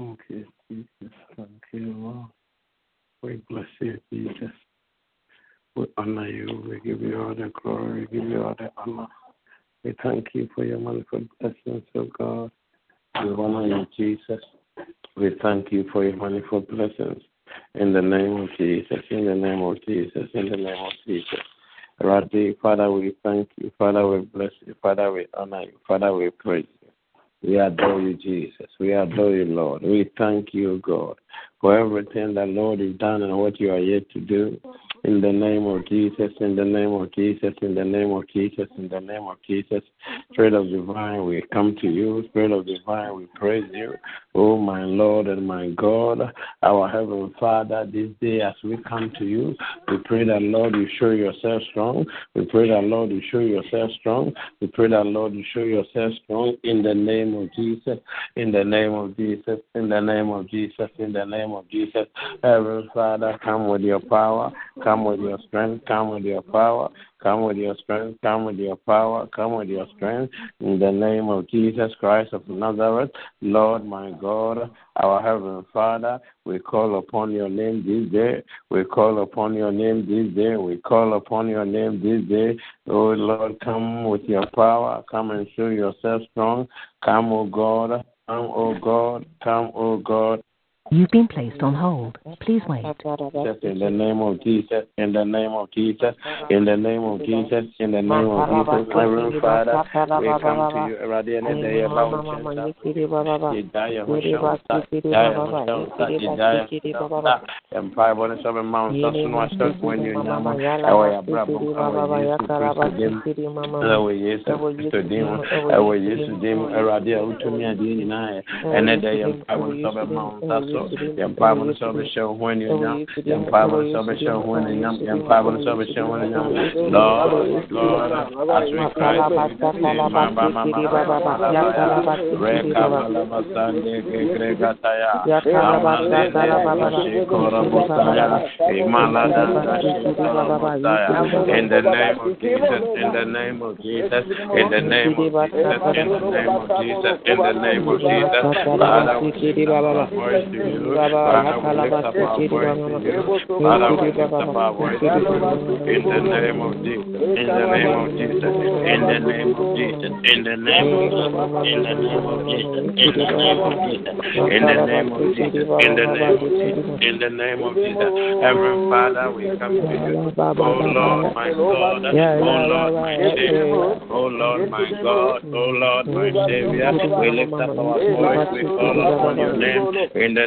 Okay, Jesus. Thank you, Lord. We bless you, Jesus. We honor you. We give you all the glory. We give you all the honor. We thank you for your manifold blessings, oh God. We honor you, Jesus. We thank you for your manifold blessings. In the name of Jesus, in the name of Jesus, in the name of Jesus. Radhi, Father, we thank you. Father, we bless you. Father, we honor you. Father, we praise you. We adore you, Jesus. We adore you, Lord. We thank you, God, for everything that, Lord, you've done and what you are yet to do. In the name of Jesus, in the name of Jesus, in the name of Jesus, in the name of Jesus. Spirit of divine, we come to you. Spirit of divine, we praise you. Oh, my Lord and my God, our Heavenly Father, this day as we come to you, we pray that, Lord, you show yourself strong. We pray that, Lord, you show yourself strong. We pray that, Lord, you show yourself strong in the name of Jesus, in the name of Jesus, in the name of Jesus, in the name of Jesus. Heavenly Father, come with your power, come with your strength, come with your power. Come with your strength, come with your power, come with your strength. In the name of Jesus Christ of Nazareth, Lord my God, our Heavenly Father, we call upon your name this day. We call upon your name this day. We call upon your name this day. Oh Lord, come with your power. Come and show yourself strong. Come, O God. Come, O God. Come, O God. You've been placed on hold. Please wait. In the name of Jesus, in the name of Jesus, in the name of Jesus, in the name of Jesus, Father, we come to you already in the day of our Jesus Jesus Jesus Yang Bible salvation when you In the name of Jesus, in the name of Jesus, in the name of Jesus, in the name of Jesus, in the name of Jesus, the name of Jesus, in the name of Jesus, in the name of Jesus, in the name of Jesus, in the name of Jesus, in the name of Jesus, in the name of Jesus, in the name of Jesus, in the name of Jesus. Heavenly Father, we come to you. Oh Lord, my God, oh Lord, my Savior, oh Lord, my God, oh Lord, my Savior. We lift up our voice, we call upon your name in the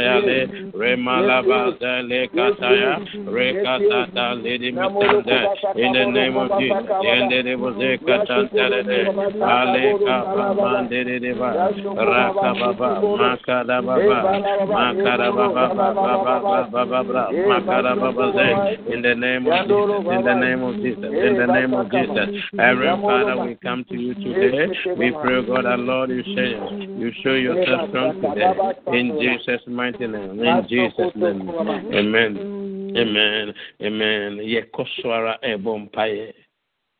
kataya de remalaba zele kataya rekata da lidi mitanda in the name of Jesus. Yende de boze katanta de. Ale kaba mande de de ba. Raka baba makada baba makada baba baba baba baba makada baba ze. In the name of Jesus. In the name of Jesus. In the name of Jesus. Every father we come to you today. We pray God our Lord you show you show yourself strong today in Jesus mighty name. In Jesus' name. Amen. Amen. Amen. Yɛkɔ so ara ɛbɔ mpaeɛ.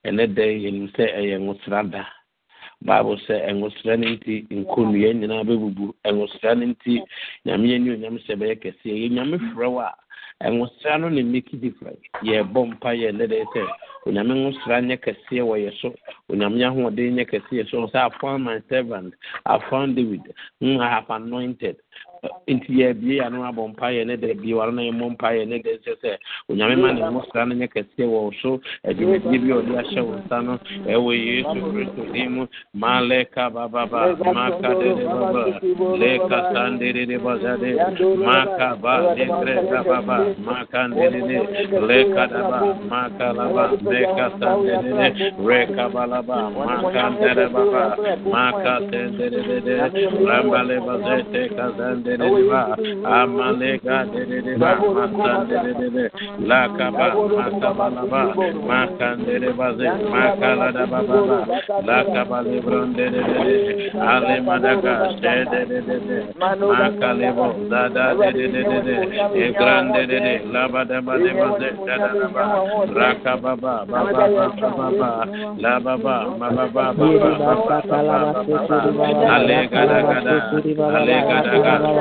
ɛnɛ da yi yɛnim sɛ ɛyɛ nwosra da. Bible sɛ ɛnwosra no nti nkonnua nyinaa bɛbubu ɛnwosra no nti nyame yɛni onyam sɛ bɛyɛ kɛseɛ yɛ nyame frɛ w a ɛnwosra no ne make difference yɛbɔ mpa yɛ ɛnɛ da yi sɛ onyame nwosra nyɛ kɛseɛ wɔ yɛ so. Onyame ahoɔden nyɛ kɛseɛ so. Sɛ I found my servant. I found David. Whom I have anointed nti yɛ ano abɔ ne bie na ne sɛ onyame ma ne no nyɛ kɛseɛ wɔ so bi ɔde ahyɛ nsa no. Ɛwɔ yesu mu bababa maka dede baba leka sandedede bazade maka ba dekre bababa maka ndedede leka daba maka laba leka sandedede reka balaba maka ndede baba maka tendedede rambale bazete amalega dedeba masande dedebe la kaba makaba laba makande debaze makala da la ale bo e grande da ale ale gada gada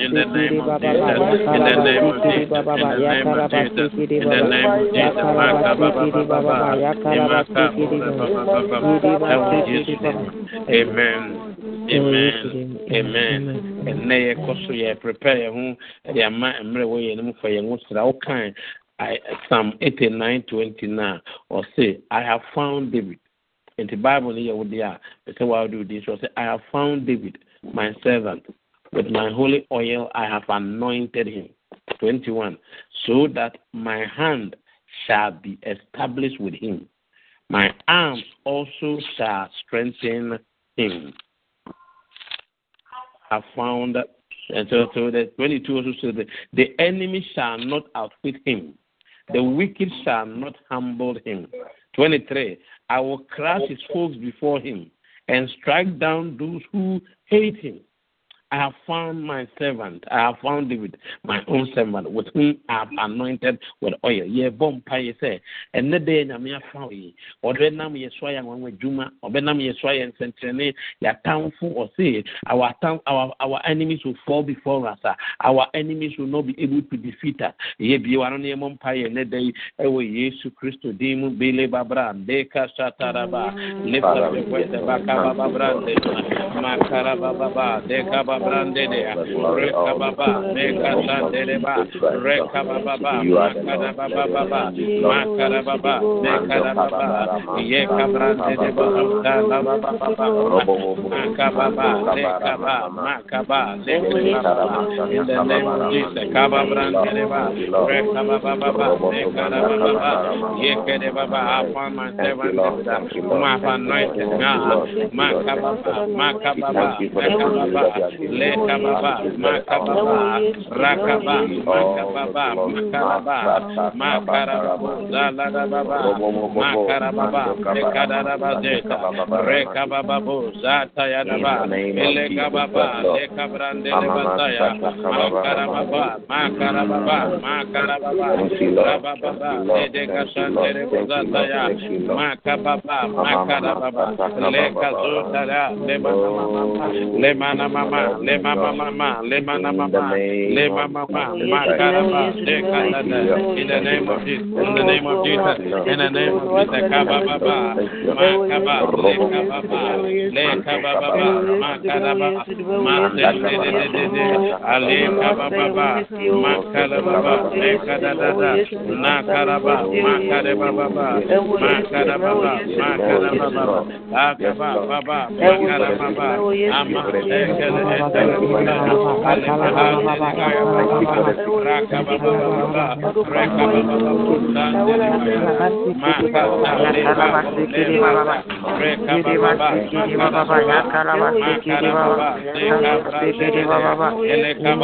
in the name of Jesus, in the name of Jesus, in the name of Jesus, in the name of Jesus, Maka Baba Baba, Imaka Baba. Amen. Amen. Amen. Ɛnɛ yɛ kɔ so yɛ prepare yɛn ho ɛde ama mmerɛ wɔ yɛn mu fa yɛn ho sra. Wokan Psalm 89 20 na ɔse I have found David. Nti Bible no yɛ wo deɛ a ɛsɛ wa do di so ɔse I have found David my servant with my holy oil I have anointed him. 21. So that my hand shall be established with him. My arms also shall strengthen him. I found and so, so the 22 also says that the enemy shall not outwit him, the wicked shall not humble him. 23. I will crush his foes before him and strike down those who hate him. I have found my servant. I have found David, my own servant, with whom I have anointed with oil. Ye bom pa ye say, and the day na me afa ye. Ode nam ye swa yang wan juma, obe nam ye swa yan sentrene, ya townful or say our town our our enemies will fall before us. Our enemies will not be able to defeat us. Ye bi wa ye mom pa ye ne day ewo Yesu Christo dimu bele babra deka shataraba. Mm. Lift up your voice baka babra makara baba deka baba brande de reka baba meka sande ba reka baba makara baba baba makara baba meka baba ye kabrande de baba kala baba baba maka baba reka baba maka baba baba in the name of Jesus kaba brande de ba reka baba baba meka baba ye kede baba upon my servant my anointed God maka baba maka baba meka baba leka baba maka baba rakaba maka baba makaraba makaraba zalada baba makaraba lekada baba zeta reka baba bo zata ya baba eleka baba leka brande le basaya makara baba makara baba makara baba raba baba ede kasante re zata ya maka baba makara baba leka zota ya le mama le mana mama le mama mama le mana mama le mama mama makaraba de kanada in the name of Jesus in the name of Jesus in the name of Jesus kaba baba makaba le kaba baba le kaba baba makaraba ma de de de de de ale kaba baba makara baba le kada da da na karaba makare baba makara baba makara baba akaba baba makara baba ama de In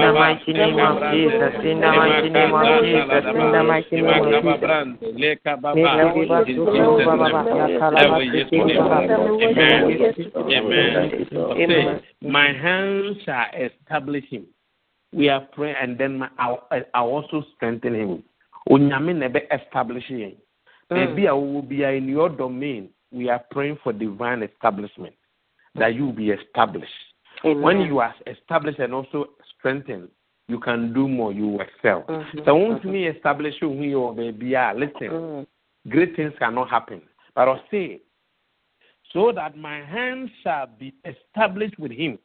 the mighty of Jesus. Amen. My hands shall establish him. We are praying, and then my, I'll, I'll also strengthen him. Onyame na ebe establish yẹn. Ebi a wo bi in your domain, we are praying for divine establishment, that you will be established. Amen. When you are established and also strengthened, you can do more. You will excel. Mhm. So once me establish you who you are, baby, ah, listen, Mm. great things cannot happen. But I'll say, so that my hands shall be established with him,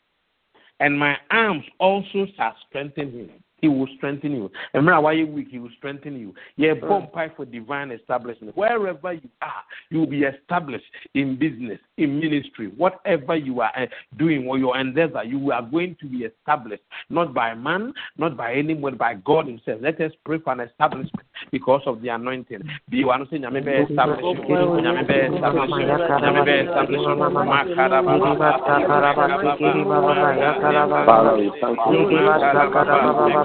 and my arms also shall strengthen him. He will strengthen you. Remember why you weak, he will strengthen you. Yeah, bomb pipe for divine establishment. Wherever you are, you will be established in business, in ministry, whatever you are uh, doing or your endeavor, you are going to be established, not by man, not by anyone, by God Himself. Let us pray for an establishment because of the anointing. Be one saying, "Nyame bɛ establish. Nyame bɛ establish. Nyame bɛ establish Father, we thank you.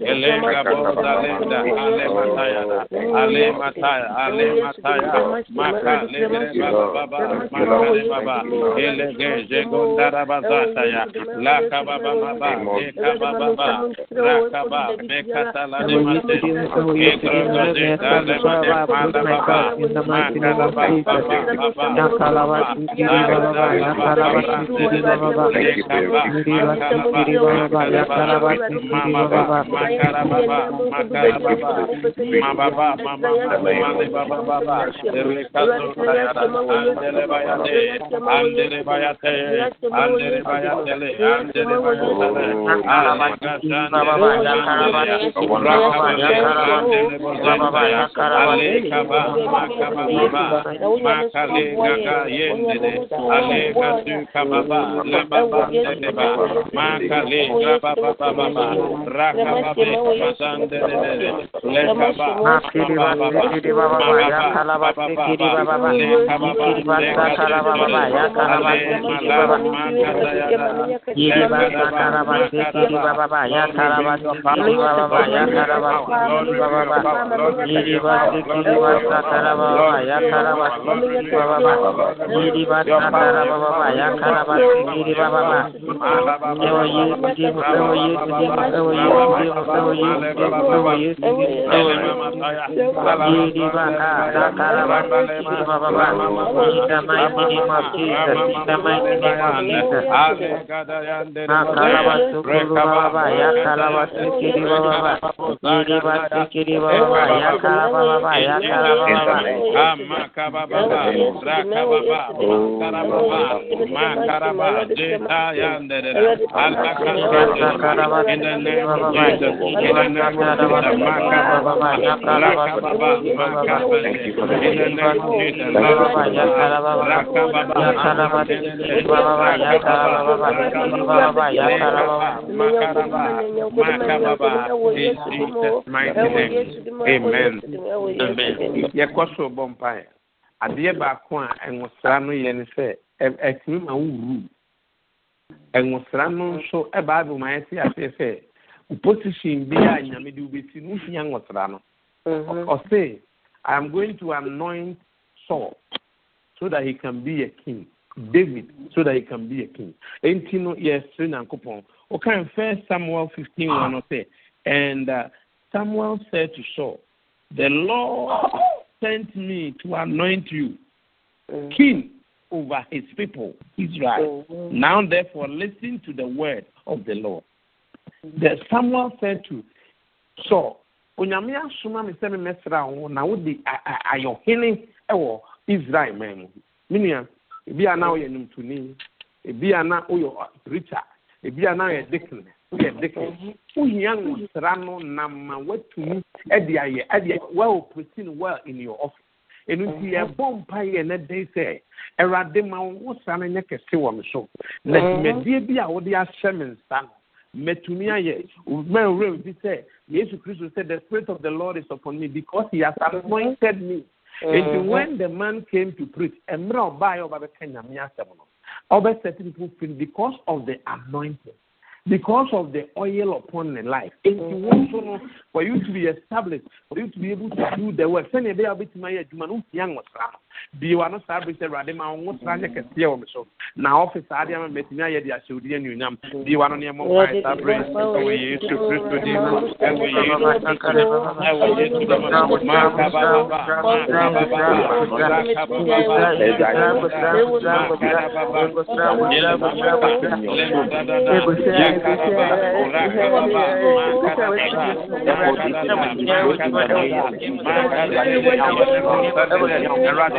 Ele Ale mataya, ale baba baba, baba, baba baba, baba, baba, baba baba baba, baba, baba, baba, mama baba baba rekazo tayara andele bayate andele bayate andele bayate andele bayate ala kazan baba ya karaba baba ya karaba baba ya karaba ale kaba makaba baba makale gaga yendele ale gazu kababa le baba ndele ba makale baba baba rakaba mazandele le kaba in the name of Jesus, name of Jesus, Amen. Amen. Yɛkɔ so bɔ mpaeɛ. Adeɛ baako a ɛnwosra no yɛ ne sɛ ɛtumi ma wo wuru. Ɛnwosra no nso ɛbaa bi ma yɛte aseɛ sɛ position bi a nyame de wobɛsi no wohia nwɔsra no Mm-hmm. ɔse i am going to anoint saul so that he can be a king. David so that he can be a king. Enti no yɛsere nyankopɔn ɔkan first samuel 15 1 ah. no say, and uh, samuel said to saul the lord sent me to anoint you mm. king over his people israel. Mm-hmm. Now therefore listen to the word of the lord. The samuel said to saul onyame asoma me sɛ memɛsra wo na wode ayɔhene wɔ israel man mu. Me nua ebi a na woyɛ nimtoni ebi a na woyɛ preacher ebi a na woyɛ dikin woyɛ dikin wohia nwosra no nam ma woatumi de ayɛ ɛde well protein well in your office. Ɛno nti yɛbɔ mpa yɛ ne den sɛ awurade ma wo wosra no nyɛ kɛse wɔ me so. Na dwumadie bi a wode ahyɛ me nsa no mɛtumi ayɛ. Mɛwura bi sɛ yesu kristo sɛ the spirit of the lord is upon me because he has mm-hmm. anointed me. And mm-hmm. when the man came to preach mmerɛ a ɔbaeɛ a ɔbɛbɛka nyame asɛm no ɔbɛset people because of the anointing because of the oil upon the life. It mm-hmm. wants to for you to be established, for you to be able to do the work bio ano saa bere sɛ awurade ma wo sra nyɛ kɛseɛ wɔ me so na ɔfe saa adeɛ matumi ayɛ de ahyɛwodi anuonyam ne ɛmɔ saa ɛwɔ yesu kristo din mu ɛwɔ yesu ɛwɔ yesu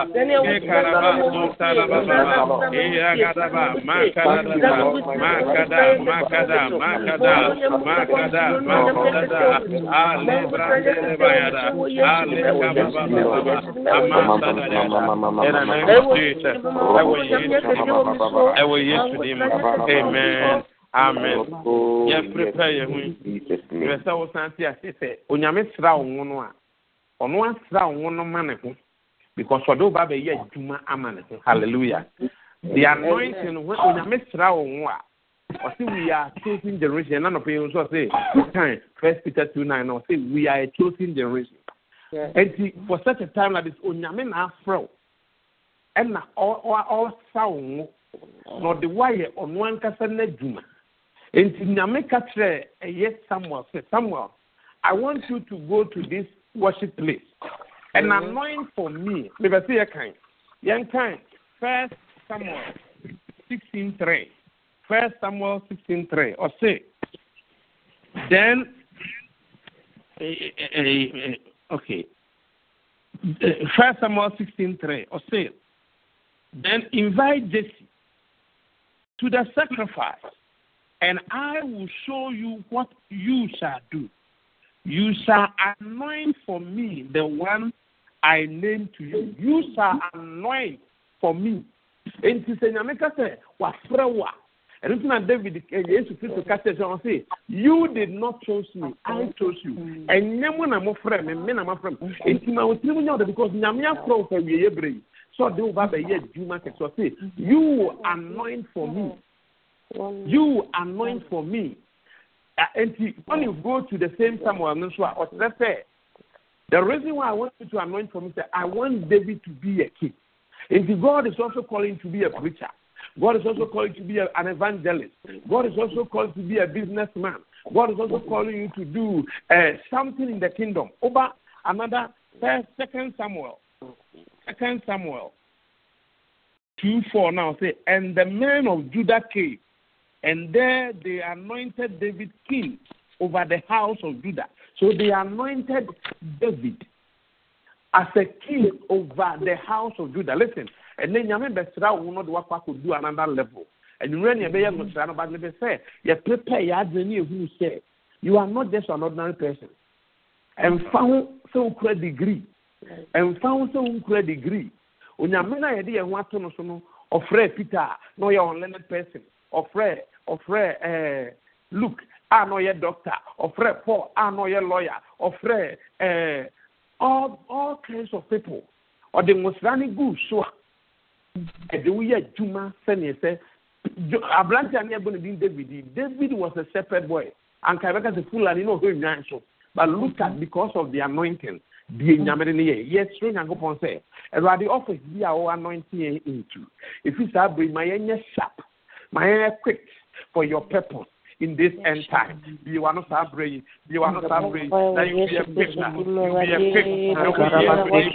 Ekaraba, Montalababa, Makada, Makada, Makada, Makada, Makada, Amen. Amen. Yɛ prepare yɛ ho yi. Yɛ sɛ wosan ti ase because ɔde wo ba bɛyɛ adwuma ama ne hallelujah. The anointing when onyame sra wo ho a we are chosen generation. Ɛna nɔpɛ yi nso ɔse kan first peter two nine na ɔse we are a chosen generation. Eti for such a time like this onyame na afrɛ wo. Ɛna ɔsa wo ho. Na ɔde wo ayɛ ɔno ankasa n'adwuma. Nti nyame ka kyerɛ ɛyɛ samuel sɛ samuel i want you to go to this worship place and mm-hmm. anoint for me mebɛ sɛ yɛkan yɛnkan first samuel sixteen three. First samuel sixteen three ɔse then eh, eh, eh, okay first samuel sixteen three ɔse then invite jesse to the sacrifice and I will show you what you shall do. You shall anoint for me the one I name to you. You shall anoint for me. Enti sɛ nyame ka sɛ wafrɛ wo a. Ɛno nti na david eh, yesu kristo ka kyerɛ sɛ ɔ se you did not choose me i chose you. ɛnyɛ mo na mofrɛ me me na mafrɛ me. Enti ma wo tirim nya because nyame afrɛ wo fa wieyɛ berɛ yi. Sɛ ɔde wo ba mm-hmm. bɛyɛ adwuma kɛsɛ ɔ se you will anoint for me. Mm-hmm. You anoint for me. Uh, and when you go to the same Samuel, or say, the reason why I want you to anoint for me is I want David to be a king. And God is also calling to be a preacher. God is also calling to be a, an evangelist. God is also calling to be a businessman. God is also calling you to do uh, something in the kingdom. Over another first, second Samuel, second Samuel two four now say, and the men of Judah came, and there they anointed David king over the house of Judah. So they anointed David as a king over the house of Judah. Listen, and then Nyame bɛsra wo no de wakɔ akɔdu another level. And you ɛbɛyɛ no sra no but ne say, you prepare adwene ne ehunu sɛ you are not just an ordinary person. And ho sɛ wokura degree. Ɛmfa ho sɛ wokura degree. Onyame no a yɛde yɛn ho ato no so no Peter a ɔyɛ person. Ɔfrɛ ɔfrɛ ɛɛ eh, Luke a na ɔyɛ doctor. Ɔfrɛ Paul a na ɔyɛ lawyer. Ɔfrɛ ɛɛ eh, all all kinds of people. Ɔde nwosira ne gu so a ɛde woyɛ adwuma sɛneɛ sɛ aberante a ne yɛbɔ no din david. Yi david was a shepherd boy. Anka yɛbɛka sɛ fulani na ɔhɔ nnwan so but look at because of the anointing die nyamede no yɛ yɛsoro nyankopɔn sɛ awurade office bi a wɔwɔ anointing yɛn into. Ɛfiri saa yi, ma yɛnyɛ sharp ma yɛnyɛ quick for your purpose in this end time bi wa no saa bere yi bi wa no saa bere yi na you be na you be a quick na you be a quick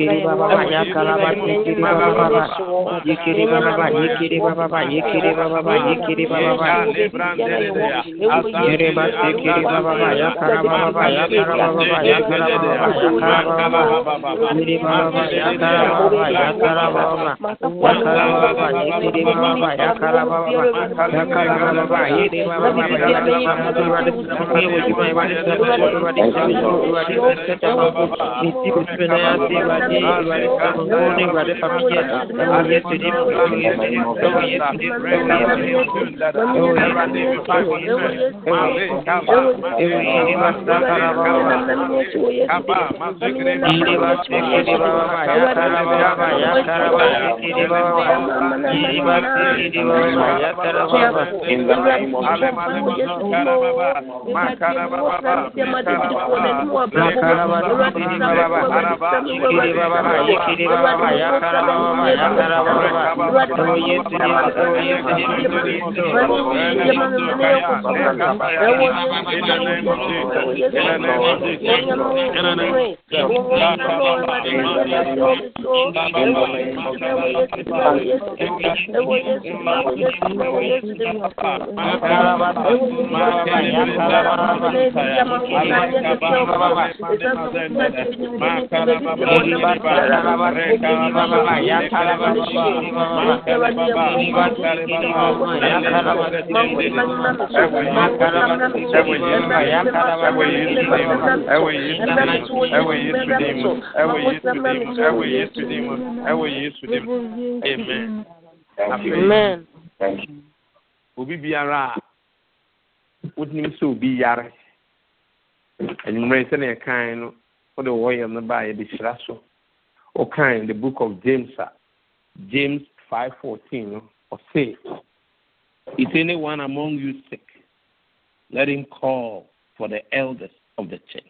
Yekere baba ba yakara ba yekere baba baba yekere baba ba yekere baba ba yekere baba ba yekere baba ba yere ba yekere baba ba yakara baba ba yakara baba ba yakara baba ba yakara baba ba yere baba ba yakara baba ba yakara baba ba yakara baba ba yekere baba ba yakara baba ba yakara baba ba yere baba ba yakara baba ba ye wo juma ba de sa ba de ba de sa ba de sa ta ba ni ti ko tme na ya ti ba de ba de sa ko ni ba de fa mi ya ba ye ti di ba ye ti di ba ye ti di ba ye ti di Amen. obi biara a wonim sɛ obi yare. Anwummerɛ sɛdeɛ yɛkae no wode wɔyɛ no baa yɛde hyira so. Wokae the book of james a james 514 no ɔse is anyone among you sick let him call for the elders of the church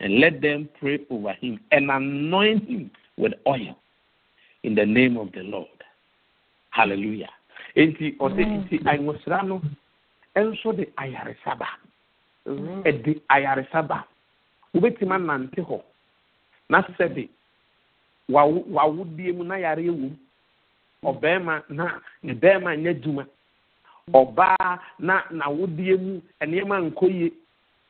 and let them pray over him and anoint him with oil in the name of the lord. Hallelujah. Enti ɔsɛ nti anwosra no nso de ayaresa ba ɛde mm. ayaresa ba wobɛtumi anante mm. hɔ na sɛde wawo- wawodie mu na yareɛ wom ɔbɛrima na ne bɛrima nyɛ adwuma ɔbaa na n'awodie mu nneɛma nkɔ yie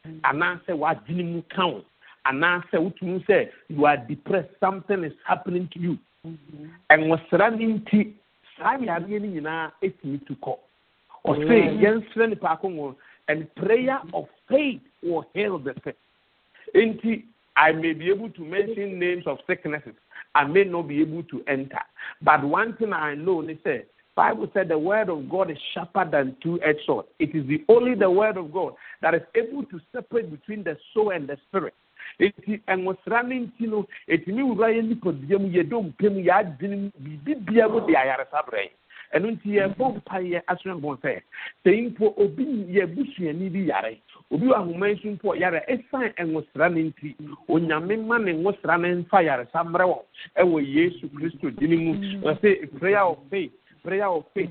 mm. anaasɛ w'adwene mu ka wo. Anaasɛ wotumi sɛ you are depressed something is happening to you. Mm-hmm. Ɛnwosra no nti saa yareɛ no nyinaa ɛtumi tu kɔ ɔse yɛnsrɛ nipa akongɔ and prayer of faith will heal the sick nti i may be able to mention names of sicknesses. I may not be able to enter. But one thing i know is say bible said the word of god is sharper than two-edged sword. It is the only the word of god that is able to separate between the soul and the spirit. Eti ɛnwosra ne nti no etumi wura yɛ nipadua mu yɛ dom pɛm yɛ adwene mu biribi bia mu de ayaresa brɛ yɛn ɛno nti yɛbɔ mpaeɛ asoma bɔn sɛ sɛ mpo obi yɛ busuani bi yare obi wɔ ahoma yi so mpo yare ɛsan ɛnwosra ne nti onyame ma ne nwosra ne nfa yaresa mmerɛ wɔn ɛwɔ yesu kristo din mu. Wɔsɛ prayer of faith prayer of faith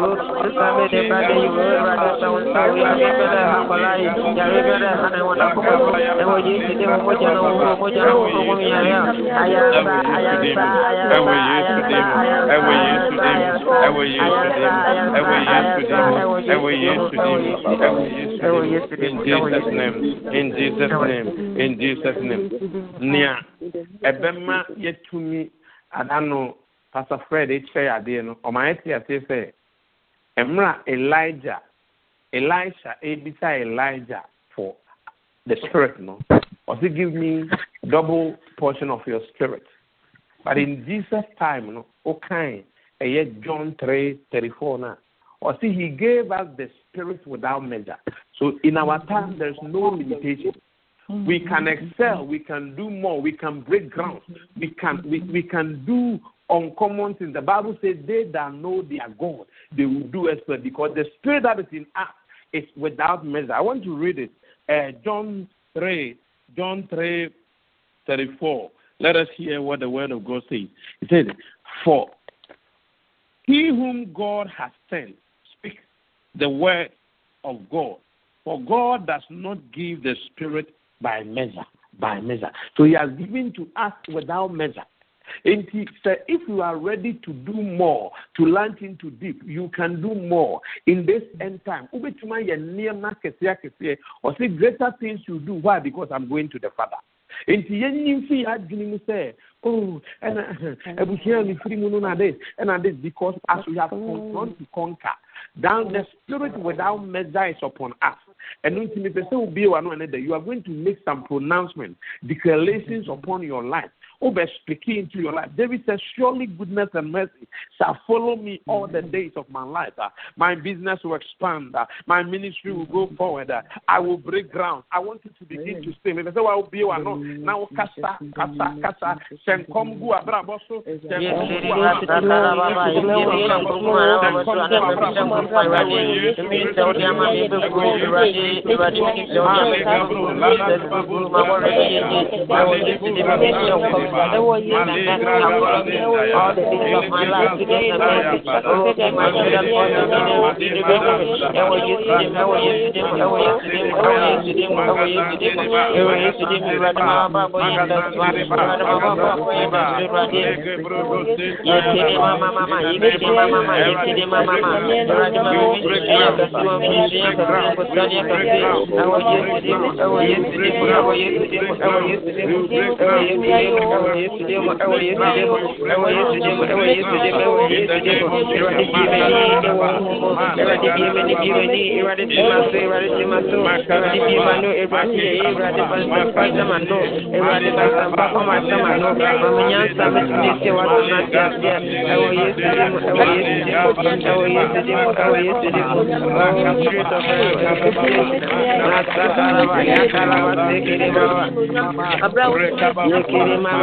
gyidie mpaeɛ gyidie mpaeɛ gyidie mpaeɛ bie wa no yɛ mo gyidie mpaeɛ ɛnɛ in Jesus name in Jesus name nea ɛbɛma yɛtumi ada no pastor fred kyerɛ adeɛ no ɔma yɛte aseɛ sɛ mmerɛ elijah. Elisha ebisa elijah for the spirit no? Ɔsi give me double portion of your spirit? But in jesus time no ɔkan ɛyɛ john three thirty four na ɔsi he gave us the spirit without measure. So in our time there is no limitation. We can excel, we can do more, we can break ground, we can we, we can do uncommon things. The Bible says they that know their God, they will do exploit because the spirit that is in us is without measure. I want to read it. Uh, John 3, John 3, 34. Let us hear what the word of God says. It says, For he whom God has sent speaks the word of God. For God does not give the spirit by measure, by measure. So he has given to us without measure. And he if you are ready to do more, to launch into deep, you can do more in this end time. Or say greater things you do. Why? Because I'm going to the Father. nti yɛnyi mfi adwene mu sɛ oh ɛna abusua ne firi mu no na this ɛna this because as we have confront to conquer down the spirit without measure is upon us and nti mepɛ sɛ wobie wa no ɛnɛ da you are going to make some pronouncements declarations upon your life over speaking into your life. David says, Surely goodness and mercy shall follow me all the days of my life. Uh, my business will expand. Uh, my ministry will go forward. Uh, I will break ground. I want you to begin to say, Maybe say, Well, be one. Now, kasa, kasa, kasa, abraboso, sen kom gu all the days of my life oh, use them, and will use them, Rada Mama Baba, Yanda Swami, Rada Mama Baba, Yanda Rada, Yekede Mama Mama, Yekede Mama Mama, Yekede Mama Mama, Rada Mama, Yanda Swami, Yanda Swami, Yanda Swami, I will use them, I will use them, I will use them, I will use them, I will use them, I will use them, Abra, mama yekere mama yakara baba yekere basa kere baba yakara basa kere baba yekere basa kere baba yakara basa kere baba ebo yesidim ebo yesidim ebo yesidim ebo yesidim ebo yesidim yekere basa kara basa kere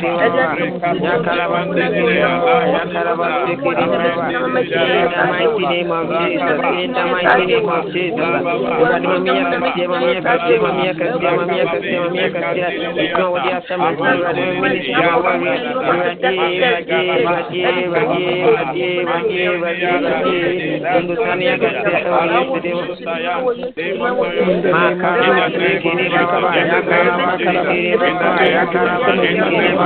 kiri baba yakara ma se kiri baba ɛwɔ Yesu de mu ɛwɔ Yesu de mu ɛwɔ Yesu de mu ɛwɔ Yesu de mu kiri baba kara yakara baba yekiri baba yekiri baba yekiri baba yekiri baba yekiri baba kara ma se kiri baba yakara ma se kiri baba yekiri baba kiri baba yakara ma se kiri baba yakara ma se kiri baba yekiri baba yekiri baba yakara baba yekiri baba yekiri baba yekiri baba yakara baba yekiri baba yakara ma se kiri baba yakara baba yakara ma se kiri baba in the mighty name of Jesus yeah ma se kiri baba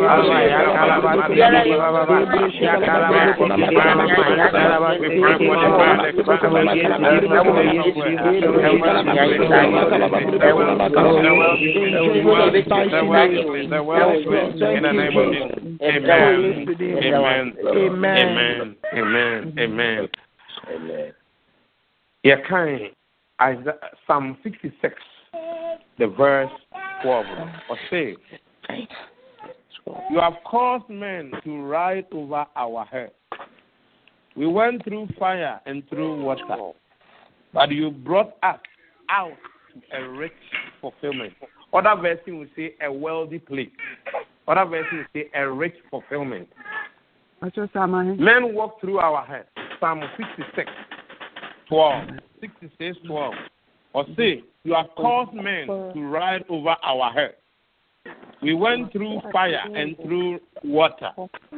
yakara ma In the name of Jesus. Amen. Amen. Amen. Amen. Amen. Yeah, kind. Psalm 66, the verse 12. Or say, You have caused men to ride over our heads. We went through fire and through water, but you brought us out to a rich fulfillment. Other version will say a wealthy place. Other version will say a rich fulfillment. Men walk through our heads. Psalm 66, 12. 66, 12. Or say, You have caused men to ride over our heads. We went through fire and through water.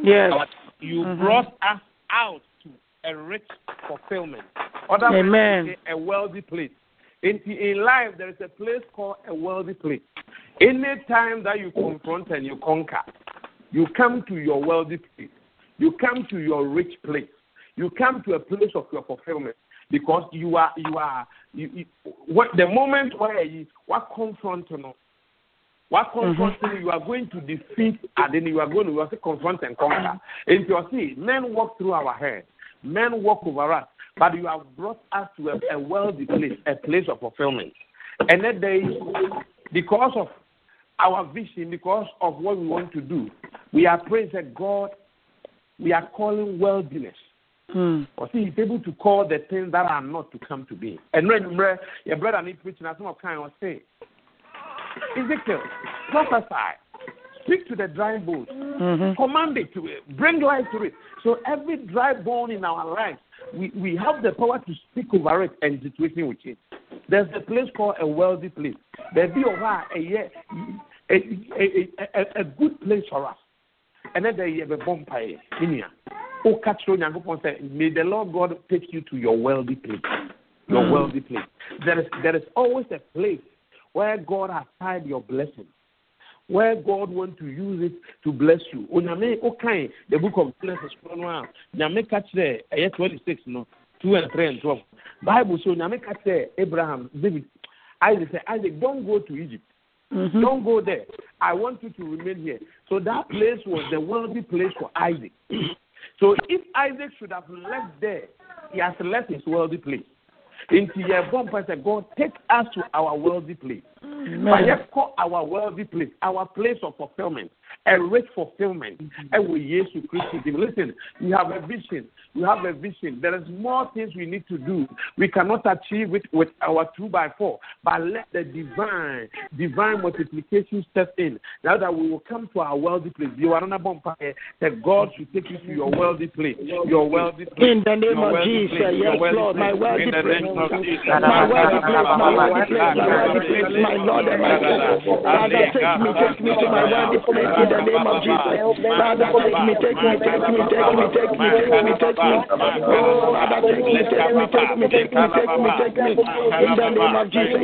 Yes. But you mm-hmm. brought us out to a rich fulfillment. Other Amen. a wealthy place. In, in life, there is a place called a wealthy place. Any time that you confront and you conquer, you come to your wealthy place. You come to your rich place. You come to a place of your fulfillment because you are you are you, you, what the moment where you what confront you know, what confronting mm-hmm. you are going to defeat and then you are going to you are confront and conquer. And you see, men walk through our head, men walk over us, but you have brought us to a, a wealthy place, a place of fulfillment. And that day, because of our vision, because of what we want to do, we are praying that God, we are calling worldliness. Hmm. Or see, he's able to call the things that are not to come to be. And remember, your brother need preaching as some of kind of say, Ezekiel, prophesy, speak to the dry bones, mm-hmm. command it to uh, bring life to it. So every dry bone in our life, we, we have the power to speak over it and the situation will change. There's a place called a wealthy place. There be a, a, a, a, a, a good place for us. And then there is a vampire in here. Oh, catch May the Lord God take you to your wealthy place. Your mm. wealthy place. There is there is always a place where God has tied your blessing, where God wants to use it to bless you. Oh, Onyame okay, oh, the book of Genesis, Nyame catch there, eh, ayah 26, no, 2 and 3 and 12. Bible so Nyame catch there, Abraham, David, Isaac said, Isaac, don't go to Egypt. Mm-hmm. Don't go there. I want you to remain here. So that place was the wealthy place for Isaac. So if Isaac should have left there, he has left his wealthy place. Into your said, God, take us to our wealthy place. But yet call our wealthy place, our place of fulfillment, a rich fulfillment. Mm-hmm. ɛwɔ yesu kristo dim listen you have a vision. You have a vision. There is more things we need to do. We cannot achieve it with our two by four but let the divine divine multiplication step in. Now that we will come to our wealthy place. You are not that god should take you to your wealthy place. Your wealthy place. In the name of jesus. yes lord. My wealthy place. my wealthy place. My wealthy place my wealthy place my lord and my god father take me take me to my place in the name of jesus father take me take me take me take me take me take me take me oh father take me take me take me take me take me take me in the name of jesus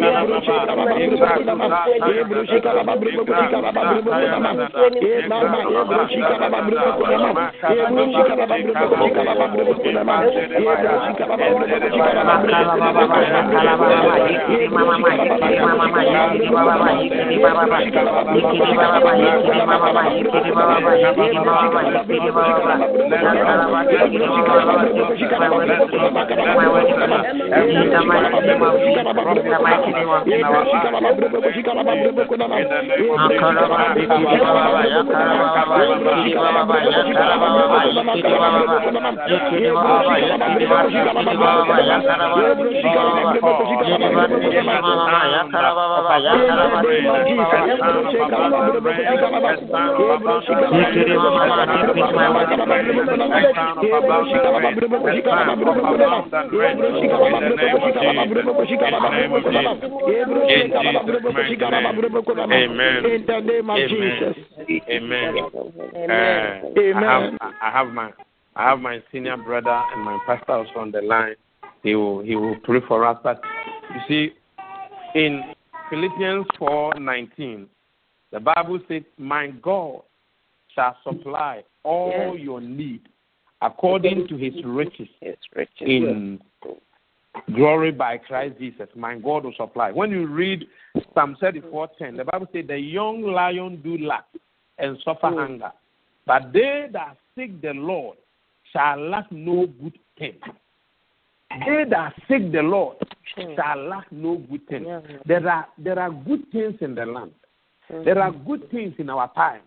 Baba, Amen. In the name of Amen. Jesus. Amen. Uh, I have I have my I have my senior brother and my pastor also on the line. He will he will pray for us. But you see, in Philippians four nineteen, the Bible says, "My God shall supply all your need according to His riches in glory by Christ Jesus. My God will supply." When you read Psalm thirty four ten, the Bible says, "The young lion do lack and suffer mm. hunger, but they that seek the Lord shall lack no good thing." They that seek the Lord hmm. shall lack no good thing. There are there are good things in the land. Hmm. There are good things in our time.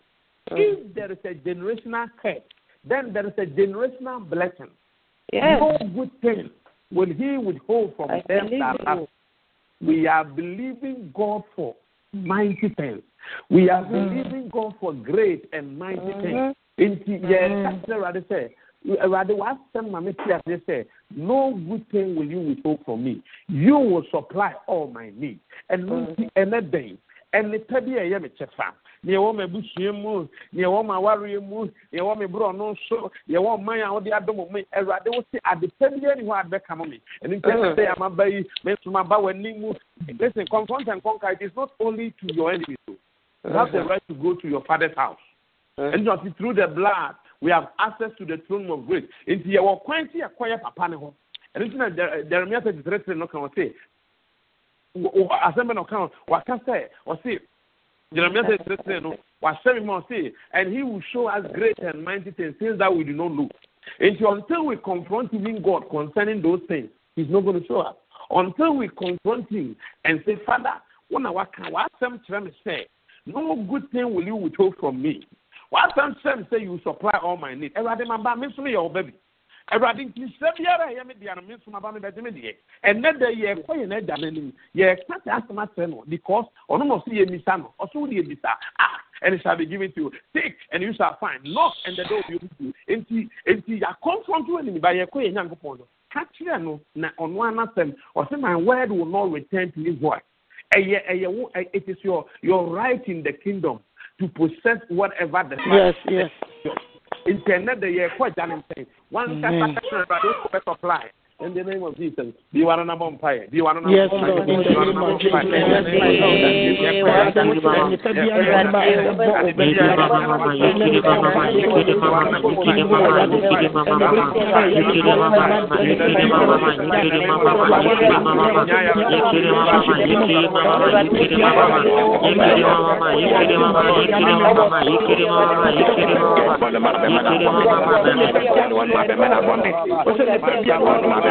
Hmm. If there is a generational curse, then there is a generational blessing. Yes. No good thing will He withhold from I them that you. We are believing God for mighty things. We are believing God for great and mighty things. Nti yɛ kasa Awurade sɛ Awurade w'asɛm ma me ti ase sɛ no good thing will you withhold from me. You will supply all my needs. And Ɛno nti ɛnɛ bɛn ɛnepa bi a ɛyɛ me kyɛfa nea ɛwɔ ma abusua mu nea ɛwɔ ma awareɛ mu nea ɛwɔ me borɔno so nea ɛwɔ man a wode adom me. Awurade wo se adepa bi ani hɔ a bɛka ma me. Ɛno nti ɛsɛ sɛ amaba yi me nso maba w'anim mu listen confront and conquer it is not only to your enemies you have the mm-hmm. right to go to your father's house. Mm. And not through the blood we have access to the throne of grace. Nti yɛwɔ kwan ti yɛkɔyɛ papa ne hɔ ɛno nti na jeremia thirty three three no kan wɔ se asɛm bɛ na ɔka waka sɛ ɔse jeremia thirty three three no wahyɛ me ma ɔse and he will show us great and mighty things things that we do not know. Until until we confront even God concerning those things he's not going to show us. Until we confront him and say father wɔn na waka w'asɛm kyerɛ sɛ no good thing will you withhold from me w'asɛm kyerɛ me sɛ you supply all my need ɛwurade ma ba me nso yɛ ɔba bi awurade nti nsɛm biara a ɛyɛ me dea no me nso ma ba me bɛgye me deɛ. Ɛnɛ dɛ yɛkɔ yɛn agya n'anim yɛka sɛ asɛm akyerɛ no because ɔno na ɔso yɛmisa no. Ɔso wode yɛmisa ah and it shall be given to you. Take and you shall find. Knock and the door will be open to you. Enti enti yɛakɔnfront wɔ anim ba yɛkɔ yɛn nyankopɔn no. Ka kyerɛ no na ɔno anasɛm ɔsɛ my word will not return to me void ɛyɛ ɛyɛ wo it is your your right in the kingdom to possess whatever the Yes, yes. internet de yɛ kɔ gya ne one Amen. kasa kasa ɛwurade o bɛ supply in the name of Jesus. Be one number umpire. Be one number Yes, Lord. In the. Thank you.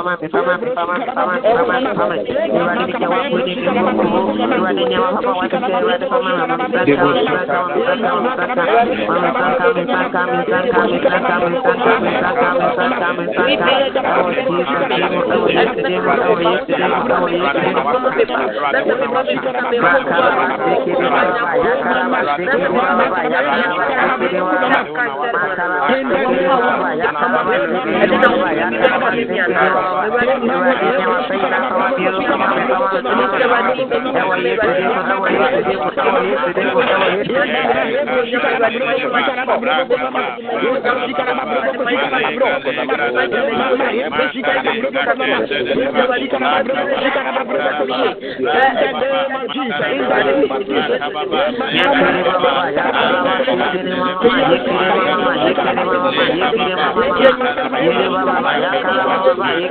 paman, paman, paman, paman, paman, paman. You are the one who did the work. You are the one who was the one who paman. Thank you. Maldita,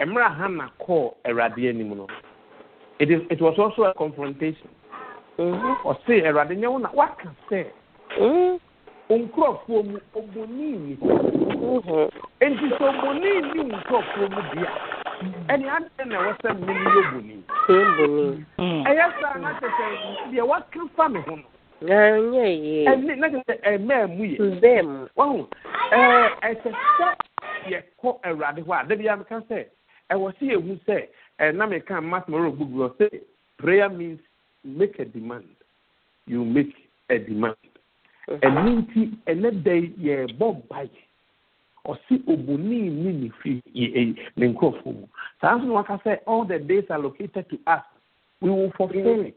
Emra Hannah called a. It is it was also a confrontation. Or say a radianimino, what can say? Nkurɔfoɔ mu, obonini. Nti sɛ obonini nkurɔfoɔ mu bia ɛni adi na ɛwɔ sɛ mi yɛ boni. ɛyɛ sá n'a tɛ sɛ wa kiri fa mi ho. ɛnyɛ yie. ɛni n'a tɛ ɛmɛ mu yɛ. bɛɛ mu. wahu ɛɛ ɛsɛ sɛ yɛ kɔ ɛwurade hɔ a dɛbi ya ka sɛ ɛwɔ si ehu sɛ ɛnam ɛka masimoro gbogbo ɔsɛ prayer means make a demand you make a demand ɛnu nti ɛnɛ dɛ yɛ bɔ ba yɛ ɔsi obonii ni ne fi ne nkurɔfoɔ mu. something like I said, all the days are located to us. We will fulfill it.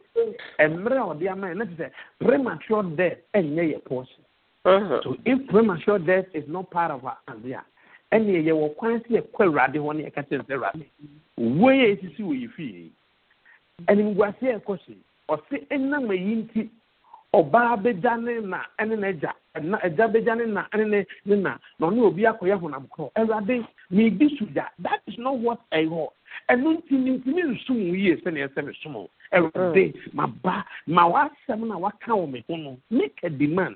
And dear man, let's say premature death and near your portion. Uh-huh. So if premature death is not part of our idea, and you will quite see a quell radi one year catching the radi. Where is you feel? And in Wasia question, or say, "In now my ɔbaa bɛgya ne na ɛne na ɛgya ɛna ɛgya bɛgya ne na ɛne ne ne na na ɔne obi akɔyɛ honam korɔ ɛwurade meebi so gya that is not what I want. Ɛno nti ne ntumi nsum wo yie sɛnea ɛsɛ me som ɛwurade maba ma w'asɛm na waka wɔ me ho no make a demand.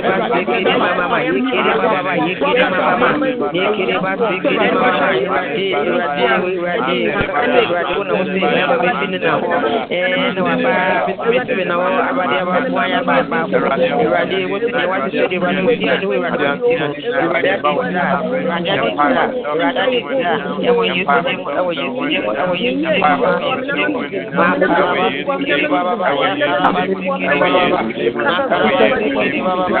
maa kala ba sikiri ba ba ba ya kala ba sikiri ba ba ba maa kala ba sikiri ba ba ba sikiri ma ma ma sikiri ma ma ma sikiri ma ma ma sikiri ma ma ma sikiri ma ma ma sikiri ma ma ma ya kala ba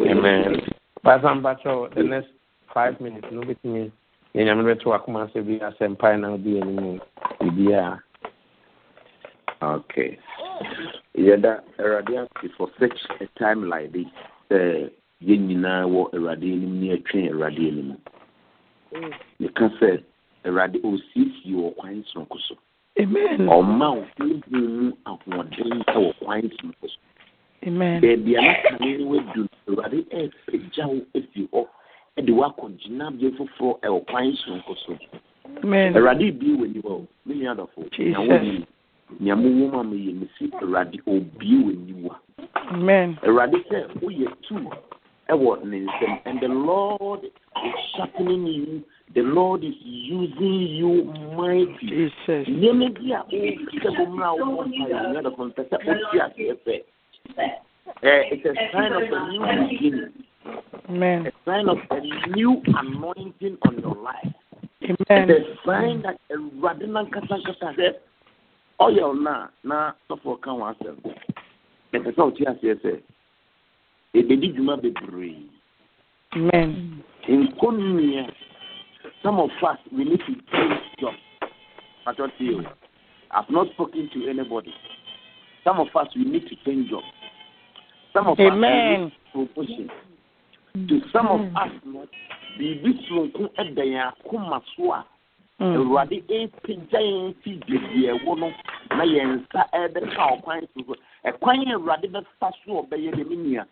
Basambacho, the next five minutes, no bit me. yɛn nyame bɛto wakoma sɛ bi asɛmpa na wodi anim biribiaa Okay. Yɛda Awurade ase for such a time like this sɛ yɛn nyinaa wɔ Awurade anim ne atwe Awurade anim. Yɛka sɛ Awurade ɔsiesie wɔ kwan sononko so. Amen. Ɔma wo mu ahoɔden wɔ kwan sononko so. Amen. Baabi a n'akane no wadu no, Awurade wo afi hɔ de woakɔ gyinabea foforɔ ɛwɔ kwan sononko so. Amen. Awurade bie w'ani hɔ, me nua dɔfo. Jesus. Na wo nea mowɔ mu a meyɛ mesi awurade obie w'aniwa Amen. awurade sɛ woyɛ tu ɛwɔ ne nsɛm and the lord is sharpening you the lord is using you mighty Jesus. nneɛma bi a wokita bɔ mu a wobɔ mpaeɛ nyɛ dɔfo mpɛ sɛ aseɛ sɛ Eh, Eh, it's a sign of a new beginning, Amen. a sign of a new anointing on your life. Amen. It's a sign that awurade nankasa nkasa sɛ ɔyɛ na na sɔfo ka wɔn asɛm ɛpɛ sɛ ɔte aseɛ sɛ ebedi dwuma bebree Amen. nkonnua some of us we need to change job patro tie o i've not spoken to anybody some of us we need to change job some of us Amen. promotion to some of us no biribi soronko yɛn akoma so a Mm. awurade ɛpagya yɛn fi dwedi ɛwo no na yɛn nsa ɛbɛka ɔkwan so so ɛkwan a awurade bɛfa so ɔbɛyɛ de ne nua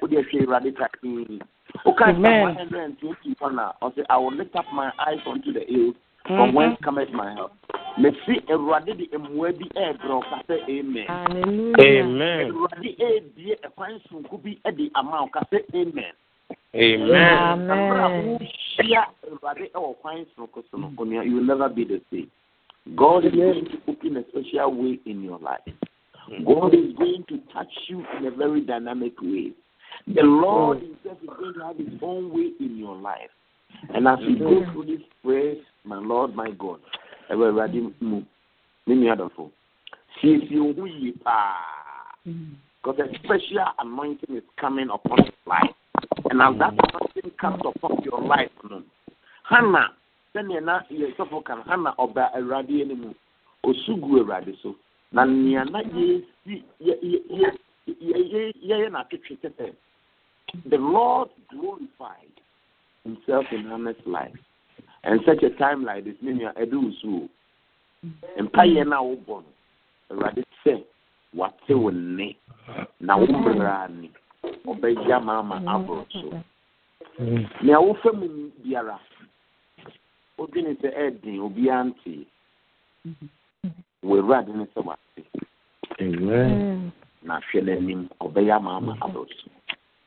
wode ahwɛ awurade kakee woka Amen. one a ɔsɛ i will lift up my eyes unto the hills from Mhm. whence cometh my help mesi awurade de mmoa bi ɛɛbrɛ ɔka sɛ amen Amen. awurade ɛɛbie ɛkwan sonko bi de ama ɔka sɛ amen Amen. Abra wohyia Awurade ɛwɔ kwan sonoko so no, onua, you will never be the same. God is going to open a special way in your life. God is going to touch you in a very dynamic way. The Lord Himself is going to have His own way in your life. And as you go through this prayer, my Lord, my God, ɛwɔ Awurade mu, me nua dɔfo, siesie wo ho yie paa. Because a special anointing is coming upon your life. And as that mm. anointing comes upon your life, no, Hannah, sɛnea na yɛ sɔfo kan Hannah ɔba Awurade anim, osu gu Awurade so. Na nea na yɛsi yɛ yɛ yɛ yɛ yɛ yɛyɛ n'atwitwi sɛ sɛ, the Lord glorified Himself in Hannah's life. And such a time like this, ne nua ɛde osu o. Mpaeɛ na wobɔ no, Awurade sɛ wate wo nne na wo mmara ni ɔbɛgya maama aboro so nea wofa mu biara. Wodwene sɛ ɛɛden obiara ntee wɔ awurade ne sɛ wate. Amen. Mm. na hwɛ n'anim ɔbɛyɛ maama aboro so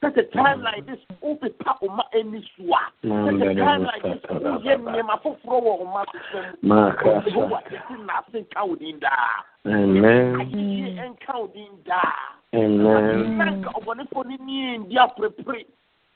Such a time like this, oh, be pa, oh, ma, any swa. Such a time like this, oh, yeah, me, ma, fo, fro, oh, ma, Maka. Is in nothing counting da. Amen. Ayi, and counting da. Amen. Nanka, ɔbɔnefoɔ no nie ndi aperepere.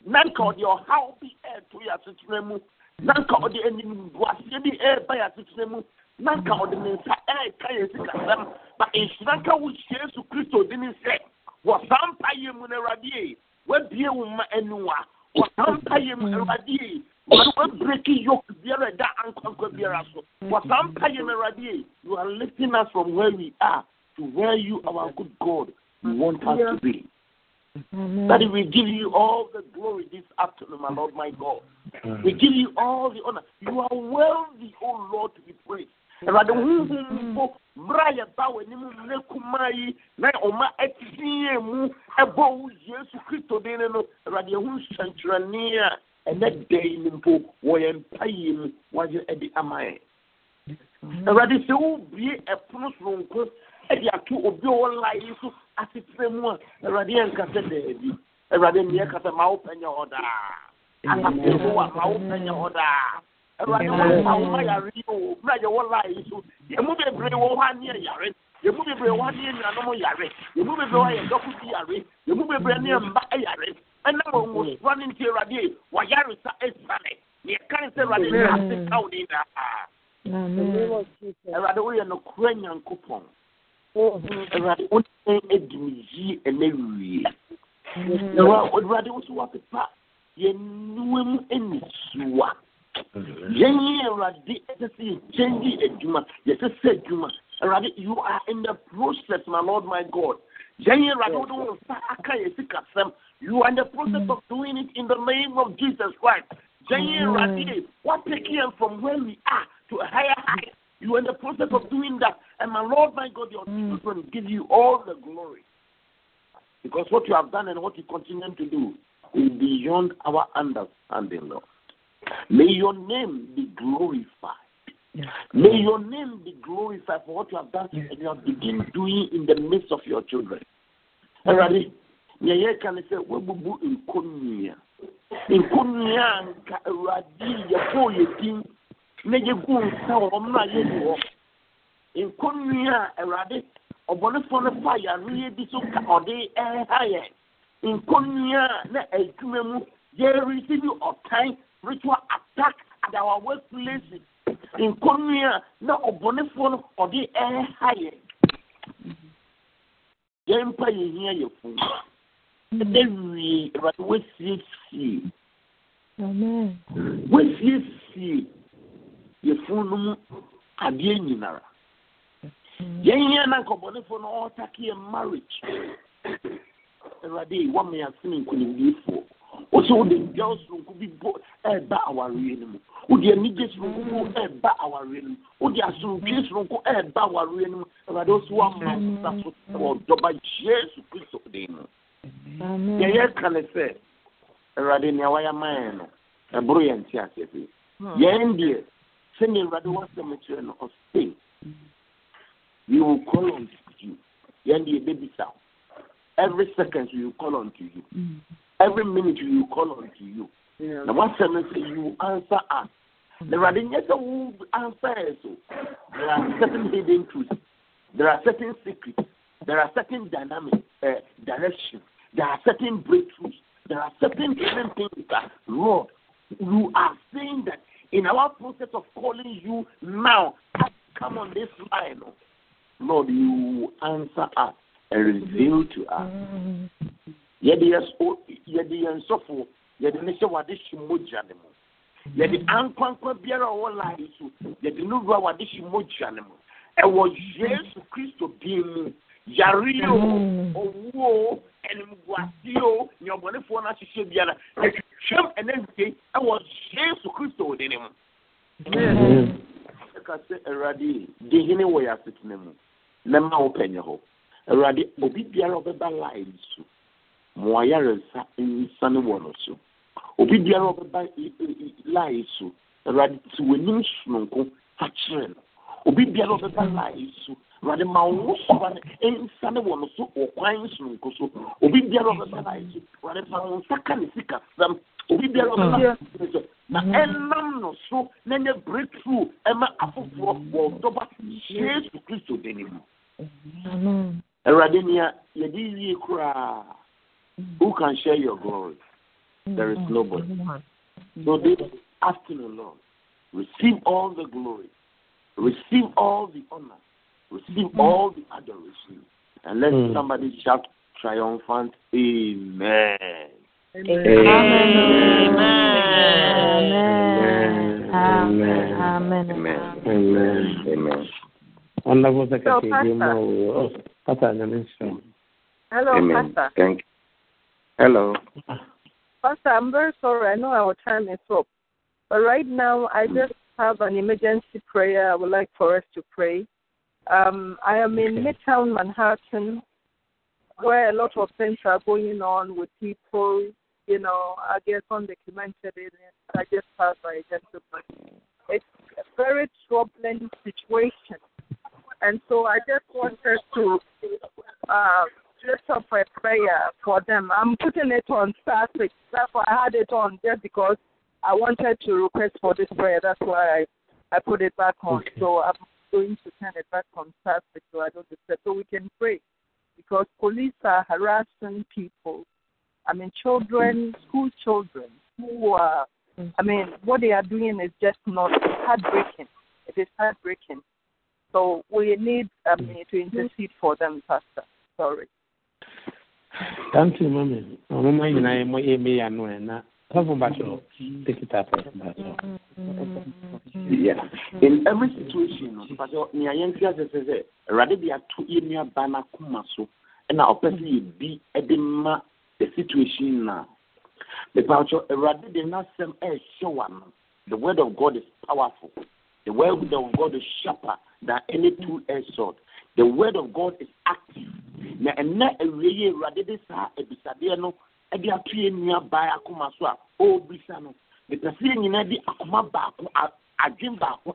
Nanka ɔde ɔhaw bi ɛɛto yɛ asetena mu. na nka ɔde animguaseɛ bi ɛreba yɛ asetena mu na nka ɔde ne nsa ɛreka yɛ sikasɛm na nhyira wo yesu kristo sɛ wɔ saa mpayɛ mu yi wabie wo ma aniwa wɔ saa mpayɛ mu awurade yi wɔde wabreki yoke biara ɛda ankwankwa biara so wɔ saa mpayɛ mu awurade yi you are lifting us from where we are to where you our good god you want us to be Daddy, we give you all the glory this afternoon, my Lord, my God. We give you all the honor. You are worthy, O Lord, to be praised. Awurade huhum mpo mmara yɛ ba wɔ anim ne kumaa yi na ɔma ɛteɛ mu ɛbɔ wo yesu kristo din no awurade ɛho nsɛnkyerɛnne a ɛnɛ da yi no mpo wɔyɛ mpayɛ mu wɔayɛ ɛde ama yɛn. Awurade sɛ wobie ɛpono soronko ɛde ato obi a ɔwɔ yi so asetena mu a awurade yɛnkasɛ daabi. Awurade nneɛ kasɛ ma wo pɛnyɛ hɔ daa. Asase mu a ma wo pɛnyɛ hɔ daa awurade wɔma wo ma yare yi o. Mmerɛ yɛwɔ line yi so. Yɛmu bebree wɔ hɔ a ne yɛ yare yɛmu bebree wɔ hɔ a ne yɛ nuanom yare yɛmu bebree wɔ hɔ a yɛ dɔfo bi yare yɛmu bebree ne yɛ mba yare ɛnam ɔnwosora no nti awurade wɔyare sa ɛsiane ne yɛka ne sɛ awurade ne ase ka wo ne daa awurade woyɛ nokorɛ nyankopɔn awurade wo ne adi me yie ɛnɛ wie awurade wo so wapepa yɛnnuwa mu anisuwa yɛnyɛ awurade ɛsɛ sɛ yɛgyɛngye adwuma yɛsɛ sɛ adwuma awurade you are in the process my lord my god. Yɛnyɛ awurade wode wo nsa aka yɛ sikasɛm you are in the process of doing it in the name of jesus christ. Yɛnyɛ awurade what take yɛn from where we are to a higher height? You are in the process of doing that. And my lord my god your mm. children give you all the glory. Because what you have done and what you continue to do is beyond our understanding lord May your name be glorified. May your name be glorified for what you have done and you have been doing in the midst of your children. Awurade, nea yɛka ne sɛ woabubu nkonnua nkonnua a nka awurade yɛbɔɔ yɛ din na yɛgu nsa wɔ hɔ mmerɛ a yɛni hɔ nkonnua a awurade ɔbɔnefoɔ no fa yareɛ bi so ka ɔde ɛha eh, yɛn nkonnua a na adwuma eh, mu yɛreceive ɔtan ritual attack at our workplaces nkonnua mm-hmm. mm-hmm. a na ɔbɔnefoɔ no ɔde ɛha yɛn yɛn mpa yɛn hia yɛ fun ɛdɛ wie awurade wasiesie wasiesie yɛ fun no mu adeɛ nyinara yɛn hia na nkɔbɔnefoɔ no ɔretake yɛ marriage. Awurade wɔn yɛn asene nkonimdiefoɔ wosɛ wode dwa soronko bi bɔ ɛɛba awareɛ no mu wode anigye soronko bo ɛɛba awareɛ no mu wode asomdwe soronko ɛɛba awareɛ no mu awurade wo so woama nsa so wɔ dɔba yesu kristo den mu ne sɛ awurade nea wayɛ ma yɛn no ɛboro yɛn nte aseɛ yɛn deɛ sɛnea awurade wasɛm kyerɛ no ɔse we will call on you. Yɛn deɛ yɛbɛbisa every second we will call on to you hmm. Every minute will call on to you. Na wasɛm no sɛ you answer us. Na awurade nyɛ sɛ wo answer so there are certain hidden truths. There are certain secrets. There are certain dynamic uh, directions. There are certain breakthroughs. There are certain hidden things that lord you are saying that in our process of calling you now come on this line lord you answer us and reveal to us yɛde yɛn sɔfo yɛde ne hyɛ wade hye mogya ne mu. Yɛde ankwankwa biara a ɔwɔ yi so yɛde no wura wade hye mogya ne mu. Ɛwɔ yesu kristo din mu. Yare o owuo o animguase o nea ɔbɔnefoɔ no ahyehyɛ biara. Yɛtwitwam ɛnɛ nsie ɛwɔ yesu kristo de ne mu. Ɛka sɛ awurade de hene wɔ yɛ asetena mu. Na ma wo pɛnyɛ hɔ. Awurade obi biara ɔbɛba yi so mmoa yaresa nsane wɔ no so. Obi biara ɔbɛba laa so. Awurade te w'anim sononko fa kyerɛ no. Obi biara ɔbɛba laa so. Awurade ma wo soba no nsane wɔ no so wɔ kwan sononko so. Obi biara ɔbɛba laa so. Awurade fa wo nsa ka ne sikasɛm obi biara ɔbɛba so. Na ɛnam no so na nyɛ breakthrough ɛma afoforɔ wɔ dɔba yesu kristo dani mu. Awurade nea yɛde wie koraa who can share your glory? There is nobody. So this afternoon, Lord, receive all the glory, receive all the honor, receive all the adoration. And let Mm. somebody shout triumphant, Amen. Amen. Amen. Amen. Amen. Wonderful secretary. Pastor. you know, oh, Pastor, the minister. Hello, Amen. Pastor. Thank you. Hello. Pastor, I'm very sorry. I know our time is up. But right now, I just have an emergency prayer I would like for us to pray. Um, I am in Midtown Manhattan, where a lot of things are going on with people, you know, I guess undocumented in it. I just passed by a gentleman. It's a very troubling situation. And so I just wanted to uh, lift up a prayer for them. I'm putting it on static. That's why I had it on just because I wanted to request for this prayer. That's why I, I put it back on. So I'm going to turn it back on static so I don't disturb. So we can pray because police are harassing people. I mean, children, school children who are, I mean, what they are doing is just not heartbreaking. It is heartbreaking. So we need um, to intercede for them, Pastor. Sorry. Thank you, mommy. Mama, you know, I'm a ya no na. Cover bacho. Take it up, bacho. Yeah. In every situation, no, because nea yɛn ti ase sɛ sɛ awurade de ato yɛ nua ba n'akoma so ɛna ɔpɛ sɛ yɛdi ɛde ma the situation na mepatwɛ awurade de n'asɛm ɛɛhyɛ wa no the word of god is powerful the word of god is sharper than any two-edged sword the word of god is active. Na ɛnɛ awie yi de saa abisadeɛ no ɛde ato yɛ nua ba akoma so a ɔrebisa no. Mepɛ yɛn nyinaa de akoma baako baako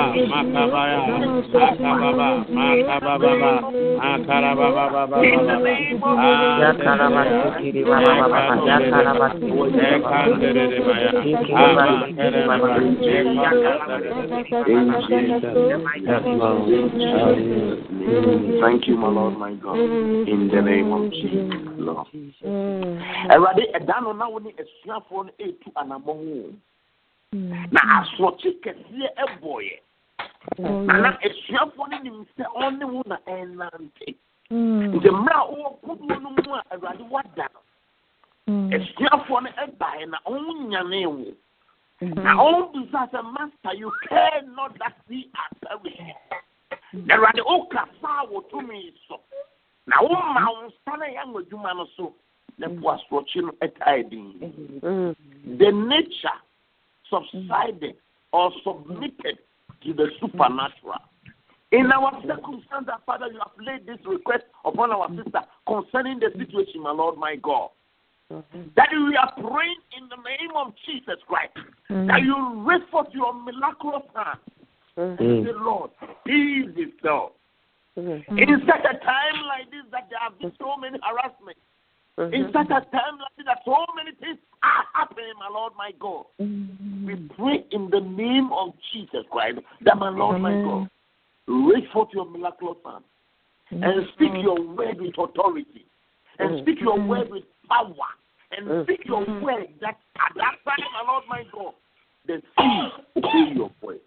my Lord, my God, in the name of Jesus, Lord. Awurade ɛda no na wo ne asuafoɔ no ɛretu anammɔn wo na asorɔkye kɛseɛ ɛbɔeɛ na na asuafoɔ no nim sɛ ɔne wo na ɛnante. Nti mmerɛ a wowɔ kodoɔ no mu a awurade wada no asuafoɔ no ɛbaeɛ na ɔnyanee wo. Na ɔmbisa sɛ master you care not that we are perishing na awurade wokasa wɔ tumi so. Na woma wo nsa no yɛ anwadwuma no so na po asorɔkye no ɛtae din. The nature subsided or submitted to the supernatural. In our circumstance, Father, you have laid this request upon our mm. sister concerning the mm. situation, my Lord, my God. Mm-hmm. That we are praying in the name of Jesus Christ. Mm. That you raise forth your miraculous hand. And say, Lord, peace is so. In such a time like this that there have been so many harassments. In mm-hmm. such a time like that so many things are happening, my Lord, my God. Mm-hmm. We pray in the name of Jesus Christ that my Lord, my God, raise forth your miraculous hand and mm-hmm. speak your word with authority and speak your word with power and speak your word that at that time, my Lord, my God, the sea obey your voice.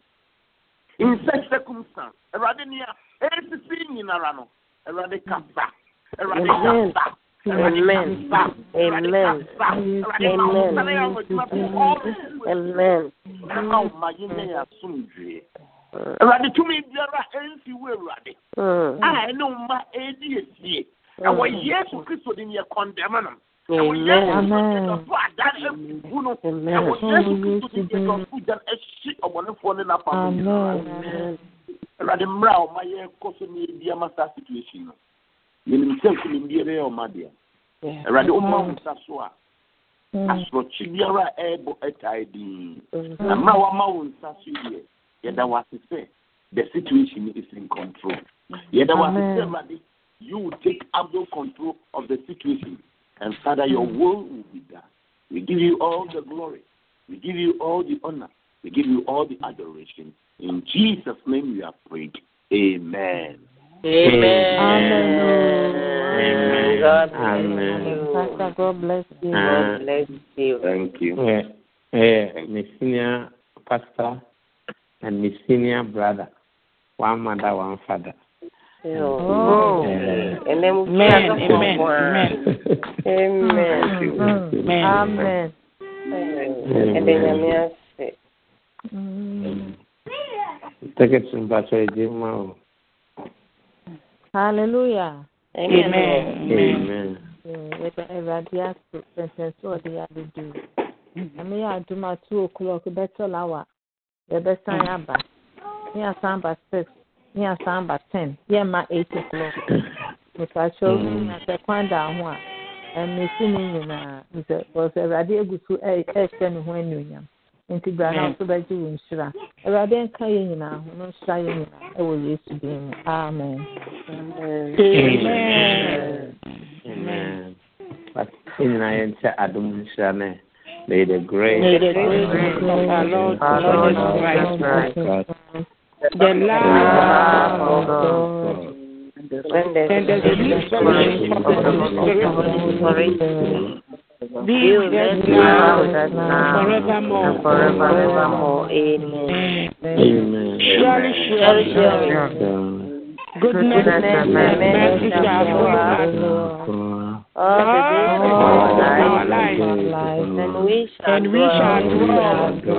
In such circumstance, Awurade ni a esisi nyinara no, Awurade kasa, Awurade kasa. Amen. Amen. Amen. Amen. Awurade tumi biara ɛnsi wo Awurade. A ɛne mma ɛdi esie. Ɛwɔ Yesu Kristo de yɛ kɔndɛm no. Ɛwɔ Yesu Kristo yɛ adan ebubu no. Ɛwɔ Yesu Kristo de yɛ dɔfo gyan ɛhyi ɔbɔnefoɔ ne n'afa nyinaa. Awurade mmerɛ a ɔma yɛ kɔ so ne ebi ama saa situation no. Yɛnim sɛ nkunim biara yɛ ɔma deɛ. Awurade ɔma wo nsa so a. Asorɔkye biara a ɛtae. Na mmerɛ a wama wo nsa so deɛ yɛda wase sɛ the situation is in control. Yɛda wase sɛ awurade you will take absolute control of the situation and father your mm-hmm. will will be done. We give you all the glory we give you all the honor we give you all the adoration. In jesus name we have prayed. Amen Amen. Amen. God bless Amen. you. Pastor, God bless you. Uh, God bless you. Thank you. Uh, uh, my senior pastor and my senior brother, one mother, one father. Oh. And then we Amen, pray amen, for amen. Amen. Amen. Amen. Hallelujah. Amen. Amen. Awurade ase pɛmpɛn sɛ ɔde yɛ abɛdu. Ɛmɛ yɛ adum a two o'clock bɛtɔ lawa. Yɛbɛsan aba. Ne asan ba six. Ne asan ba ten. Yɛmma eight o'clock. Nipakyɛw na sɛ kwan da ho a ɛmɛsi ne nyinaa. Sɛ ɔsɛ Awurade egu so ɛ ɛhyɛ ne ho anuonyam. Nti bra na mm. nso bɛgye wo nhyira. Awurade nka yɛn nyinaa ho na nhyira yɛn nyinaa ɛwɔ Yesu din mu. Amen. Amen. Amen. But in I Adam Shane, may the grace May the grace of our Lord Jesus Christ, the love of God, and the sweet fellowship of the Holy Spirit be with us now forevermore. And forevermore. Amen. Amen. Surely, surely, surely. Goodness and mercy shall follow us all the days of our life, and we shall And we shall dwell in the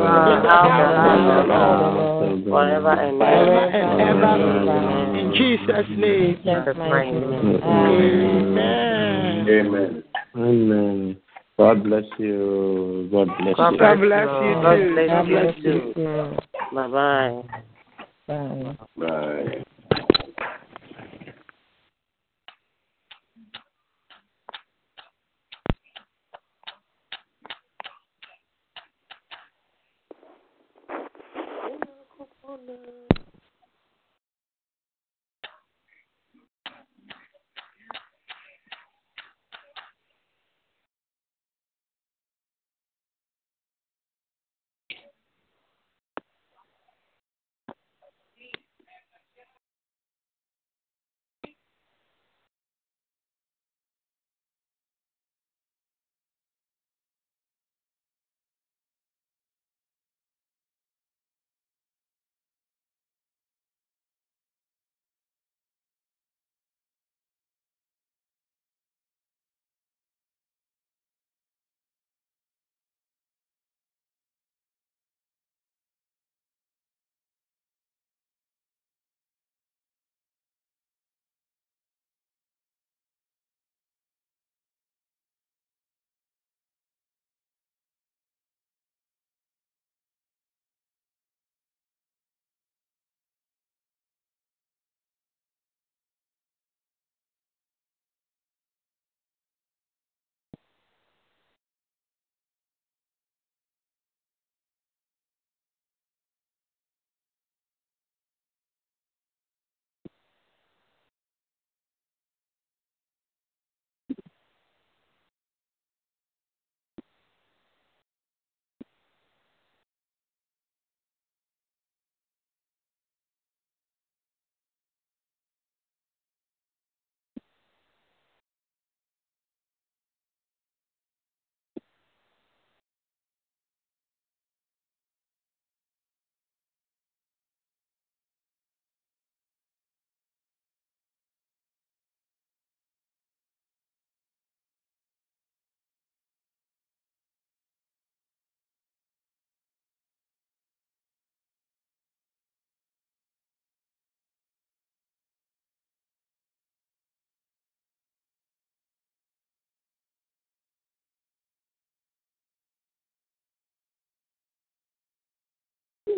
house of the Lord forever and ever. Amen. In Jesus' name. Jesus' mighty name. Amen. Amen. Amen. God bless you. God bless God you. God bless you. God bless you. you. Bye bye. Bye. Bye. Oh, no.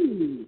Ooh.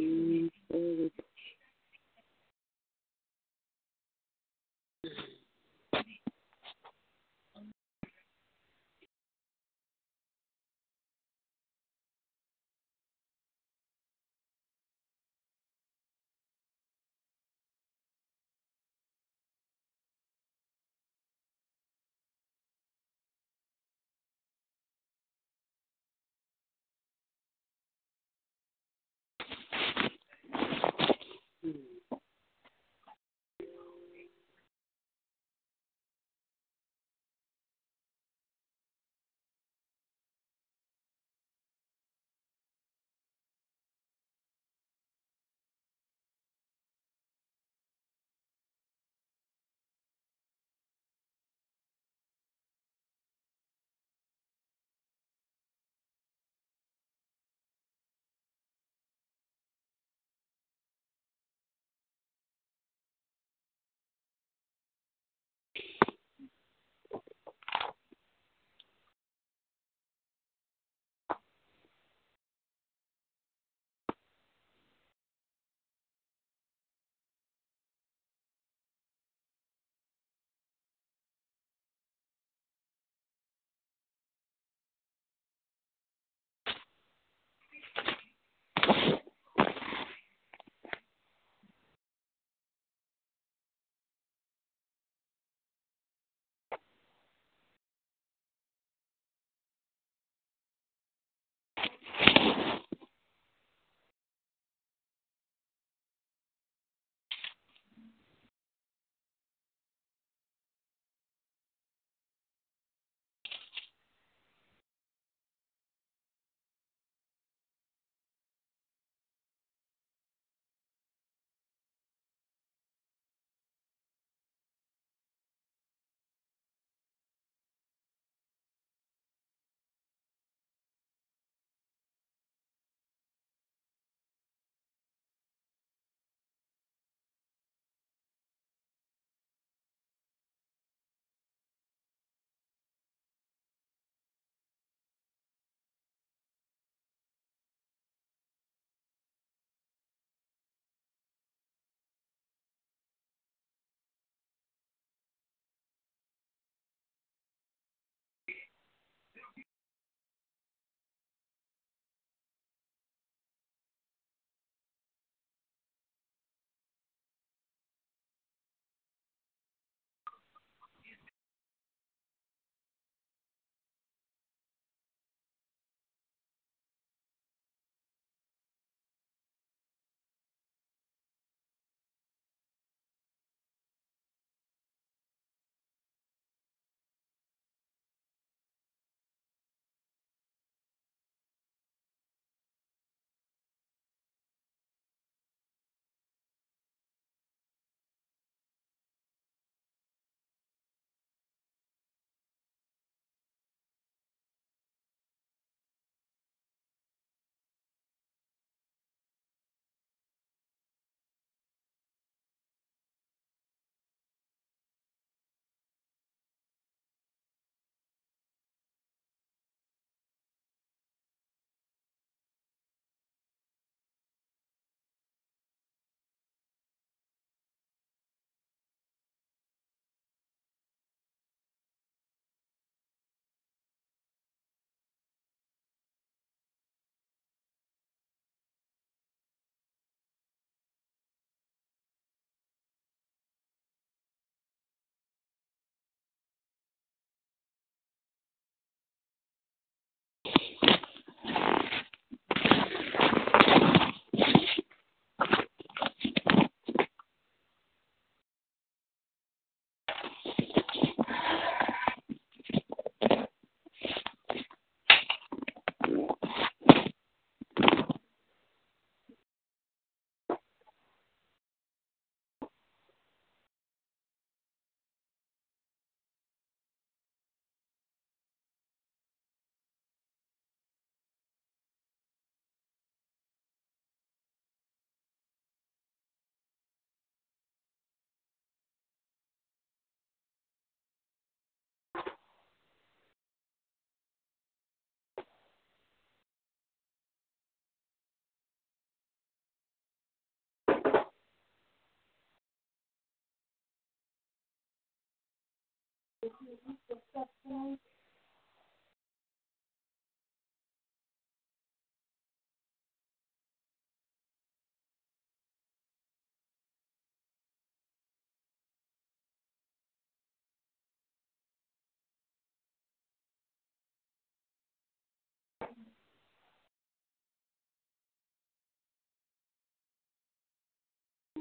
mm-hmm.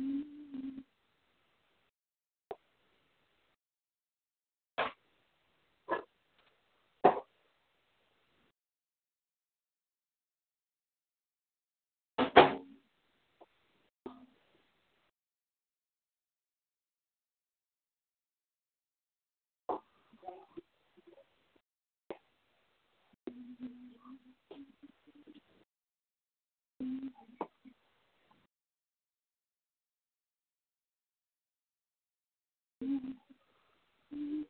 Mm-hmm. 嗯嗯。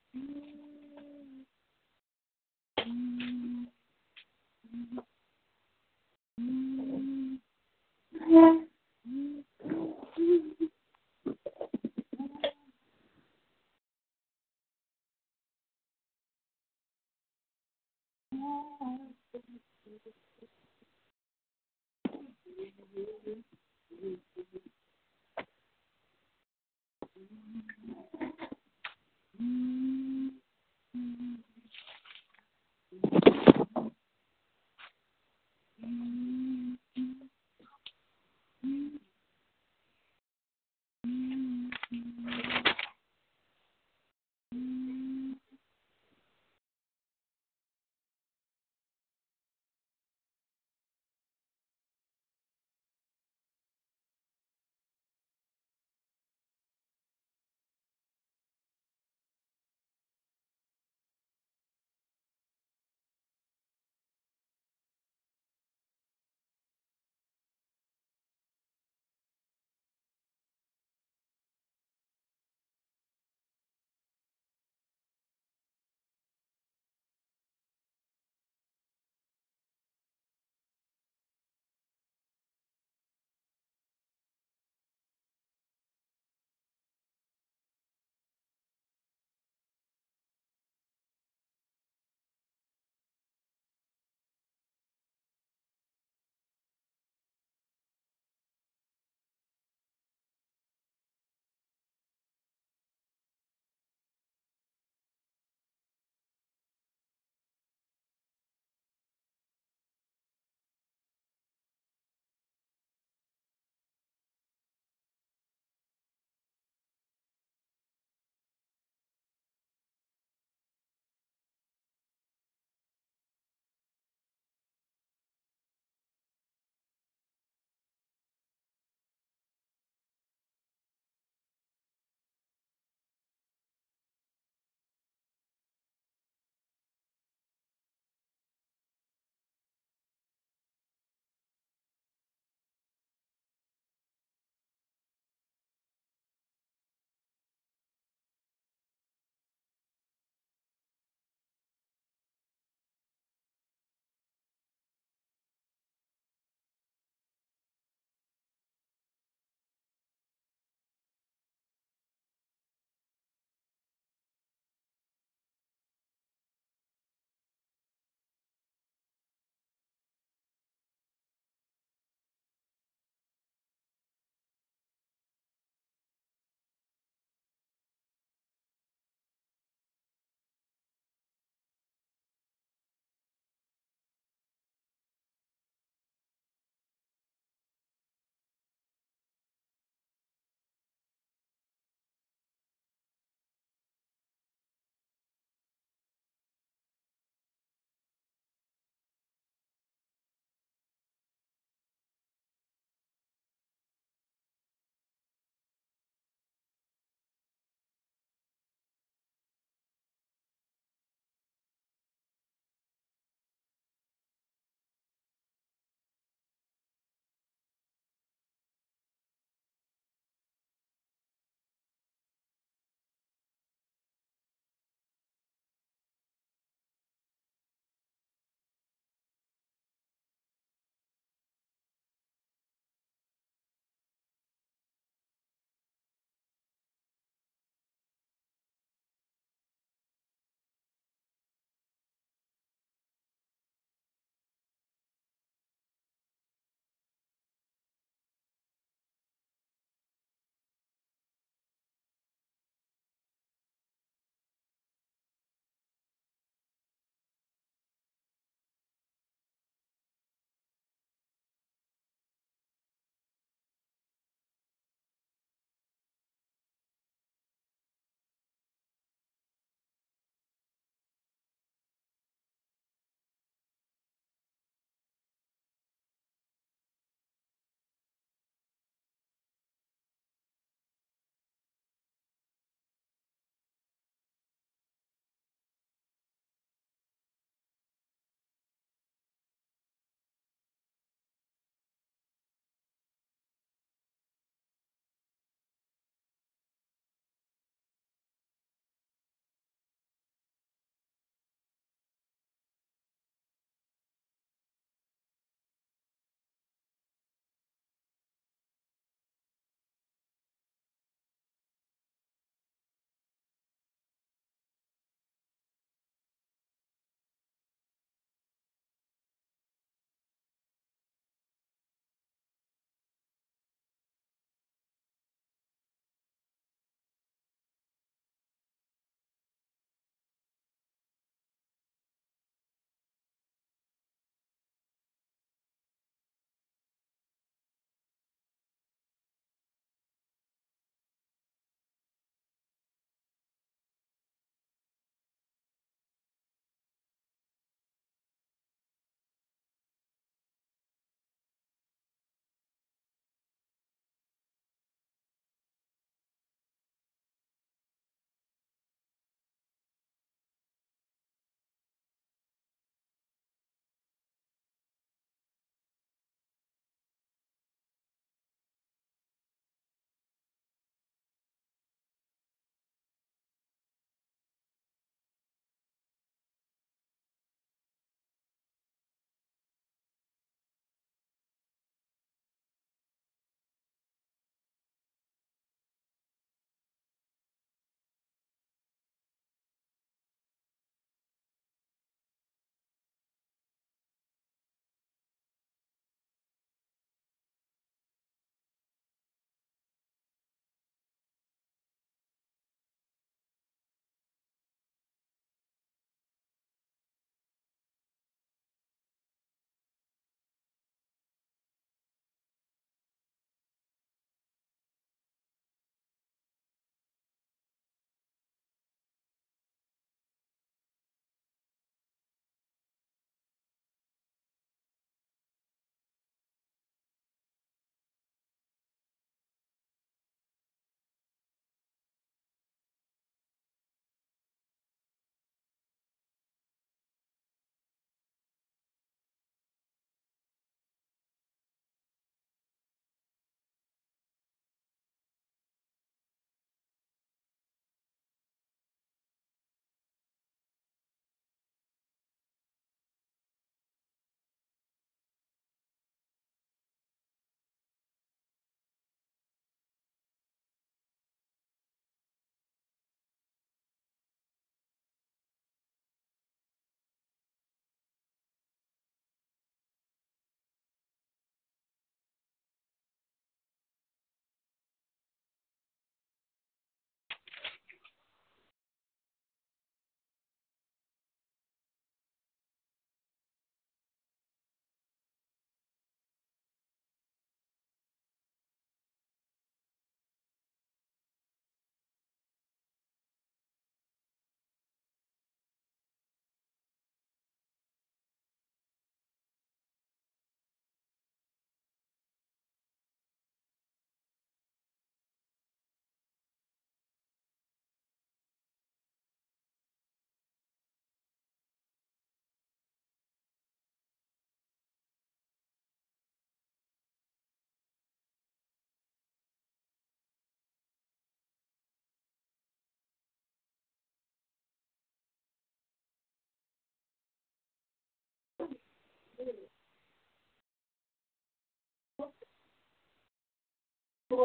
Did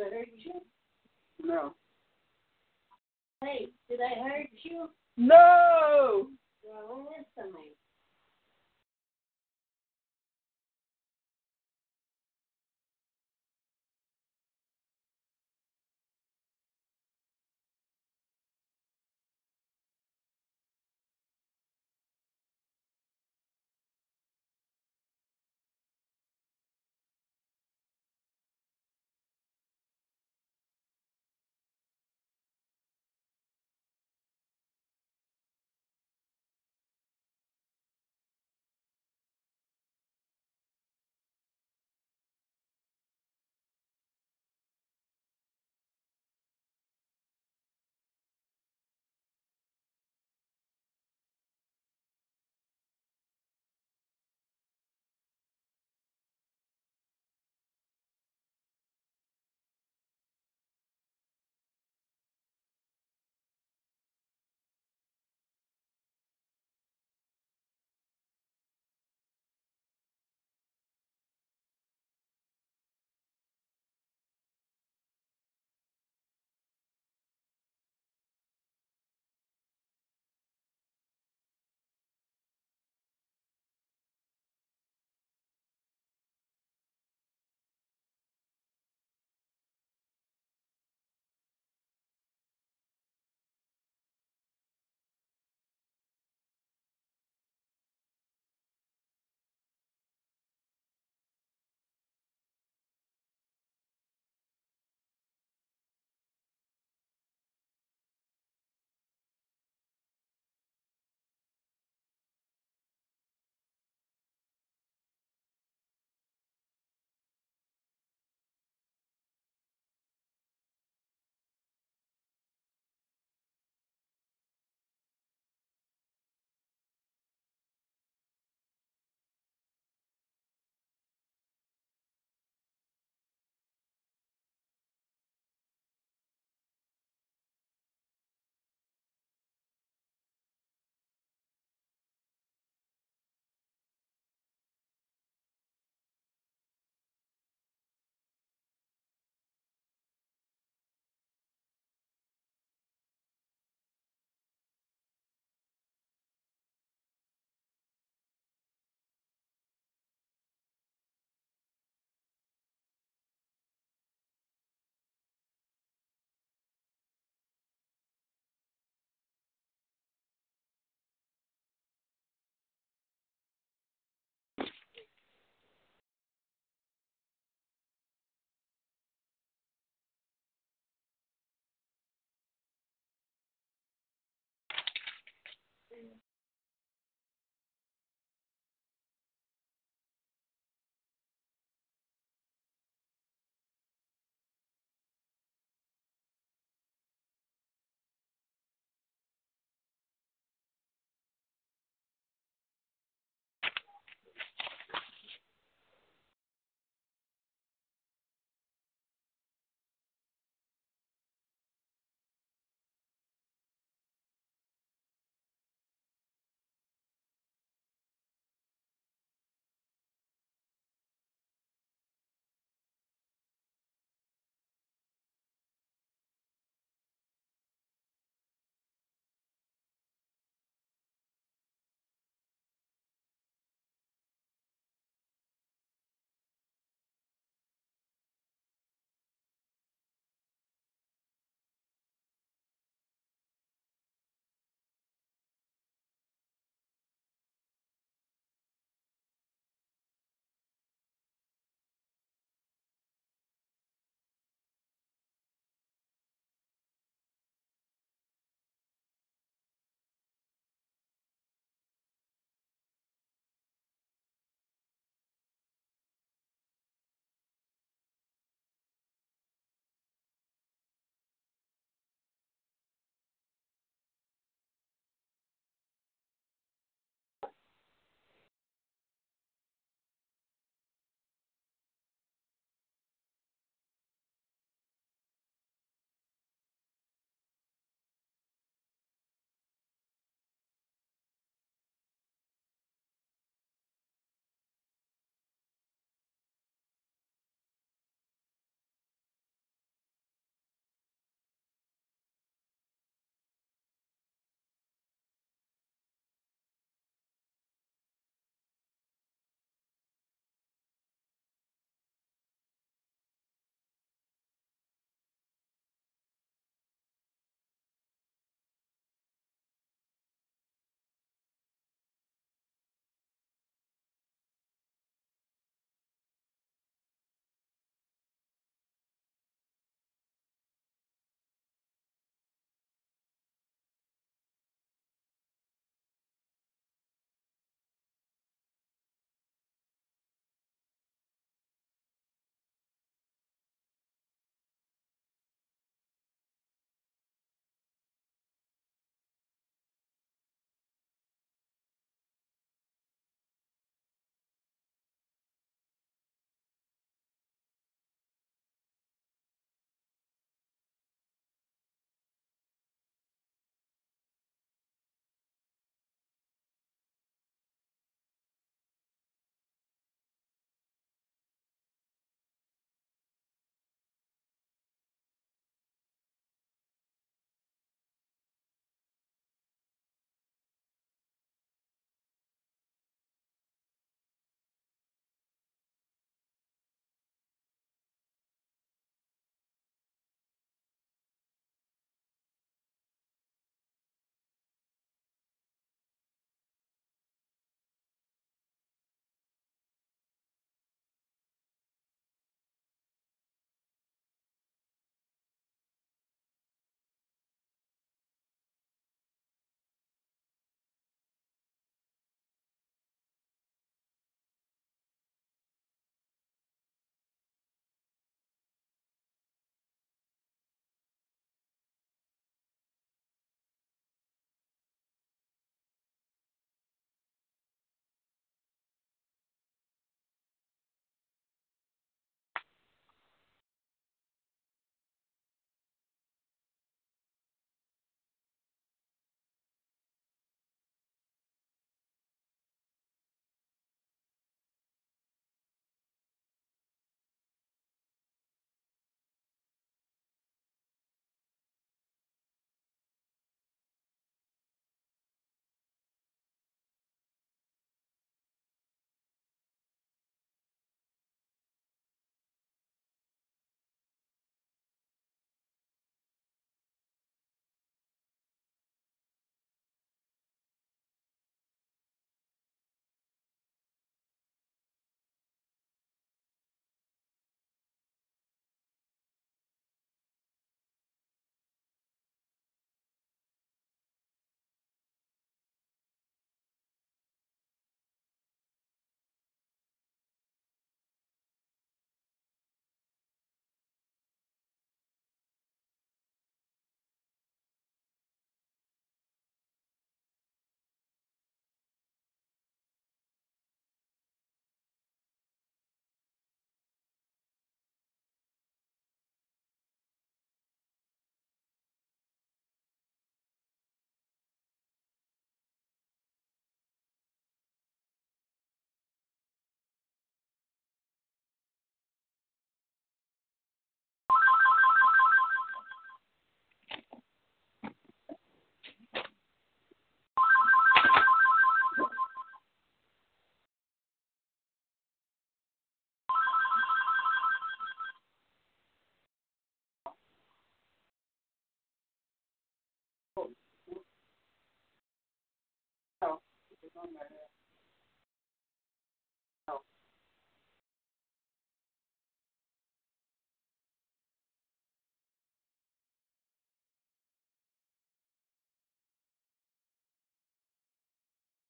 I hurt you? No. Hey, did I hurt you? No. Well, listen,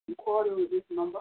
You called with this number?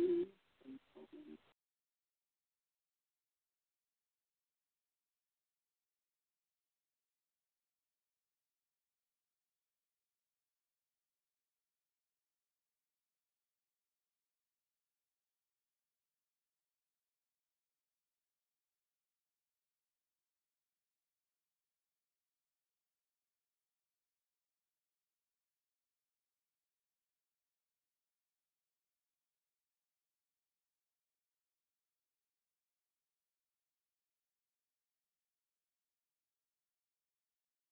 you.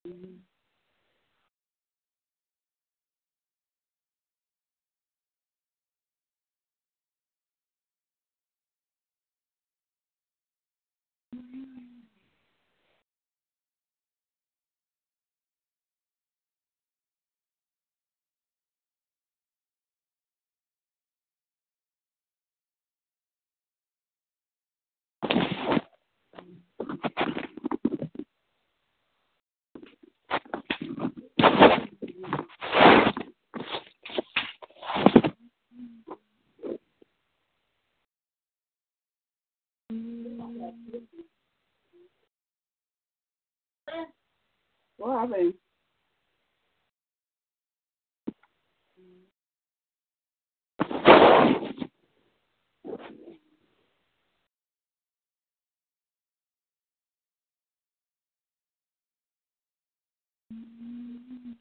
What Mm-hmm.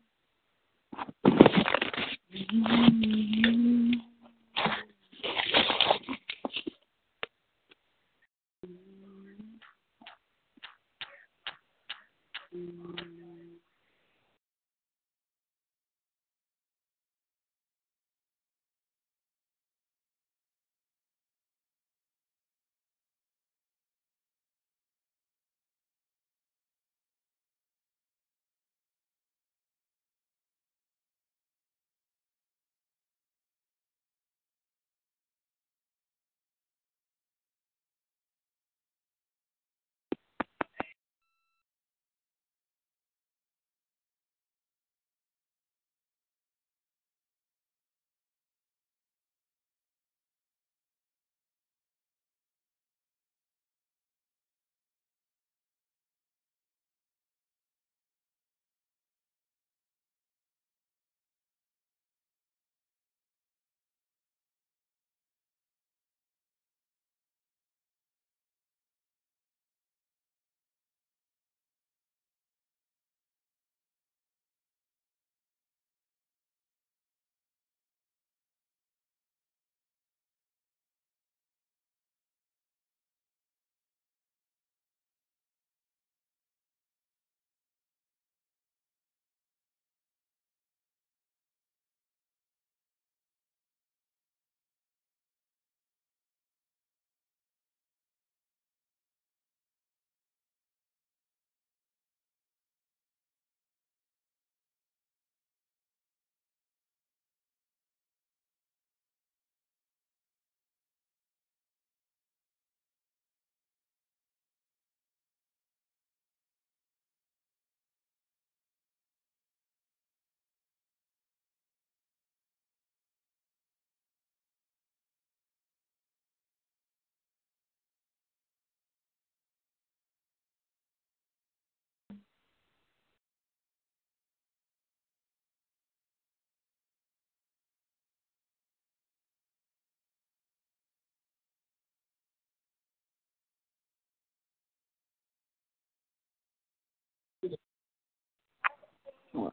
Yes,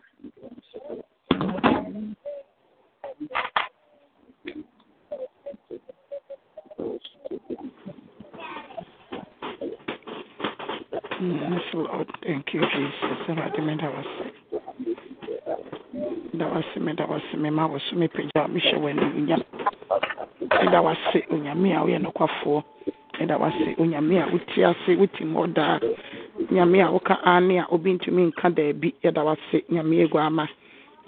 Lord. Thank you, Jesus. Awurade meda wo ase. Meda wo ase, meda wo ase, mema wo so mepagya mehyɛ wo animuonyam. Meda wo ase, onyame a woyɛ nokwafoɔ. Meda wo ase, onyame a wotie ase, wotim hɔ daa. Nyame a woka ane a obi ntumi nka daabi. Yɛda wo ase, nyame egu ama.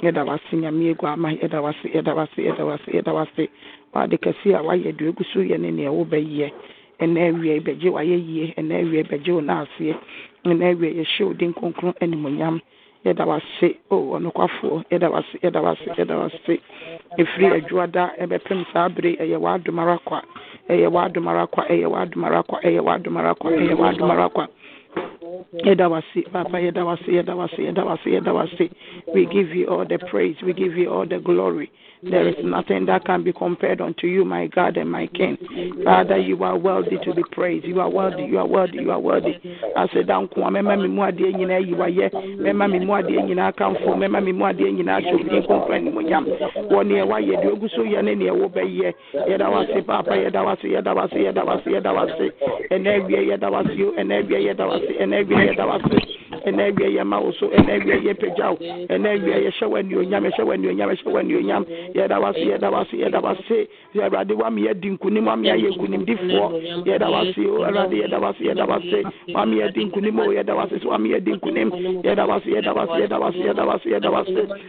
Yɛda wo ase, nyame egu ama. Yɛda wo ase, yɛda wo ase, yɛda wo ase, yɛda wo ase. Wade kɛse a wayɛ deɛ egu so yɛ ne nea wobɛyɛ. ɛnna awie bɛgye wayɛ yie. Ɛnna awie bɛgye wo naaseɛ ɛnna awie yɛhyɛ wo kronkron animonyam yɛda wase. O ɔnokwafoɔ. Yɛda wase yɛda wase yɛda wase. Ɛfiri adwoada ɛbɛpem saa bere. Ɛyɛ w'adomara kwa ɛyɛ w'adomara kwa ɛyɛ w'adomara kwa ɛyɛ w'adomara kwa ɛyɛ w'adomara wase papa yɛda wase yɛda wase we give you all the praise we give you all the glory there is nothing that can be compared unto you, my God and my King. Father, you are worthy to be praised. You are worthy, you are worthy, you are worthy. I said, Down, Mema Mimua de Yina, you are yet, Mema Mimua de Yina, come for Mema Mimua de Yina, should be comprehend Munyam. One year, why you do so Yanini, Obe, Yedawasi, Papa, Yedawasi, Yedawasi, Yedawasi, Yedawasi, and every Yedawasi, and every Yedawasi, and every Yedawasi.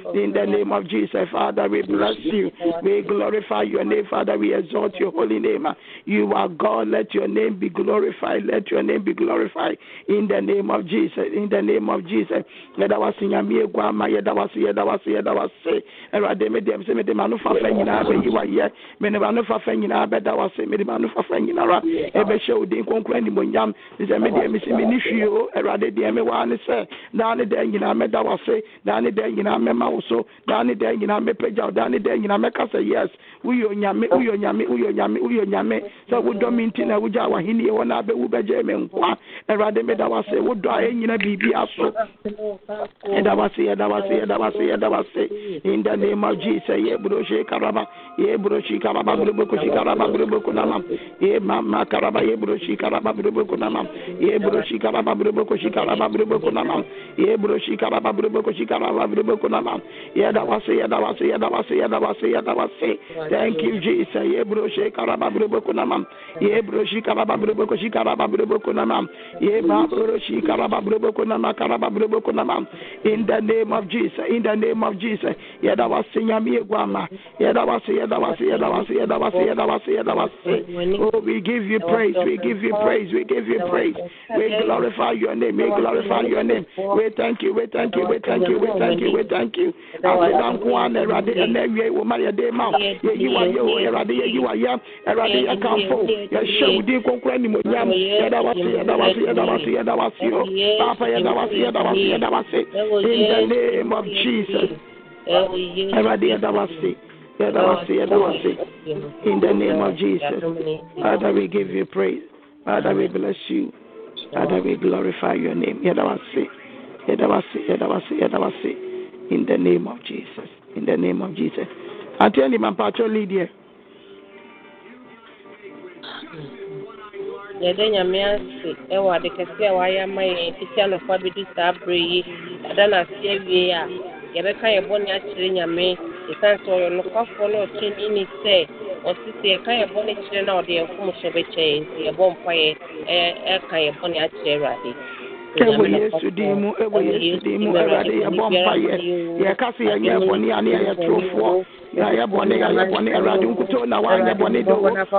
O in the name of Jesus Father we bless you. We glorify your name Father. We exalt your holy name. You are God. Let your name be glorified. Let your name be glorified. In the name of Jesus in the name of Jesus. Yɛda wase nyame egu ama yɛda wase yɛda wase yɛda wase awurade me deɛ sɛ mede m'ano fafa nyinaa bɛyi wayɛ mede m'ano fafa nyinaa bɛda wase mede m'ano fafa nyinara ɛbɛhyɛ wo din kronkron animonyam ne sɛ me deɛ mesi menni hwie o awurade deɛ mewaa ne sɛ daa ne dɛ nyinaa mɛda wase daa ne dɛ nyinaa mɛma wo so daa ne dɛ nyinaa mɛpagya wo daa ne dɛ nyinaa mɛka sɛ yes woyɛ onyame woyɛ onyame woyɛ onyame woyɛ onyame sɛ wodɔ nti na wogya wahenie hɔ na abɛwu bɛgye me nkwa awurade meda wase wodɔ a ɛnyina biribi in the name of jesus ye broshi karaba ye broshi karaba broboko shi karaba broboko nama ye mama karaba ye broshi karaba broboko nama ye broshi karaba broboko shi karaba broboko nama ye broshi karaba broboko shi karaba broboko nama yɛda wase yɛda wase yɛda wase yɛda wase yɛda wase thank you jesus ye broshi karaba broboko nama ye broshi karaba broboko shi karaba broboko nama ye ma broshi karaba broboko nama karaba broboko nama in the name of jesus in the name of jesus. Yɛda wase yɛda wase yɛda wase oh we give you praise we give you praise we give you praise. We glorify your name we glorify your name. We thank you we thank you we thank you we thank you we thank you. Aseda nko a na awurade ɛna awie ma yɛde ma wo yɛyi wa yɛ o awurade yɛyi wa yɛ awurade yɛkamfo yɛhyɛ wo din konkro animonyam yɛda wase yɛda wase yɛda wase yɛda wase o papa wase yɛda wase yɛda wase in the name of jesus. in the name of jesus. Father we give you praise. Father we bless you. Father we glorify your name. In the name of jesus. In the name of jesus. Ante ɛni ma mpatsɔ lidiɛ. Yɛda nyame ase ɛwɔ ade kɛse a wayɛ ama yɛn. Titi anɔfa bɛdu saa berɛ yi ɛda no ase awie a yɛbɛka yɛ bɔne akyerɛ nyame. Ɛsiane sɛ ɔyɛ nokwafoɔ na ne sɛ ɔse sɛ yɛka yɛ bɔne kyerɛ na ɔde yɛn fomhyɛ bɛkyɛ yɛn nti yɛbɔ mpa yɛ ɛka yɛ bɔne akyerɛ awurade. Ɛwɔ yesu din mu ɛwɔ yesu din mu awurade yɛbɔ mpa yɛ. yɛka sɛ yɛnyɛ bɔne a ne yɛyɛ torofoɔ yɛayɛ bɔne yɛayɛ bɔne awurade nkutoo na woanyɛ bɔne do.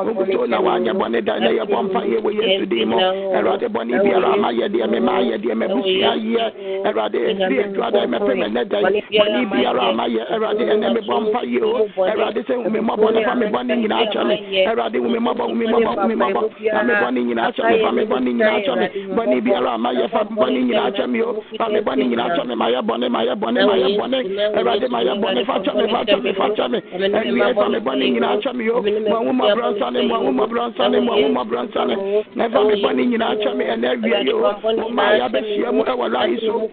nkutoo na woanyɛ bɔne da na yɛbɔ mpa yɛ wɔ yesu din mu awurade bɔne biara ama yɛ deɛ mema yɛ deɛ mabusua yɛ awurade ɛfiri aduada mɛpɛ mɛ da bɔne biara ama yɛ awurade ɛnɛ mebɔ mpa yɛ o. awurade sɛ hu me mmɔbɔ ne fa me bɔne nyinaa kyɛ me awurade hu me mmɔbɔ hu me mmɔbɔ hu me mmɔbɔ na me bɔne nyinaa kyɛ me fa me bɔne nyinaa kyɛ me bɔne biara ama yɛ fa bɔne nyinaa kyɛ me o fa me bɔne nyinaa kyɛ me ma yɛ bɔne ma yɛ bɔne ma yɛ bɔne awurade ma yɛ bɔne fa kyɛ me fa kyɛ me fa kyɛ me ɛwie fa me bɔne nyinaa kyɛ me o mo ahu mmɔborɔ nsane mo ahu mmɔborɔ nsane mo ahu mmɔborɔ nsane na fa me bɔne nyinaa kyɛ me ɛnɛ awie yi o mo maa yɛ abɛhyia mu ɛwɔ lai so.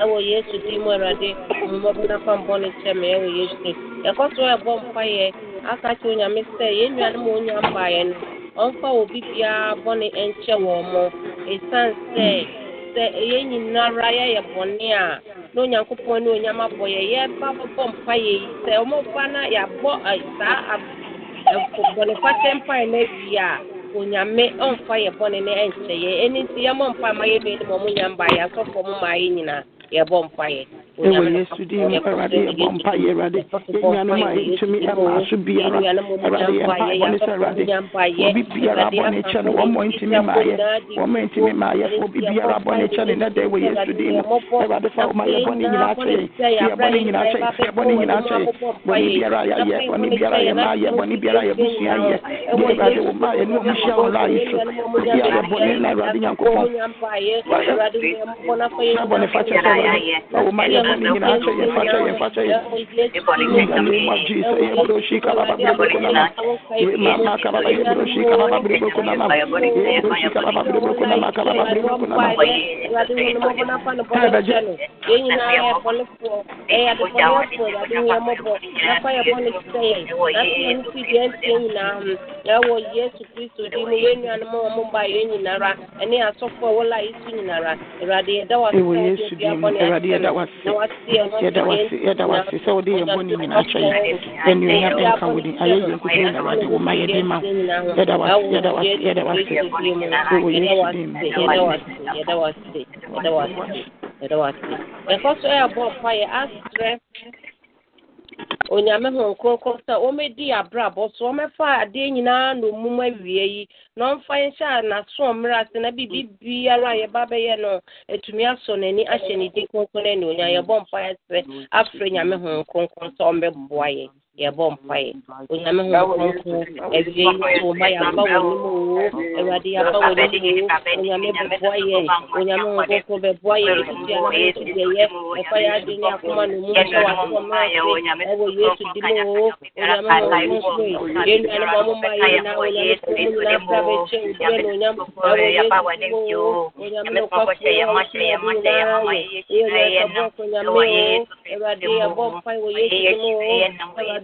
ɛwɔ yesu din mu awurade mmɔbena fa mbɔ ne kyɛ me ɛwɔ yesu din yɛkɔ so ɛbɔ mpayɛ aka kyerɛ onyame sɛ yɛn nuanom a onya mbaeɛ no ɔmfa obi biara bɔne nkyɛ wɔn mo. Ɛsiane sɛ sɛ ɛyɛ nyinara yɛyɛ bɔne a na onyankopɔn ne onyam abɔ yɛ yɛba bɛbɔ mpayɛ yi sɛ ɔmɔba na yɛabɔ saa bɔnefakyɛ mpaeɛ no awie a onyame ɔmfa yɛ bɔne no ɛnkyɛ yɛ. Ɛno nti yɛmmɔ mpae ma yɛbɛni ma ɔmo nya mbaeɛ asɔfoɔ mo maa yɛ nyinaa yɛbɔ mpaeɛ ɛwɔ yesu din mu awurade yɛbɔ mpa yɛ awurade yɛnuanom a yɛtumi ɛma so biara. awurade yɛmpa bɔne sɛ awurade obi biara bɔne kyɛ no wɔmmɔ ntumi maayɛ wɔmmɔ ntumi maayɛ fo obi biara bɔne kyɛ no. nɛ dɛ wɔ yesu din mu awurade fa woma yɛ bɔne nyinaa kyɛ yɛn yɛ bɔne nyinaa kyɛ yɛn yɛ bɔne nyinaa kyɛ bɔne biara yɛayɛ bɔne biara a yɛma ayɛ bɔne biara yɛbusua yɛ ne awurade wo ma yɛ ne ɔmu hyia wɔ laa yi so obi a yɛ bɔne na awurade nyankopɔn bɔne fa kyɛ sɛ awurade fa wo ma yɛ bɔne nyinaa kyɛ yɛn fa kyɛ yɛn fa kyɛ yɛn in the name of Jesus yɛ bro shi kaba ba bere boko nama yɛ ma ma kaba ba yɛ bro shi kaba ba bere boko nama yɛ bro shi kaba ba bere boko nama kaba ba bere boko nama yɛn nyinaa yɛ bɔnefoɔ ɛyɛ adebɔnefoɔ awurade hu yɛ mmɔbɔ nafa yɛ bɔne kyɛ yɛn nafa yɛn fi deɛ ntie nyinaa ho ɛwɔ yesu kristo din mu yɛn nuanom a wɔn ba yɛn nyinara ɛne asɔfoɔ a wɔla yesu nyinara awurade yɛda wɔ ɛwɔ yesu din mu awurade yɛda wase yɛda wase yɛda wase sɛ wode yɛ bɔne nyinaa kyɛ yɛn anuonyam ɛnka wo din ayɛ yɛn kutu na awurade wo ma yɛ din ma wo yɛda wase yɛda wase yɛda wase ɛwɔ yesu din mu yɛda wase yɛda wase yɛda wase ɛkɔ so ɛyɛbɔ mpaeɛ asrɛ onyame ho nkronkron sɛ wɔmɛdi abrabɔ so wɔmɛfa adeɛ nyinaa na omum awie yi na ɔmfa yɛhyɛ n'aso mmerɛ ase na biribi biara a yɛba bɛyɛ no atumi asɔ n'ani ahyɛ ne din kronkron anuonyam yɛbɔ mpaeɛ sɛ afrɛ nyame ho nkronkron sɛ ɔmbɛboa yɛn. Yɛbɔ mpaeɛ onyame ho nkronkron awie yi so ma yɛaba wɔ anim oo awurade yɛaba wɔ anim oo onyame bɛboa yɛn onyame ho nkronkron bɛboa yɛn ɛtutua na mo nso deɛ yɛ ɛfa yɛ adwene ne akoma no mu hyɛ w'asɔ mmerɛ ase ɛwɔ yesu di mu oo onyame ho nkronkron yɛn nuanom a ɔmo ma yɛn na onyame kɔ mu nyinaa fra bɛkyɛ obiɛ na onyam ɛwɔ yesu di mu oo onyame no kwafoɔ a ɔhyɛ yɛde nyinaa yɛ ɛyɛ nyame kabɔ onyame oo awurade yɛbɔ mpae wɔ yesu di mu oo awurade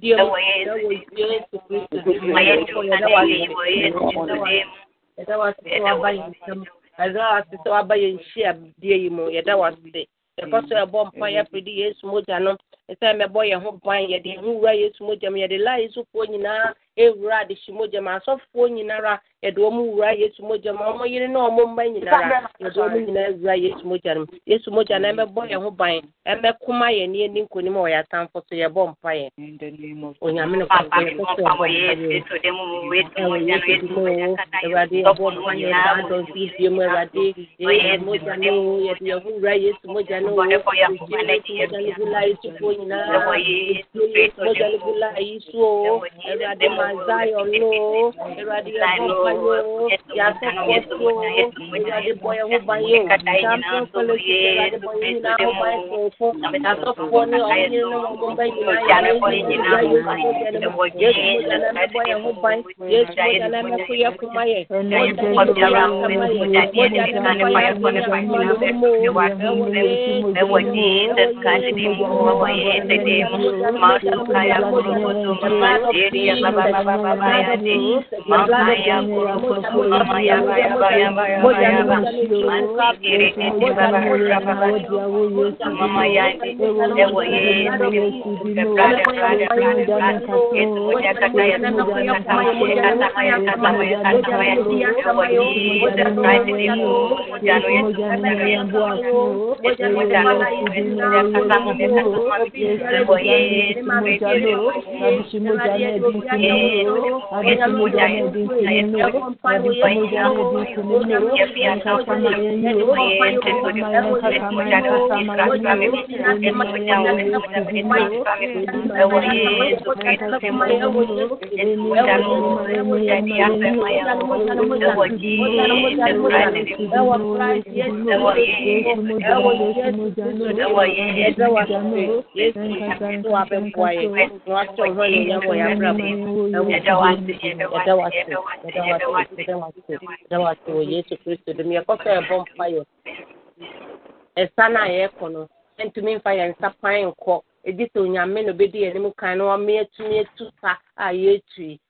di mu oo yɛda wase sɛ waba yɛ nsɛm yɛda wase sɛ waba yɛ nhyia yi mu. Yɛda wase yɛkɔ so ɛbɔ mpa yɛpede yesu mogya no. Ɛsɛ mɛbɔ yɛn ho ban yɛde ho wura yesu mogya mu. Yɛde la yesu foɔ nyinaa ɛwura adehye mogya mu asɔfoɔ nyinara yɛde wɔn wura yesu mogya mu ɔmo yere na ɔmo mma nyinara yɛde wɔn nyinaa wura yesu mogya no yesu mogya no ɛmɛbɔ yɛn ho ban ɛmɛkoma yɛn ne ɛni nkonim a ɔyɛ atamfo so yɛbɔ mpa yɛn onyame no kɔkɔ yɛbɔ mpa yɛn ɛwɔ yesu di mu o awurade yɛbɔ mpa yɛn da dɔnso die mu awurade yesu mogya no o yɛde yɛn ho wura yesu mogya no o yesu mogya no gu la yesufoɔ nyinaa yesu mogya no gu la yi so o awurade ma zion no awurade yɛbɔ mpa yo yɛasɔfoɔ so awurade bɔ yɛ ho ban yo champion fellowship awurade bɔ yɛ nyinaa ho ban sonfo yɛasɔfoɔ ne ɔhene no wɔn mba nyinaa yɛ yesu mogya na mɛbɔ yɛ ho ban yesu mogya na mɛko yɛ koma yɛ mogya ne mogya kama yɛ mogya ne mɛfa yɛ koma yɛ mo ɛwɔ Jesus Christ di mo mo ye te de ma su ka ya ko ko to ma de ri ya ba ba ya ba ya ba ya ba ya ba ma ka de ri te de ba ba ya ba ba ma ma ya de e wo ye te de ke pra de pra de pra de pra de mo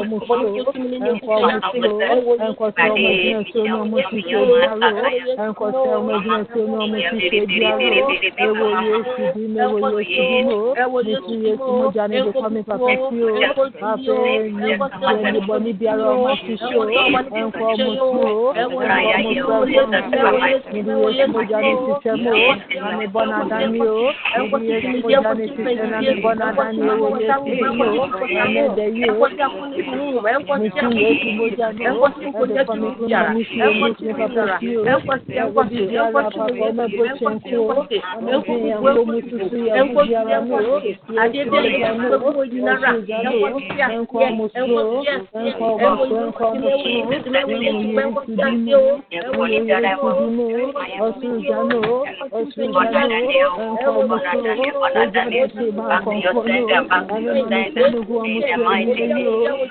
ya ka ta ya mo ya mo ya no ya ka ta mo ya ka ta ma ye wo ye ma be de yesu kristo dum yɛkɔsɛ yɛbɔ mpa yɛ ɛsa no a yɛrekɔ no ɛntumi mfa yɛn nsa pan nkɔ ɛgye sɛ onyame no bɛdi yɛn anim kan na wɔme atumi atu sa a yɛatui wanka yɛn ho a yɛntumi nyɛ hwee ɛno nti yɛbɔ mpayɛ ɛtoto yɛsi ogya no akɔ yɛ maame fie yɛ papa fie baabi biara a atamfo no ahyia wɔ hɔ no yɛde ogya no kɔ hɔ ɛnkɔhye wɔ m na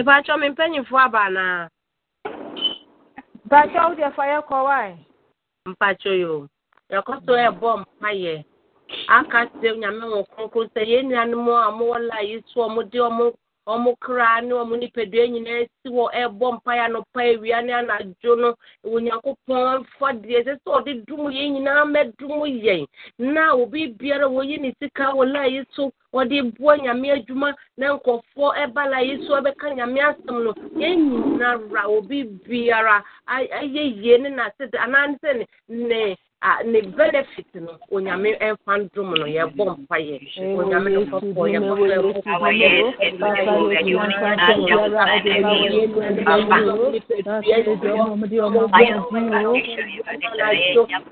Ìbájọ́ mi mpanyinfoɔ aba anaa. Mpatsɔ wo deɛ fa yɛ kɔ wae. Mpatsɔ yi o, yɛkɔ so ɛbɔ mpayɛ. Aka kyerɛ nyame wɔ kronkron sɛ yɛn nuanom a wɔwɔ la yi so a wɔde wɔn wɔn kra ne wɔn nipadua nyinaa si wɔ ɛbɔ mpaeɛ anɔpa awia ne anadwo no onyankopɔn fa deɛ ɛsɛ sɛ ɔde dum yɛn nyinaa mɛdum yɛn na obi biara wɔyi ne sika wɔ la yi so wɔde boa nyame adwuma na nkɔfoɔ ɛba la yi so ɛbɛka nyame asɛm no yɛn nyinara obi biara ayɛ yie ne n'ase anaa sɛ ne a ne benefit no onyame ɛmfa ndom no yɛbɔ mpayɛ onyame no fɔfɔ yɛkɔfɛ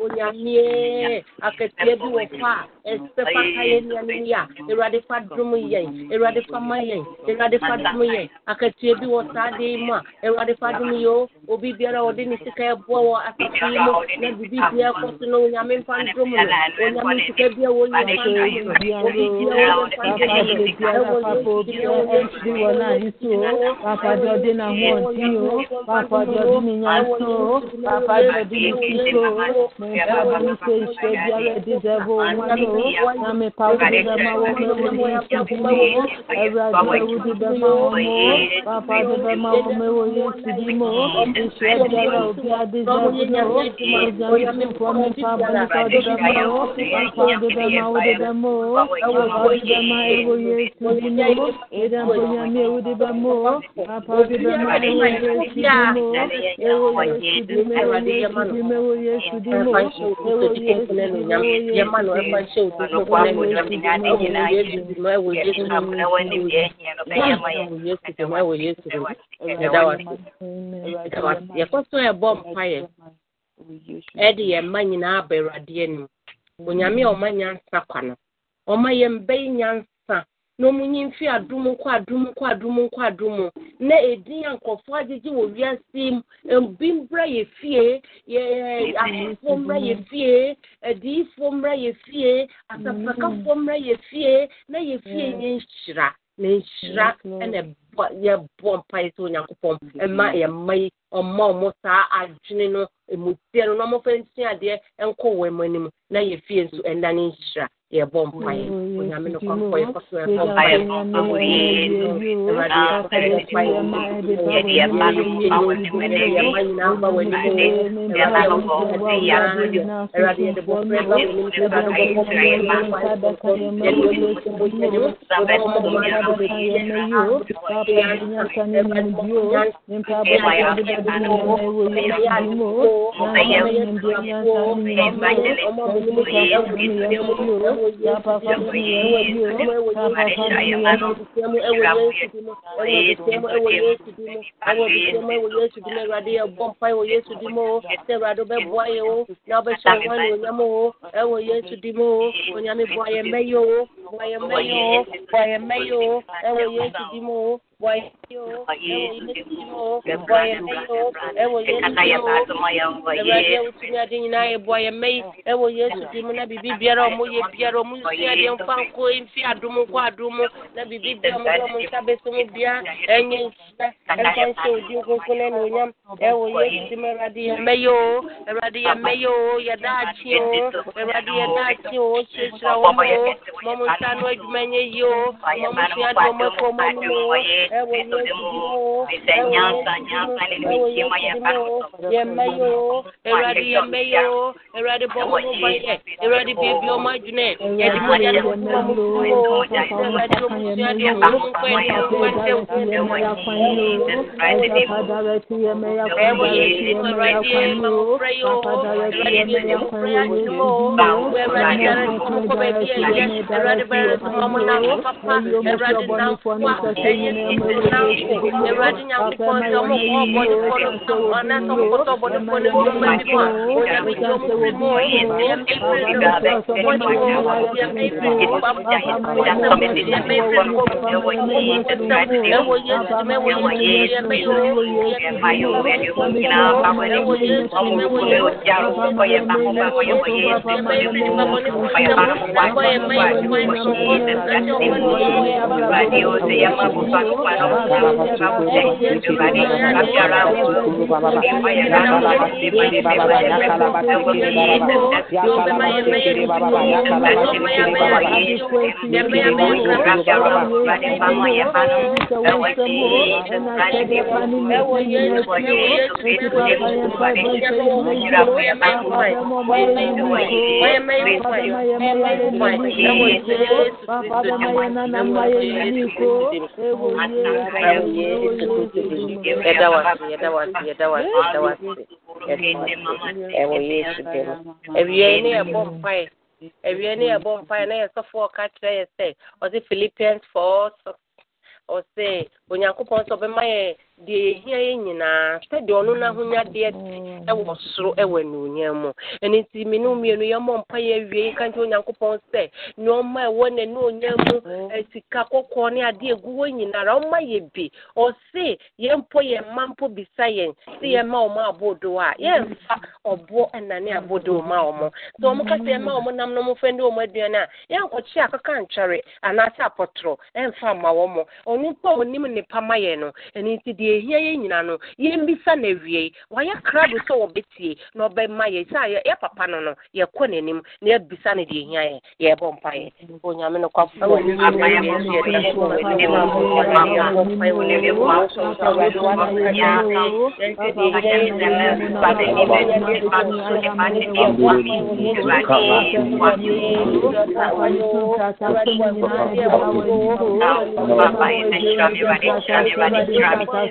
onyame akatua bi wɔ fa a ɛsɛ fa ka yɛ nnuane yi a awurade fa dom yɛn awurade fa ma yɛn awurade fa dom yɛn akatua bi wɔ saa de mu a awurade fa dom yɛ o obi biara ɔde ne sika ɛboa wɔ asafo yi mu na biribi biara kɔ no onyame mfa ndom no onyame nsika bia wɔ yɛ mfa ndom no obi bia wɔ yɛ mfa ndom no papa obi ɛnti wɔ o papa de ɔde n'ahoɔden o papa de ɔde ne o papa de ɔde ne sika o mmepa de ne sɛ nhyɛ biara ɛde dɛbɔ wɔn o na mepa wo de bɛma wɔn ma wɔ yɛ nsudi mu o de bɛma wɔn o papa de bɛma wɔn ma wɔ yɛ nsudi mu o nhyɛ biara obi ade dɛbɔ no o ɔgyame mpɔ mepa bɔnipa de bɛma o papa de bɛma wo de o papa de bɛma ɛwɔ yɛ nsudi mu o ɛdɛ mpɔ nyame ewu de bɛma o papa de bɛma ɛwɔ yɛ nsudi o ɛwɔ yɛ nsudi mu ɛwɔ yɛ nsudi mu ɛwɔ yɛ nsudi mu o ɛwɔ yɛ nsudi mu ɛwɔ yɛ nsudi mu. yɛkɔ so ɛbɔ mpaeɛ ɛde yɛn mma nyinaa aba awurade anim onyame a ɔma nyansa kwa no ɔma yɛn bɛyi nyansa. Na ɔmo nyi mfi adum nkɔ adum nkɔ adum nkɔ adum na edin a nkɔfoɔ agyegye wɔ wiase mu ebi mbra yɛ fie. Yɛ asofoɔ mbra yɛ fie. Adiifoɔ mbra yɛ fie. Asafrakafoɔ mbra yɛ fie. Na yɛ fie yɛ nhyira na nhyira ɛna ɛbɔ yɛbɔ mpaeɛ sɛ onyankopɔn ɛma yɛ mma yi ɔma ɔmo saa adwene no emutia no na ɔmo fɛ nsua adeɛ ɛnkɔ wɔn mu anim na yɛ fie nso ɛnda ne nhyira yɛbɔ mpaeɛ onyame no kɔnkɔ yɛkɔ so yɛbɔ mpaeɛ ɔwɔ yesu Onyame bɔ ayɛ mɛyɛ o, ɛwɔ yesu di mu bɔ ayɛ mɛyɛ o ɛwɔ yesu di mu awurade awutumi ade nyinaa yɛ bɔ ayɛ mɛyɛ ɛwɔ yesu di mu na bibi biara ɔmo yɛ biara ɔmo nsua deɛ mfa nko mfi adum nkɔ adum na bibi biara ɔmo ɔmo nsa bɛsɛ mu bia ɛnyɛ nhyira ɛmfa nhyɛ odi nkonko na ɛnuonyam ɛwɔ yesu di mu awurade yɛ mɛyɛ o. Awurade yɛ mɛyɛ o. Yɛ daakye o. Awurade yɛ daakye o. Hyirahyira wɔn o mɔmo nsa no adwuma nyɛ yie o. Mɔmo sua deɛ ɔmo ɛkɔ ɔmo anim o ɛwɔ yesu di mu o ɛwɔ yesu di mu ɛwɔ yesu di mu o yɛ mɛyɛ o awurade yɛ mɛyɛ o awurade bɔ ɔmo ho ban yɛ awurade biebi ɔmo adwene yɛde mo yɛ no kɔ ɔmo fu o awurade ɔmo sua deɛ ɔmo nkɔ yɛ no ɔmo ɛsɛ wo ɛwɔ yesu awurade ma mo frɛ yɛ o awurade bie deɛ mo frɛ yɛ akyerɛ o awurade yɛrɛ kɔ mo kɔ baabi a yɛ awurade bɛrɛ so ma mo nam papa awurade namfo a ɛyɛ sisi namfo awurade nyankopɔn sɛ ɔmo kɔ ɔbɔnefoɔ no so ɔnasɛ ɔmo kɔtɔ ɔbɔnefoɔ no so ma bi mu a onyame ɔmo mu no ɛwɔ yesu ɛwɔ yesu yɛ yɛ yesu dɛm awie ne yɛbɔ mpae awie ne yɛbɔ mpae na yɛsɔfo ɔka kyerɛ yɛ sɛ ɔse philippians four six ɔse onyankopɔn sɛ ɔbɛma yɛ deɛ yɛhia yɛ nyinaa sɛdeɛ ɔno n'ahonyadeɛ te ɛwɔ soro ɛwɔ anuonyam mu. Ɛno nti me ne mmienu yɛmmɔ mpa yɛ awie. Yɛka nkyɛ onyankopɔn sɛ nneɔma ɛwɔ n'anuonyam mu sika kɔkɔɔ ne adeɛ egu hɔ nyinara ɔma yɛ bi. Ɔse yɛmpo yɛn mma mpo bisa yɛn. Sɛ yɛma ɔmo abodo a yɛmfa ɔboɔ ɛnane abodo ma ɔmo sɛ ɔmo ka sɛ yɛma ɔmo nam no mofɛ ndi ɔmo aduane a yɛnkɔkye akaka ntware anaasɛ apɔtorɔ ɛmfa mma wɔn. Ɔno mpo a ɔnim nipa ma yɛ no ɛno nti deɛ ehia yɛ nyina no yɛmbisa na awie wayɛ krado sɛ wɔbɛtie na ɔbɛma yɛ sɛ yɛ papa no no yɛkɔ n'anim na yɛbisa no deɛ ehia yɛ yɛbɔ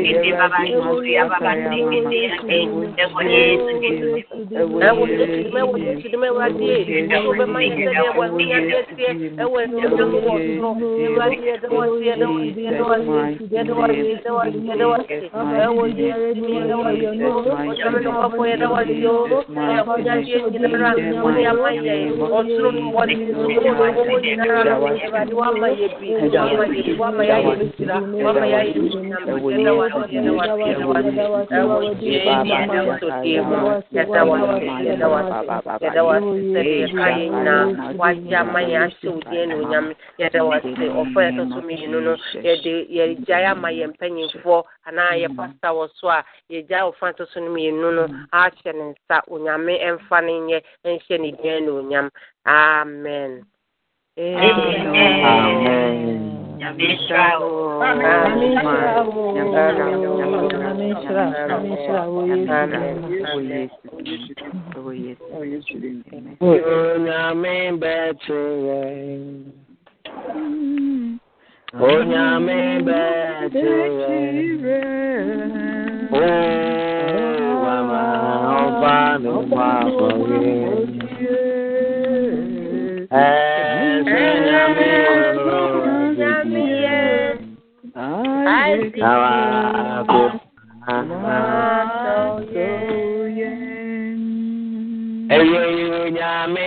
mpa yɛ onyame no kwafo wagye ama yɛn ahyɛ wo din anuonyam yɛda wase ɔfa yɛ tɔso mmienu no yɛde yɛgyae ama yɛn mpanyimfoɔ anaa yɛ pasta wɔ so a yɛgyae ɔfa tɔso no mmienu no ahyɛ ne nsa onyame ɛmfa no nyɛ ɛnhyɛ ne din anuonyam amen Amen. Onyame no ma kọye Ẹsẹ Awako Ẹyẹ nyame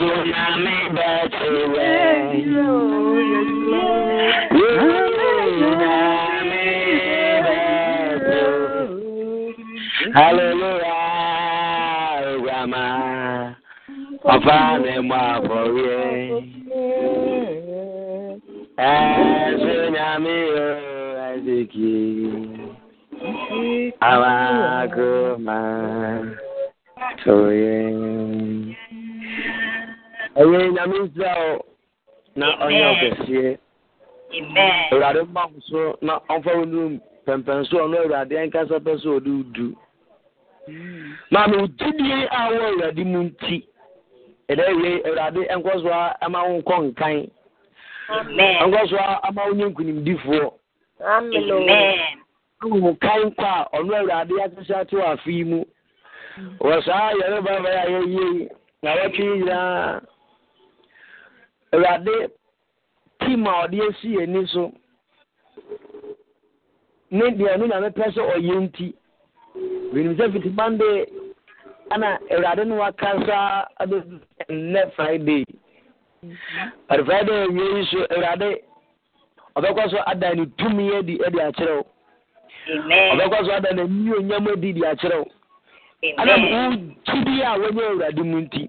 Mèsì nyàmé bẹ́ẹ̀ ti rẹ̀. Nyàmé bẹ́ẹ̀ ti Hallelujah, Rama. Ni mo àbọ̀rí ẹ̀. Ẹ̀sùn nyàmé o, ẹ̀sìkì. Àwọn àgọ́mà tó yẹ. Sẹ́ ọ na ọ̀nyẹ́ ọ̀kẹ́sìẹ́. Awurade mma wo so na ɔmfa wo num pɛmpɛn so ɔno awurade ankasa pɛ sɛ ɔde wo du. Maame wo gyidie a wɔ awurade mu nti ɛdɛ wie awurade nkɔ so a ama wo nkɔ nkan. Nkɔ so a ama wo nye nkunimdifoɔ. Awo wo kan kɔ a ɔno awurade akyehyɛ ate wɔ afe yi mu. Wɔ saa yɛre bɛbɛ a yɛyie yi na wɔtwe yi nyinaa. Awurade tim a ɔde esi yɛn ani so ne deɛ ɛno na mepɛ sɛ ɔyɛ nti menim sɛ fiti mande ana awurade no wakasa abɛdu nnɛ friday. But friday awie yi so awurade ɔbɛkɔ so ada ne tumi adi adi akyerɛ wo ɔbɛkɔ so ada n'ani onyam adi di akyerɛ wo ana wo gyidi a wɔnyɛ awurade mu nti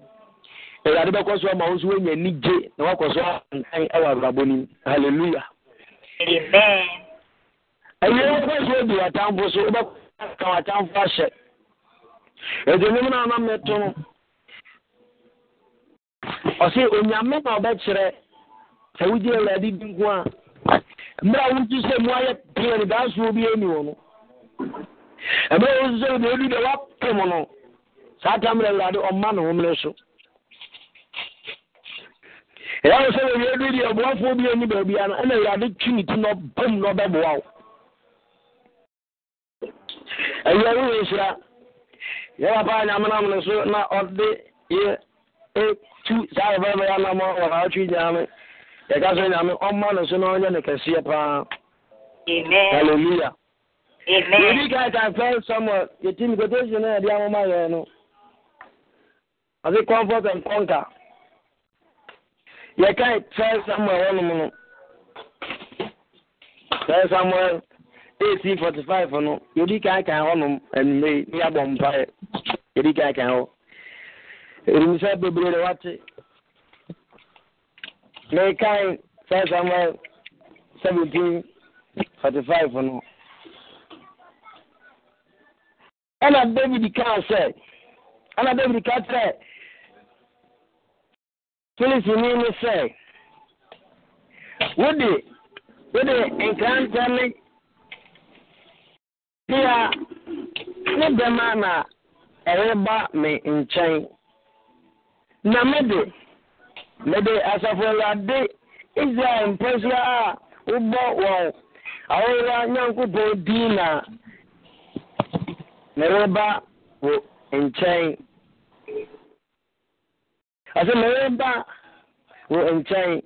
awurade bɛkɔ so ama wo nso woanya anigye na woakɔ so ankan ɛwɔ abrabɔ no mu halleluya ɛyɛ wobɛ so adi watamfo so wobɛka watamfo ahyɛ ɛnti nim no ana mɛto no ɔse onyame na ɔbɛkyerɛ sɛ wogye awurade di nko a mmerɛ a wotu sɛ mu ayɛ pee no daasoɔ bi ani wɔ no ɛberɛ a wotu sɛ wode ɔdu dɛ woapem no saa tam na awurade ɔma ne homene so ɛyɛ sɛ wɔwie du deɛ ɔboafoɔ bi ani baabia no ɛna awurade twi ne ti na ɔbam na ɔbɛboa wo ɛyɛ wo yɛ hyira yɛ papa nyamenam no so na ɔde yɛ ɛtu saa yɛbɛbɛyɛ anam wɔ haatwi nyame yɛka sɛ nyame ɔma no so na ɔnyɛ no kɛseɛ paa halleluya yɛdi ka ka fɛ samuel yɛtim quotation no yɛde amoma yɛ no ɔse comfort and conquer yɛka fɛ samuel hɔnom no. Fɛ samuel eighteen forty five no yɛdi kan kan hɔnom anumere ne yɛabɔ mpaeɛ yɛdi kan kan hɔ erimisa bebree na wate mekan fɛ samuel seventeen forty five no. Ɛna david kaa sɛ ɛna david ka kyerɛ filisini ne sɛ wode wode nkranta bia ne bɛma na ɛreba me nkyɛn na mede mede asafo awurade israel mpɔsia a wobɔ wɔn ahorowa nyankopɔn din na mereba wo nkyɛn ɔsɛ mereba wo nkyɛn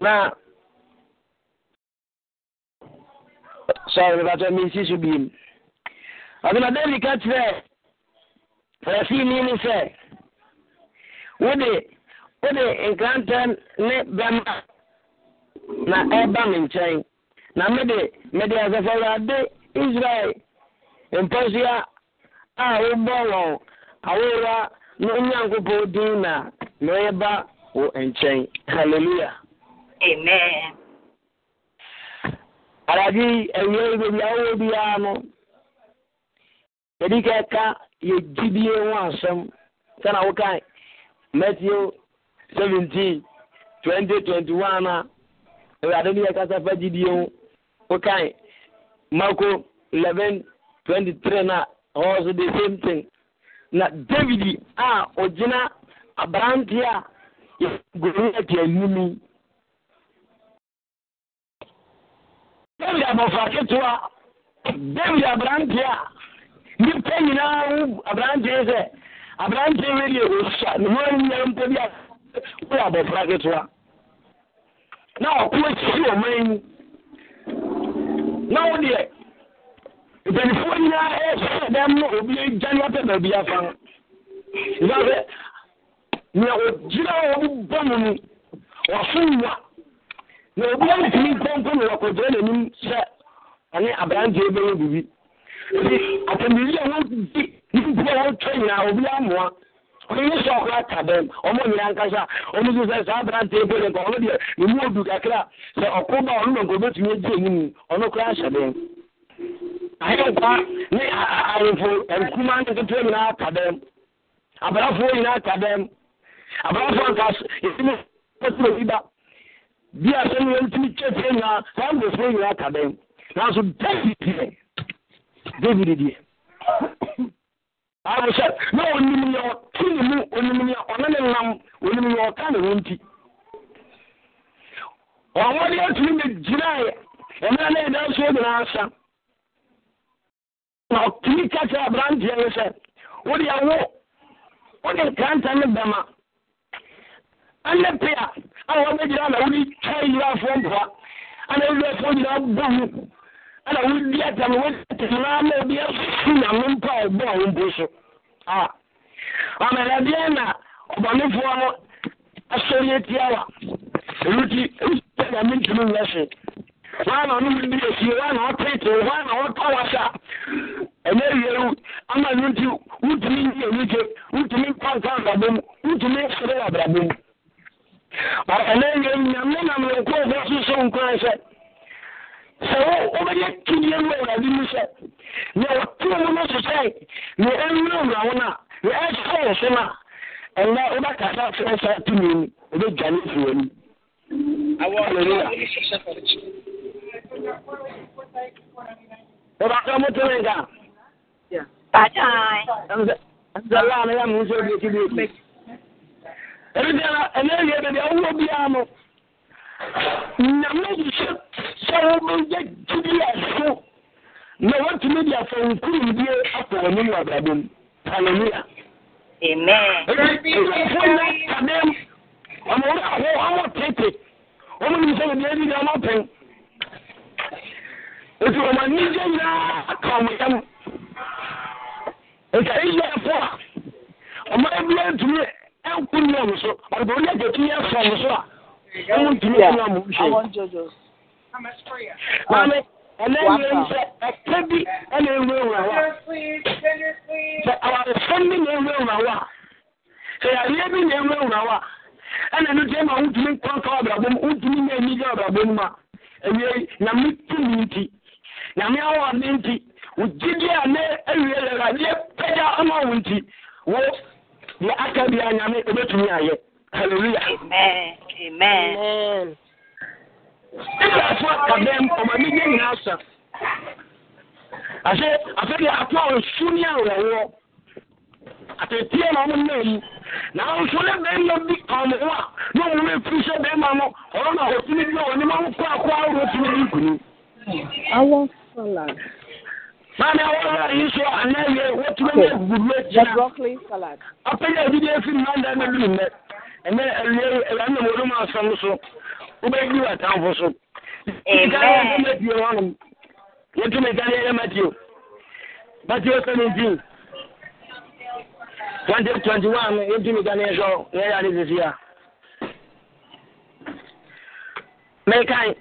na sɔre mebatɔ mensi so biem ɔsɛ david ka kyerɛ farasini ne sɛ wode wode nkrantɛ ne bɛma na ɛba me nkyɛn na mede mede asafo awurade israel mpɔsia a wobɔ wɔn awowa na onyankopɔn din na na ɔyɛba wɔ nkyɛn hallelujah. Amen. adagye awia baabi awowɔ biara no yɛde kɛka yɛ gyidie ho asɛm sɛna wokae matthew 17 20 21 a awurade ne yɛkasa fa gyidie ho wokae marko 11 23 na ɛhɔ so the same thing na david a ɔgyina aberanteɛ a yɛgoriat anim david abɔfra ketewa david aberanteɛ a nnipa nyinaa wo aberanteɛ sɛ aberanteɛ wei deɛ ɔsua ne ho anyɛ mpo bi a woyɛ abɔfra ketewa. Na ɔko akyiri ɔman mu. Na wo mpanimfoɔ nyinaa ɛsɛ dɛm no obi agya ne wapɛ baabi afa no ɛsa sɛ nea ɔgyina hɔ ɔbi bɔ mu no ɔso nwa na obi antumi nkɔmpo na wɔkɔgyina n'anim sɛ ɔne aberanteɛ bɛyɛ biribi nti atambiri a wɔdi mpo a wɔtwa nyinaa obi amoa ɔno ne sɛ ɔkora aka dɛm ɔmo nyinaa nkasa ɔmo so sɛ saa aberanteɛ bɛyɛ nka ɔno deɛ ne mu odu kakra sɛ ɔko ba ɔno na nka obɛtumi agye anim ɔno koraa hyɛ dɛm ahemfa ne ahemfo nkuma ne ketewa nyinaa aka dɛm. Abrafoɔ nyinaa aka dɛm. Abrafoɔ nka yɛtumi kɔsɛ obi ba. Bi a sɛ no yɛntumi kyɛ tie nyinaa saa mbofoɔ nyinaa aka dɛm. Nanso david deɛ david deɛ. Abo sɛ na onim nea ɔte ne mu onim nea ɔne ne nam onim nea ɔka ne ho nti. Ɔwɔde atumi bɛgyinaeɛ ɛmɛ na ɛda soɔ nyinaa sa na ɔtumi ka kyerɛ aberanteɛ no sɛ wode awo wode nkranta ne bɛma ɛnɛ pe a a wɔbɛgyina na wode twa yirafoɔ mpoa ana wurafoɔ nyinaa bɔ mu ana wodi atam wotenaa ma obi asu nyame mpa a ɔbɔ wo mpo so. A ɔmɛdadeɛ na ɔbɔnefoɔ no asɔre atia wa ɛno nti ɛsɛ nyame ntumi nyɛ hwee wọn na ọdún bí èsì wọn na ọtẹẹtẹ wọn na ọtọ wasa ẹnẹ yẹru ama ní ti wùtúmí ní ènìjẹ wùtúmí pàǹkà àgbàdo mu wùtúmí sẹrẹ àgbàdo mu ẹnẹ yẹru nyàmé nam nkó ọfọ soso nkó ẹsẹ sẹ wọ ọbẹyẹ kìdìẹ mu ẹwùrọ̀dì mu sẹ ní ọtí mu ní sọsẹ ní ẹnwúrẹ wùrọ̀ wọn a ní ẹsẹ ẹsẹ ma ẹnẹ ọba kasa fẹ ẹsẹ tó mi mu ọbẹ gya ní ìfìwé mu. Ọba kan mo tẹ́lẹ̀ nǹkan. Bye-bye. Ẹnìtẹ̀ láàrin yà mú sọ ebi ekele ebi. Ebi tẹ́ ẹ̀nà ẹ̀yẹ bẹ̀bẹ̀ ọwọ́ bí i àmọ́. Nyàmé yìí ṣe sọ wọ́n bẹ jẹ́ jíjí ẹ̀fọ́. Na wọ́n tún di àfọ̀ nkúrú bí apọ̀ wọn nínú àbàbọ̀ mu. Hallelujah. Amen. Ebi ìfọ̀ náà kàdé mu. Ọmọ wọn àwọ̀ ọmọ tètè. Ọmọ nìyí sọ wọ́n di ọmọ pẹ̀lú nti wɔn anigye nyinaa aka wɔn yam nka israelfo a wɔn ebi ntumi nku nni wɔn so ɔdɔ wɔn yɛ tumi afa wɔn so a wɔn ntumi nni wɔn hwɛ maame ɛnɛ yɛn sɛ ɛkɛ bi ɛna ewurawura wa sɛ awaresɛm bi na ewurawura wa sɛ yareɛ bi na ewurawura wa ɛna ɛno deɛ ma wɔn ntumi nkɔnkɔ abrabɔ mu wɔn ntumi nyɛ anigye abrabɔ mu a ewie nyame tumi nti nyame awɔ ne nti wo gyidi a ne awie yɛradeɛ pɛgya ama wo nti wo deɛ aka bia nyame ɛbɛtumi ayɛ halleluya Amen. Amen. israelfo aka dɛm ɔma ne nyɛ nyinaa sa ase afɛdeɛ ato a ɔsu ne awerɛwoɔ ateteɛ na ɔmo nna mu nanso ne bɛrima bi ɔmo ho a na ɔmo efiri sɛ bɛrima no ɔno na ɔtumi bi a ɔne ma nkɔ akɔ ahorow tumi di nkunu. Awɔ salad. Maame awɔrɔ yi so ana yɛ wɔtumi ne gugu The akyina. broccoli salad. Apɛnya ebi de efi mmanda na bi nnɛ. Ɛnɛ ɛnɛ ɛnɛ nam wɔn mu asɛm so. Wobɛdi wɔ atamfo so. Sika yɛ ɛsɛ Matthew hɔnom. Yɛtumi ka yɛ yɛ Matthew. Matthew seventeen. Twenty twenty one yɛtumi ka ne yɛ sɔ yɛ yɛ ade sisi a. Mɛkan.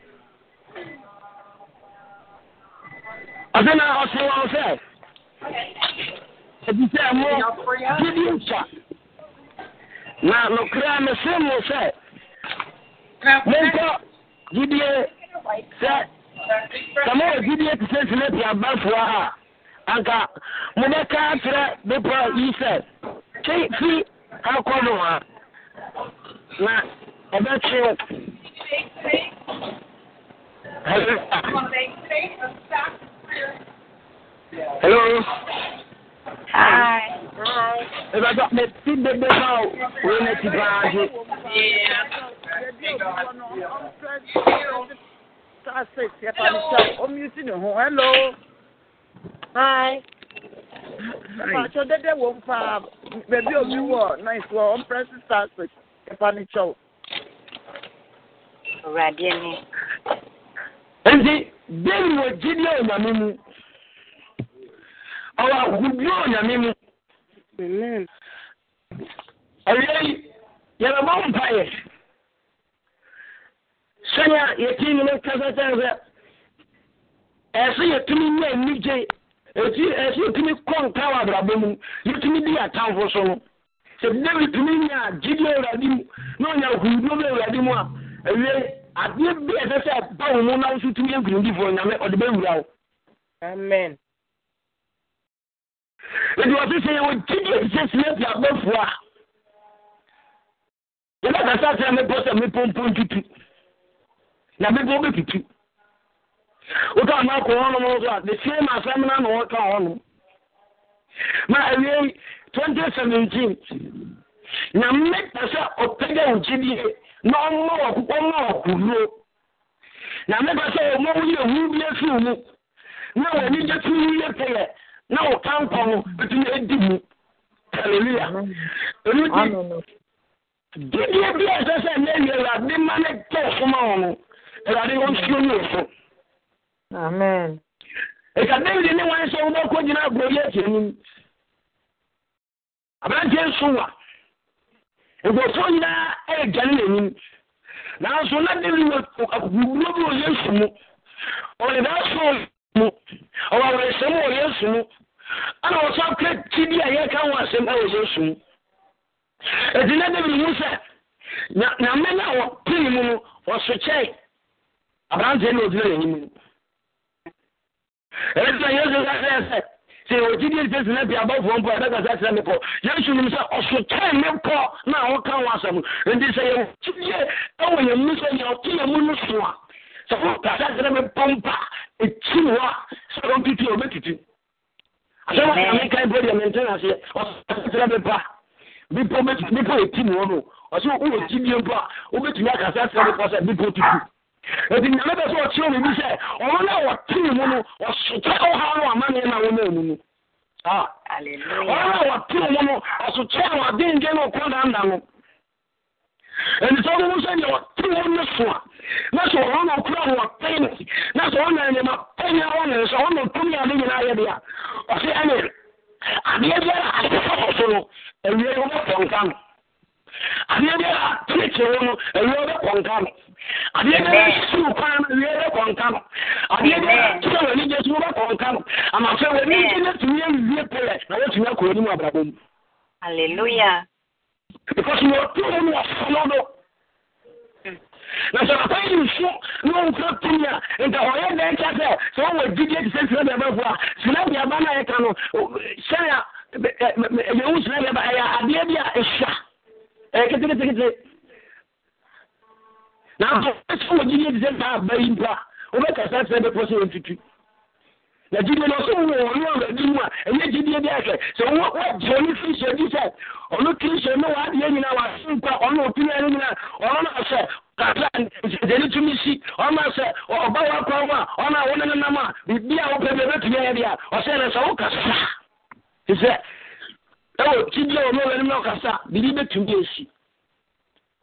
Ɔsɛ na ɔsɛ wɔn sɛ. ɛti sɛ mo gyidi nsɔ na nokora mese mo sɛ monkɔ gyidie sɛ sɛ mowɔ gyidie te sɛ silepi abafoɔ a anka mobɛka akyerɛ bepɔ yi sɛ twe fi akɔ no a na ɛbɛtwew Hello. Hi. Ìbàdàn mi ti bèbè náà wọ́n ní ti bá a jẹ. Star six, yẹ fa mi sọ, omi si ne ho, hello. Hi. Pàṣẹ dédé wo n fa bèbí omi wọ̀ náà ìfọ̀ ọ́n pẹ́sì star six, yẹ fa mi sọ. Awurade ni. Nti, David wɔ gyidi a onyame mu. Ɔwɔ ahodwo a onyame mu. Ɛwia yi, yɛbɛbɔ mpaeɛ. Sɛnea yɛti no no kasa kyɛn sɛ, ɛsɛ yɛtumi nyɛ anigye, ɛti ɛsɛ yɛtumi kɔ nka wɔ abrabɔ mu, yɛtumi di atamfo so no. Sɛ David tumi nya gyidi a Awurade mu, na ɔnya ahodwo bi Awurade mu a, ɛwia yi, adeɛ bi ɛsɛ sɛ ba wo mu na nso tumi nkurundifoɔ nyame ɔde bɛwura wo. Amen. Ɛdi wɔte sɛ yɛwɔ gyidi ɛsɛ silepi abɔfoɔ a. Yɛbɛkasa kyerɛ mepɔ sɛ mepɔmpɔ ntutu. Na mepɔ bɛtutu. Woka ma kɔ hɔnom nso a the same asɛm na na wɔka hɔnom. Na awie 2017 nyame pɛ sɛ ɔpɛgya wo gyidie na ɔmma ɔmma ɔkuruo na mepɛ sɛ ɔma wo yɛ hu bi afiri mu na w'ani gye tumi yɛ pɛyɛ na wo kankɔ no bɛtumi adi mu halleluya ɛno nti gyidie bi a ɛsɛ sɛ nnɛ wie awurade ma ne tɔ so ma wɔ no awurade ɔnsuo ne wo so amen. Ɛka david ne wan sɛ wobɛkɔ gyina aburɔyi akyi anim aberanteɛ nso wa nkurɔfoɔ nyinaa ɛyɛ gyane n'anim. Nanso na david wɔ akukuro bi wɔ yesu mu. Ɔde daa so mu. Ɔwɔ awerɛsɛm wɔ yesu mu. Ana ɔsan kura tidi a yɛka ho asɛm ɛwɔ yesu mu. Ɛti na david hu sɛ nyame no a wɔpene mu no wɔsokyɛe. Aberanteɛ na ɔgyina n'anim. No ɛti na yesu ka sɛ sɛ sɛ ogyidi sɛ sena bi abɔfoɔ mpo ɛbɛkasa kyerɛ me pɔ yesu nim sɛ ɔsokyɛe me pɔ na a woka ho asɛm. Nti sɛ yɛgyidie ɛwɔ yɛn mu sɛ deɛ ɔte yɛn mu no so a. Sɛ wokasa kyerɛ me pɔ mpa ɛkyim hɔ a sɛ ɔntutu a ɔbɛtutu asɛm a meka mpo deɛ mente aseɛ ɔkasa kyerɛ me pa bipɔ ɛtim hɔ no. Ɔsɛ wowɔ gyidie mpo a wobɛtumi akasa kyerɛ me ɛti nyame bɛ sɛ ɔkyerɛ me bi sɛ ɔno na wɔtene mu no ɔsokyɛ ɔhaw no amanneɛ no a wɔma mu no ɔno na wɔtene mu no ɔsokyɛ no adengye no ɔkɔ danda no. Ɛnti sɛ sɛ deɛ ɔtene mu no so a na sɛ ɔno na ɔkora no no na sɛ ɔna nneɛma pɛnya wɔ ne nso ɔna ɔtumi ade nyinaa yɛ deɛ a ɔse ɛne adeɛ biara asesa wɔ so no awie wobɛpɔnka no. Adeɛ biara wo no awie wobɛpɔnka no. Adeɛ biara kwan no awie wobɛpɔnka no adeɛ biara w'ani gye so wobɛpɔnka no ama sɛ w'ani gye no tumi awie pɛyɛ na woatumi akɔ anim abrabɔ mu Hallelujah. because wɔto mu no wɔfono do na sɛ papa yi nso na ɔnkura tumi a nka ɔyɛ dɛn kyɛ sɛ sɛ wɔwɔ gyidie te sɛ sina biabafo a sina biaba no a yɛka no sɛnea yɛhu sina biaba ɛyɛ adeɛ bi a ɛhyia ɛyɛ keteketekete nanso sɛ wɔ gyidie te sɛ saa aba yi mpo a wobɛkasa sɛ bɛpɔ sɛ wɔntutu na gyidie no ɔsɛ wowɔ ɔno awurade mu a ɛnyɛ gyidie bi ahwɛ sɛ wogye ɔno hyɛ di sɛ ɔno kristo ne waadeɛ nyinaa wasenkwa ɔno ɔpinua no nyinaa ɔno na sɛ kakra nsɛgyane tumi si ɔno sɛ ɔba wakwan mu a ɔno a wone nenam a biribi a wopɛ bi ɛbɛtumi ayɛ deɛ a ɔsɛ no sɛ wokasa sɛ ɛwɔ gyidie ɔno awurade mu na ɔkasa biribi bɛtumi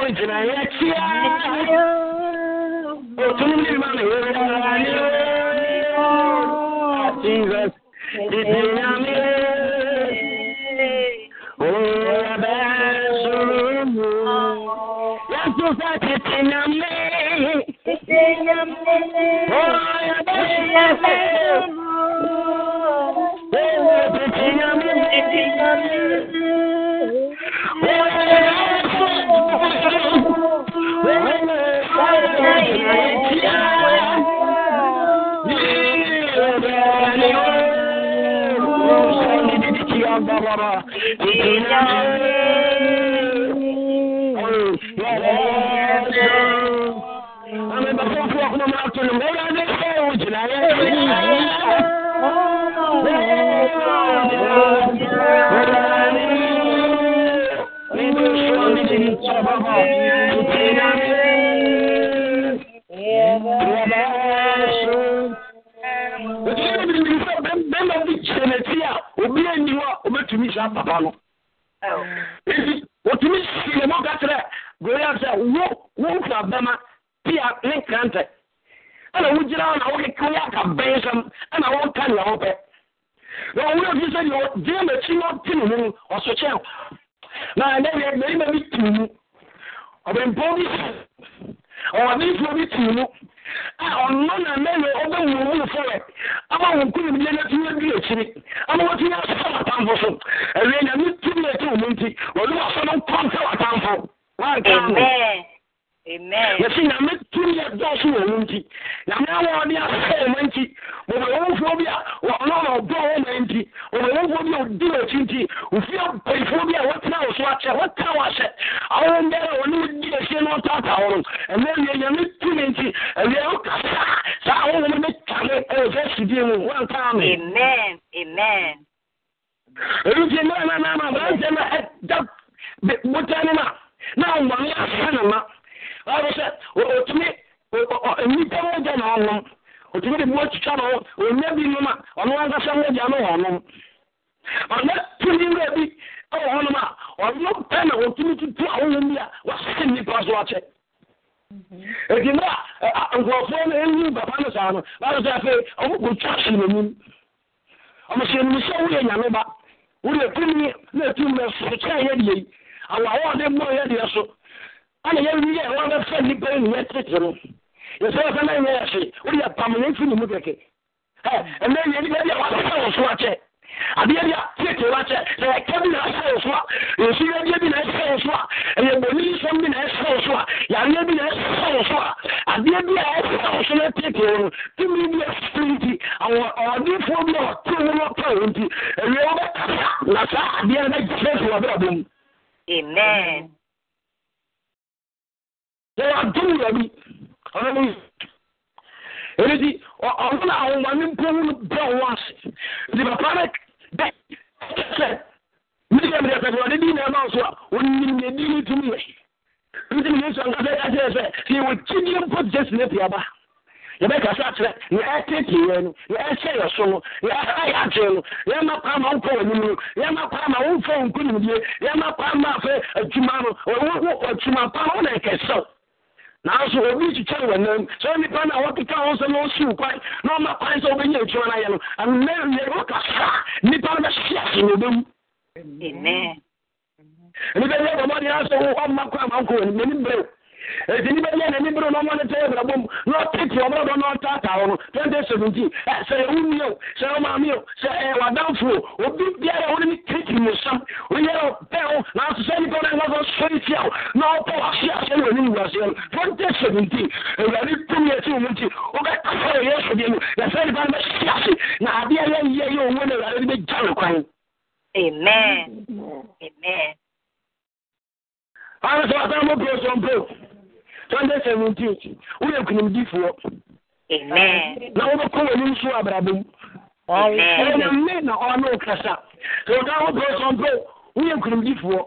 me yɛyɛane jesus tete nyame yɛbɛhyɛ mu yɛto sɛ tete nyame yɛbɛhyɛ mu bɛma bi kyerɛ n'akyi a obi ani obɛtumi saa papa no. Nti wɔtumi si ne mɔka kyerɛ goliat sɛ wo womfa bɛma pia ne nkrantɛ ɛna wogyina hɔ na wokeka woyɛ akabɛn nsɛm ɛna wɔnka nea wopɛ. Na ɔwura fi sɛ deɛ gyina m'akyi na ɔte ne mu ɔso kyɛn na ɛnɛ deɛ mmarima bi tii mu. Ɔbɛmpɔn bi ɔwɔdenfoɔ bi tii mu a ɔno na mɛyɛ ɔbɛwuwu fɔlɛ ama wɔn kunim deɛ na tumi adi akyiri ama wɔtumi asɔ w'atamfo so ɛwɛ nyame tumi ɛte wo mu nti wɔde wɔasɔ no nkɔmfɛ w'atamfo wanka no yɛsɛ nyame tumi yɛ dɔɔso wɔ mu nti. Nyame awɔ ɔde asɛ ma nti wɔbɛwɔfoɔ bi a ɔno na ɔdɔ wɔ ma nti wɔbɛwɔfoɔ bi a ɔdi wɔkyi nti ofie mpanyinfoɔ bi a wɔtena wo so akyɛ wɔtena wo ahyɛ. Awɔ mbɛrɛ wɔne wodi ahyia na ɔtaataa wɔ no. Ɛnɛ wie nyame tumi nti ɛwie wokasa saa wɔwɔ no bɛtwane ɛwɔ sɛ sidie mu. Wanka me Amen. Amen. ɛno nti na na na na aberanteɛ no ɛda botane no a na ɔmmɔne asa ne ma ɔno sɛ ɔtumi nnipa mogya na ɔnom. Ɔtumi de boa twitwa no ho ɔnya bi nom a ɔno ankasa mogya no wɔnom ɔna tumi wura bi ɛwɔ hɔnom a ɔno pɛ na ɔtumi tutu ahohom bi a wasɛ nnipa so akyɛ. Ɛti na nkurɔfoɔ no ɛwu papa no saa no báwo sɛ afei ɔmo kò twa si n'anim ɔmo sɛ ɛnim sɛ woyɛ nyame ba. Tumi na ɛtum na sokyɛ yɛ deɛ yi. Awawa ɔde mmɔ yɛ deɛ so. Ana yɛwi yɛ wɔn bɛfɛ nnipa yi ne yɛtete no yɛsɛ wɔsɛ na nyɛ yɛhye wode apam ne mfi ne mu kɛkɛ ɛnɛ yɛ nipa bi a wasɛ wɔ so akyɛ adeɛ bi a tete wakyɛ sɛ ɛka bi na ɛsɛ wɔ so a nsuyadeɛ bi na ɛsɛ wɔ so a ɛyɛ bɔne nsɛm bi na ɛsɛ wɔ so a yareɛ bi na ɛsɛ wɔ so a adeɛ bi a ɛsɛ wɔ so na tete wɔ no tumi bi afiri nti ɔdefoɔ bi a ɔte wo no ɔpɛ wo nti ɛwie wɔbɛkasa na saa adeɛ no bɛgyɛ fi wɔbrɛbɔ mu Amen. Sɛ wadom wura bi ɔno no ɛno nti ɔno na ahomane mpo ho no brɛ wo ase nti papa no dɛ sɛ mede mede sɛ wɔde di na ɛma so a ɔnim ne di no tumi yɛ nti ne yesu ankasa ka kyerɛ sɛ sɛ yɛwɔ kyidie mpo gye sene piaba yɛbɛkasa kyerɛ nea ɛteteeɛ no nea ɛhyɛ yɛ so no nea ɛha yɛ akyerɛ no yɛma kwa ma wokɔ w'anim no yɛma kwa ma womfa wo nkonimdie yɛma kwa ma afɛ adwuma no adwuma pa no wo na ɛkɛsɛw nanso obi twitwa wɔ nam. Sɛ nipa no a wɔkeka ho sɛ na ɔsiw kwan na ɔma kwan sɛ wobɛnya adwuma no ayɛ no anɛ yɛwɔkasa nipa no bɛhye ase na ɔbɛwu nipa bi ɛbɔ mmɔden asɛ wo ɔma kwan ma wɔ n'anim berɛw ɛti nipa a n'anim berɛw na ɔma no tɛyɛ brabɔ mu na ɔtete ɔbrɛbɔ na ɔtaataa wɔ no. 2017 sɛ ɛwo mi o sɛ ɔmaame o sɛ ɛyɛ wadamfo o obi biara wo ne ne kirikiri mu sam 2017 awurade tumi akyi mu nti wobɛkasa wɔ yesu deɛ mu. Na sɛ nipa no ase. Na adeɛ yɛyɛ yɛ ɔwɔ no awurade de bɛgya no kwan. Amen. Amen. ana sɛ wasan mo pro so mpo. 2017 woyɛ nkonimdifoɔ. Amen. na wobɛkɔ w'anim so abrabɔ mu. Ɔnyame na ɔne wo kasa sɛ wɔka wo pro so mpo woyɛ nkonimdifoɔ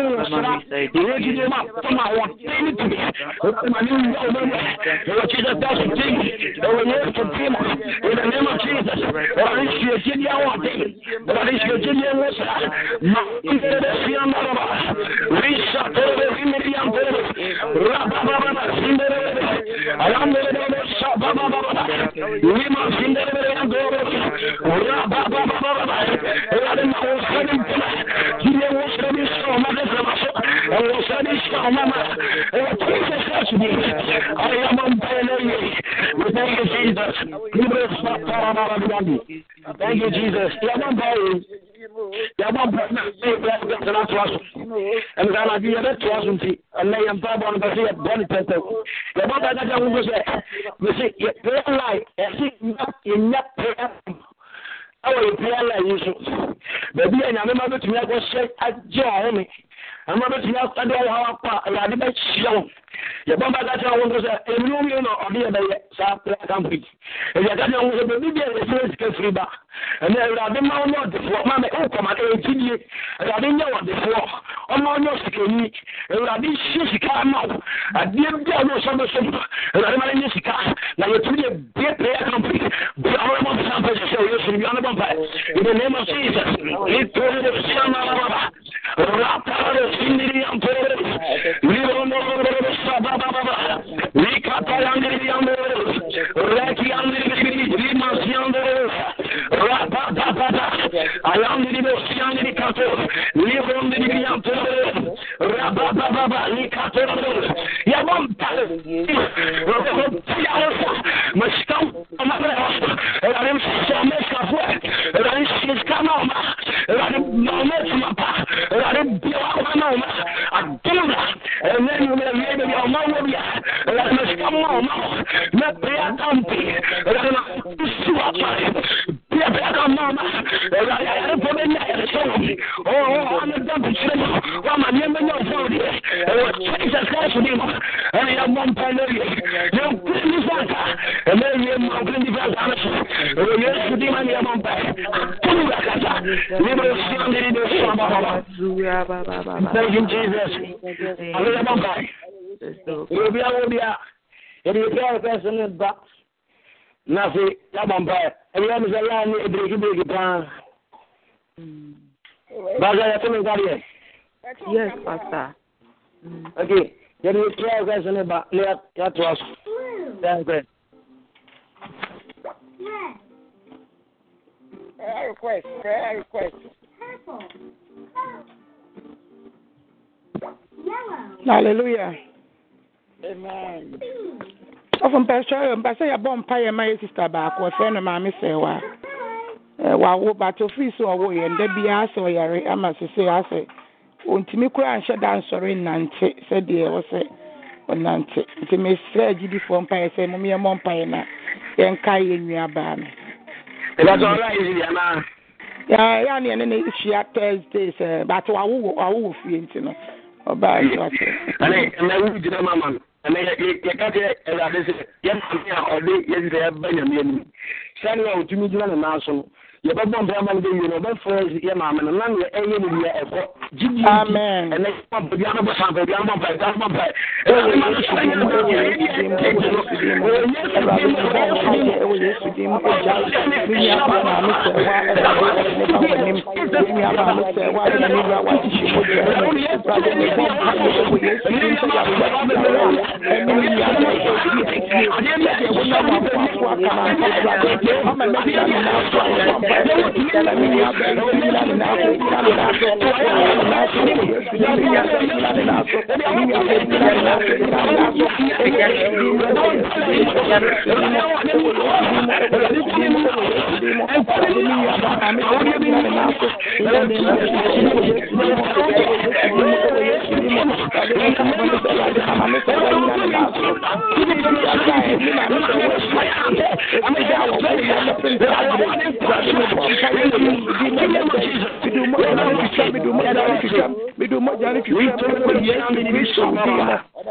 àwọn fẹ́ sọ ní ba náà fi yàgbọ̀ mpa yẹ. Ẹbí wọn sọ yára ní ebiriki biriki paa. Mm. Bàtà yẹ kúmi nkárí yẹ. Yes, Pastor. Mm. Okay, yẹdi ìpè àwọn fẹ́ sọ ní ba ní yàtọ̀ ọ̀sùn. Thank you. Prayer request, prayer request. Hallelujah. Amen. Ọfọ mpẹsẹ mpẹsẹ yẹ bọ mpa yẹ ma yẹ sista baako ọfẹ no maame sẹwa ẹ wawo bàtà ofiri so ọwọ yẹ ndẹ bi asẹ ọyare ama sese asẹ ontumi kura nhyɛ da nsɔre nnante sɛdeɛ ɛwɔ sɛ ɔnante nti mesrɛ agyidifoɔ mpa yɛ sɛ mom yɛ mmɔ mpa yɛ na yɛnka yɛ nua baa no Ìbátan ọlá yìí di àná. yà ni ẹni na ehyia thursday sẹ bàtà wàwọ wàwọ wọ fie nti no. Ọbaa yìí wà sẹ. Ẹnẹ ẹnẹ ewu gyina mama no ẹnẹ yẹ yẹ ká kyerẹ ẹwurade sẹ yẹ maame a ọdẹ yẹ sẹ yẹ bẹ nyàmú yẹn mu sani a otumi gyina ne nan so no yẹ bẹ bọ ma no bẹ yie no ọbẹ fẹ yẹ maame no nan yẹ ẹyẹ no yẹ ẹkọ jíjí amen ẹnẹ yẹ bọ mpẹ bi anọ bọ sanfẹ bi anọ bọ mpẹ bi anọ bọ mpẹ ma no sọ yẹ no bẹ yẹ yẹ yẹ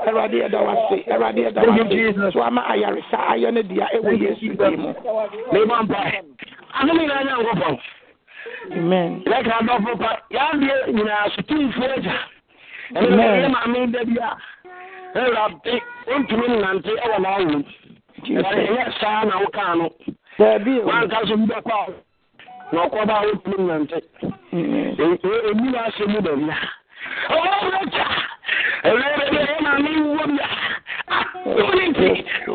Ẹwurade ẹ̀dá wa se, ẹwurade ẹ̀dá wa se, so ama ayaresa ayọ ne dia ẹwọ Yesu din mu. Mèmá mpa ẹ̀. Àná mi yẹn nyà nkọ́pọ̀. Amen. Lẹ́kàn adọ́fo pa, yàá bíi nyinaa sotumfo ẹ̀jà. Ẹ̀mí yẹ maame dẹ́bi a, ẹ̀rọ abẹ́ ntumi nnante ẹ̀wọ̀ náà wò. Ẹ̀rọ ẹ̀yẹ sáá na wọ́kàn no. Bẹ́ẹ̀bi o. Wọ́n á ká so bí bẹ́ẹ̀ kọ́ a, na ọkọ̀ bá wọ́n ntumi nnante. Èmi náà ṣe mú dẹ̀bi a. Ọwọ́ bẹ̀rẹ̀ jà. Ẹ̀rọ ẹ̀rọ ẹ̀yẹ maame wọ́ bi a. Túmìntì,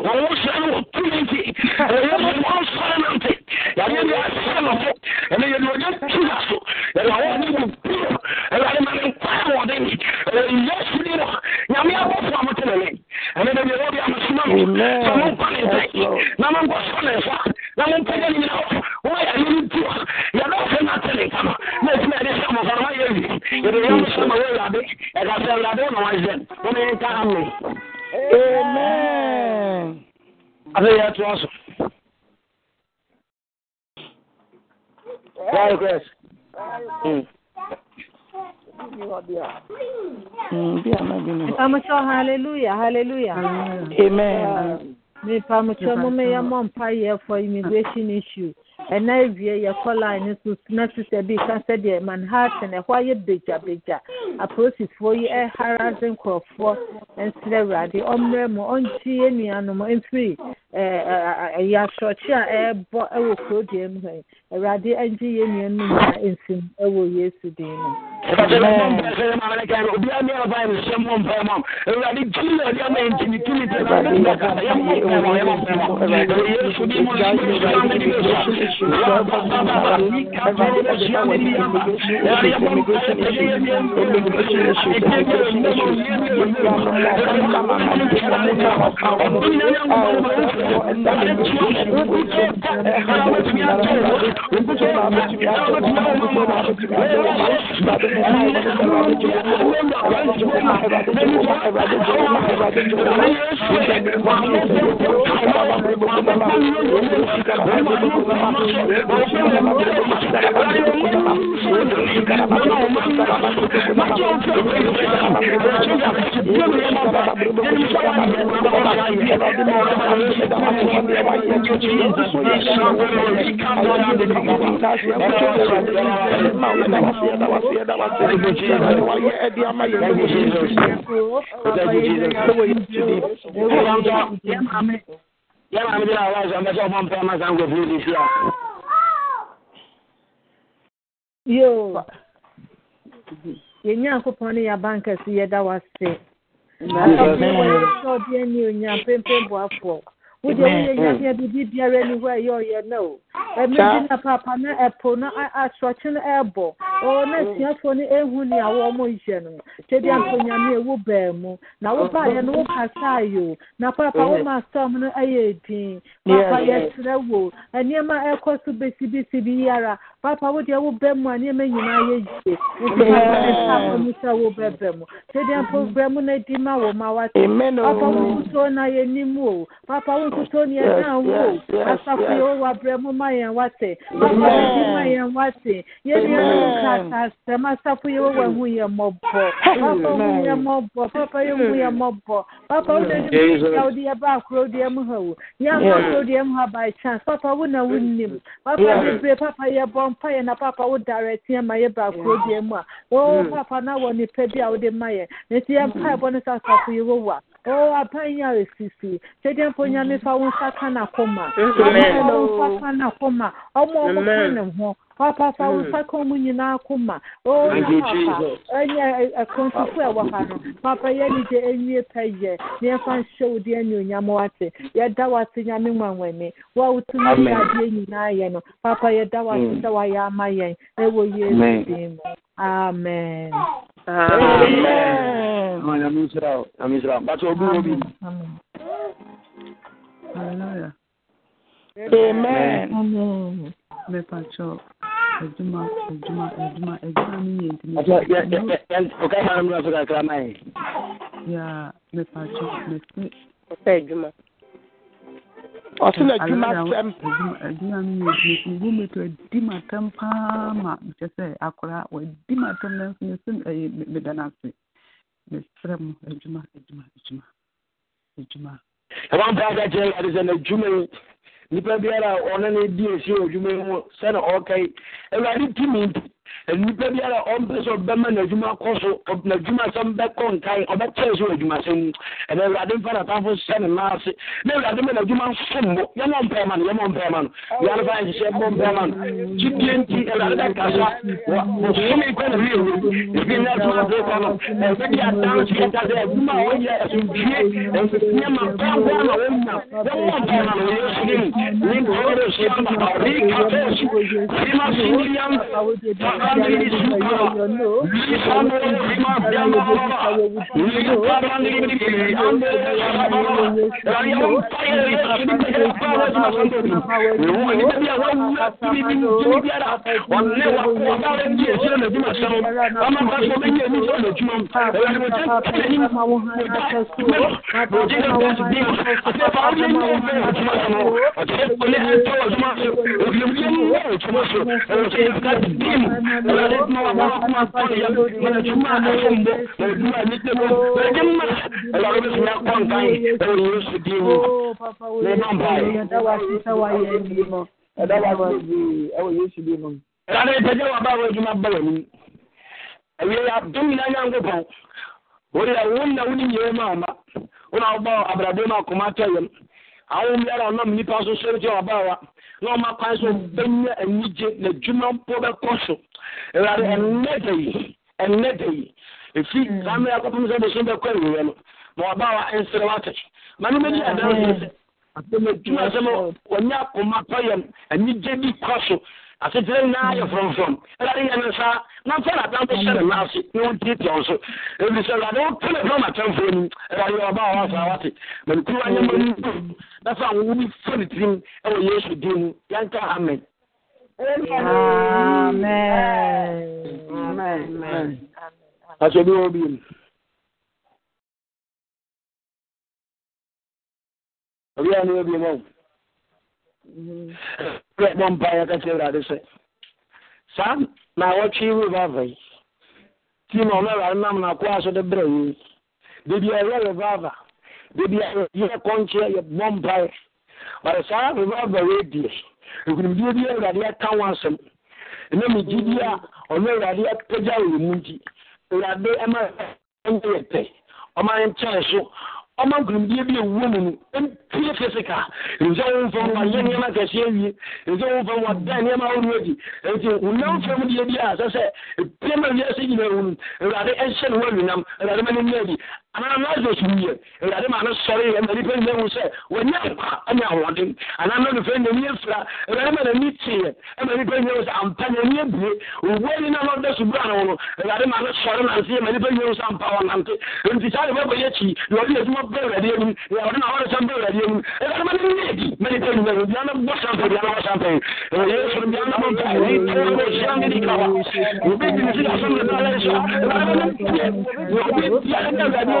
wọ́n wọ́n sọ ẹ̀rọ túmìntì. Ẹ̀yẹ mọ̀ wọ́n sọ ẹ̀rọ nàntì. Yàrá yẹn yà sẹ́ ẹ̀rọ fún. Ẹ̀rọ yẹn lọ́jọ́ tù yà so. Ẹ̀rọ àwọn ọ̀dọ́ wọ̀ púpọ̀. Ẹ̀rọ ayé maame nkwa wọ̀ dẹ́ mi. Ẹ̀rọ yẹ sùdí mọ̀. Nyàmé abọ́ fún àmọ́ tẹ̀lé mi. Ẹ̀rọ yẹn yẹ wọ́n bí àmọ́ súnmọ́ mi. Sọmọ nkwa mi ntẹ̀. Nàmọ́ nkwa sọ nà ẹ̀fà. Nàmọ́ mpẹ́jẹ́ ni nyina wọ́n yà ní ní tiwa. Yàrá ọ̀fẹ́ náà tẹ̀lé kama. Náà ti náà yẹ sẹ́ ọmọ fọlọ́ yẹ wi. Yẹ̀dẹ̀ yẹ wọ́n sọ́mọ wọ́n yà dé. Ẹ̀ka sẹ́ ọ̀yà dé ọ̀nà wọ́n zẹ̀. Wọ́n yẹn ká hàn mi. Amen. Adé yẹ tó ọ̀sùn. Prayer request. Pamucho, hallelujah, hallelujah. Amen. Me pamucho mo me ya mo mpa ye for immigration issue. ɛna awie yɛkɔ line so na sisɛ bi ka sɛ deɛ manhattan ɛhɔ ayɛ begyabegya apolisifoɔ yi ɛharase nkurɔfoɔ nsrɛ awurade ɔmmerɛ mu ɔnkye yɛ nuanom mfiri ɛyɛ asorɔkye a ɛrebɔ wɔ kuro deɛ mu hɔ yi awurade agye yɛn nua no nyinaa nsim wɔ yesu din mu Thank you. Mpa mu di bɛ sa wa ba ba ba ba ni ka ba de bɛ si ame di ama ɛwɔ yɛ mo mpa yɛ tɛ yɛ yɛ yɛ mo mpa mu ɛtɛ yɛ mo yɛ mo mo yɛ mo yɛ maame bi na awa sɔ mbɛ sɛ ɔmɔ mpɛ ma san ko fi si a. yoo yɛn nyankopɔn ne yɛaba nkɛse yɛda wase ɔdeɛ ne onya pempem boafoɔ wode woyɛ nyadeɛ biribi biara ni hɔ a ɛyɛ ɔyɛ no o ɛmɛdi na papa na ɛpo na asorɔkye no ɛrebɔ ɔwɔ na asuafoɔ no ɛhu ne a wɔn yɛ no kyɛdi ampo nyame ewu baa mu na wobaeɛ no wokasaa yi o na papa wo ma storm no ɛyɛ din papa yɛsrɛ wo nneɛma ɛkɔ so besibisi bi yara papa wo deɛ wo bɛ mu a nneɛma nyinaa yɛ yie nti papa ɛka mu. Sɛ wo bɛ bɛ mu kyɛdi ampo brɛ mu na di ma wɔ ma wate papa wo nkuto na yɛ nim o. Papa wo nkuto ne yɛ dan wo asafo yɛ wo wabrɛ mu ma yɛn wate papa wo di ma yɛn wate yɛ nneɛma nkata asɛm asafo yɛ wo wɔ ho yɛ mmɔbɔ papa wo yɛ mmɔbɔ papa yɛ ho yɛ mmɔbɔ papa wo na di mu yɛ wo de yɛ ba akoro deɛ mu ha o yɛ akɔ akoro deɛ mu ha by chance papa wo na wo nim papa bebree papa yɛ bɔ mpa yɛ na papa wo direct yɛ ma yɛ ba akoro deɛ mu a o papa na wɔ nipa bi a wo de ma yɛ nti yɛ mpa ɛbɔ ne sa asafo yɛ wo wa o aban yi a esisi kyɛdeɛ mpo nyame fa wo nsa ka na koma ɔmo wo nsa ka na koma ɔmo ɔmo ka ne ho papa fa wo nsa ka ɔmo nyinaa koma o na papa. Ɛnyɛ ɛkɔntofo ɛwɔ ha no papa yɛ ni de enwie pɛ yɛ na yɛfa nhyɛ wo de ɛnyɛ onyam wate yɛda wate nyame nwanwani wo a wotumi yɛ adeɛ nyinaa yɛ no papa yɛda wate sɛ wayɛ ama yɛn ɛwɔ yesu din mu amen. Amen. Nyame nhyira wo. Nyame nhyira wo. Bàtà obi wo bi. Hallelujah. Amen. Amen. Mepacho. Adwuma, adwuma, adwuma, adwuma mi yɛ ntumi. Bàtà yɛ yɛ yɛ ọ̀ka ìhàn mi lọ́sọ̀ kakra máa yẹ. Ya, mepacho, mesi. Ɔsɛ adwuma. Ɔsɛ na adwuma sɛm. Adwuma, adwuma mi yɛ ntumi. Ngu mi to adi ma tɛm paa ma kyɛ sɛ akora wadi ma tɛm na nso mesi ɛyɛ meda n'ase. Mesrɛ mu adwuma, adwuma, adwuma, adwuma. Ẹ̀wọ̀n mpa aka kyerɛ ade sɛ n'adwuma yi nipa biara a ɔno ne di esi wɔ adwuma yi mu sɛnɛ ɔka yi awurade tumi nti nipa biara a ɔmpɛ sɛ ɔbɛma n'adwuma kɔ so n'adwuma sɛm bɛkɔ nkan ɔbɛkyɛn so wɔ adwuma sɛm. Mu ɛnna awurade mfa n'atamfo hyɛ ne nan ase. Na awurade ma n'adwuma nsom mo yɛmɔ mpɛɛ ma no yɛmɔ mpɛɛ ma no. Yɛn fa nhyehyɛ bɔ mpɛɛ ma no. Gyidie nti awurade bɛkasa wɔ bosome kɔ na wiye wɔ ebi na adwuma bɛ kɔ no ɛbɛdi adansi yɛta sɛ adwuma a wɔyɛ asomdwie nneɛma pɛnko ama wɔnya yɛmɔ mpɛɛ ma no. Wɔ yesu ne mu ne mpɔwɔre hyɛ ma ba ɔre kato su sima siniriam fakandiri su kɔrɔ lisano sima biama baba lisabandiri ande rayɛwɔ mpayɛ yɛsafiri bɛyɛ paa wɔsima santobi wɔwɔ nipa bi a wɔwura tumi bi tumi biara ɔne wɔbare di esire n'adwuma sɛm ɔma ba so ɔbɛnyɛ ani sɛ ɔn'adwuma m ɛwɛde mo kyɛ n'anim ɔgye ne bɛs bi afei fa ɔnyɛ nyɛ ɔbɛ adwuma sɛm ɔkyɛ ɔne ɛntɛ wɔ adwuma so obiɛmuyɛ mu wɔ adwuma so ɛwɔ sɛ yɛka dim awurade ma wama wakoma tɔ ne yam. ma n'adwuma ɛfombo na adwuma ani tɛ mu awurade ma awurade bɛtumi akɔ nkan ɛwɔ yesu din mu na ɛma mpae yɛda wase sɛ wayɛ awie no ɛda wase ɛwɔ yesu din mu awurade pɛgya waba wɔ adwuma ba w'anim awie adom nyina nyankopɔn wode a wo na wone nyɛ mu ama wo na wobɔ abrabɔ mu akoma tɔ yam awo biara ɔnam nipa so sɔre ti ɔbaawa na ɔma kwan so bɛnya anigye awurade ɛnnɛ da yi ɛnnɛ da yi. Ɛfi saa mmerɛ akɔpem sɛ bɛso bɛkɔ awieɛ no ma ɔbaawa ɛnsere wate ma no mɛdi adanseɛ sɛ asɛm adwuma sɛm wɔnyɛ akoma tɔ yam anigye bi kɔ so asetere nyinaa yɛ frɔmfrɔm. Awurade yɛ no saa na mfa nadamfo hyɛ ne nan ase na wɔntiatia wo so. Ɛfiri sɛ awurade woto ne fam atamfoɔ nim awurade ɔba a wɔasa wate. Manekuru anyɛma no ndu na fa wo bi fa ne tirim ɛwɔ yesu din mu. Yɛnka amen asɛ bi wɔ biom obiara ne wɔ biom ɔ bɛ bɔ mpaeɛ ka kyerɛ awurade sɛ saa na wɔtwe revival yi ti ma ɔno awurade nam na akoa so de berɛ yi bebi a ɛyɛ revival bebi a yɛ kɔnkyerɛ yɛ bɔ mpaeɛ wɔde saa revival wei die nkunimdie bi awurade aka ho asɛm ɛna megyidi a ɔno awurade apagya wɔ mu nti awurade ɛma ɛnyɛ yɛ pɛ ɔma nkyɛn so ɔma nkurumdie bi. ewuo mu no mpie fisika nse wo nfam wayɛ nneɛma kɛseɛ awie nse wo nfam wada nneɛma ahodoɔ adi nti wonam fam deɛ bi a sɛ sɛ epiem a wiase nyinaa wu no awurade ɛhyɛ ne wɔawinam awurade ma ne nyɛ adi anaa lazarus wuyɛ awurade ma no sɔre yɛ ma nipa nyina hu sɛ wɔnyɛ nkwa anya ahoɔden anaa na nofɛ n'ani afira awurade ma n'ani teeɛ ɛma nipa nyina hu sɛ ampa n'ani abue owuo ni na ɔda subura no no awurade ma no sɔre nante yɛ ma nipa nyina hu sɛ ampa wɔnante nti saa de bɛbɔ akyi na ɔde adwuma bɛ awurade anim na ɔde na ɔde sɛm bɛ awurade anim awurade ma no nyɛ ma no no so awurade ma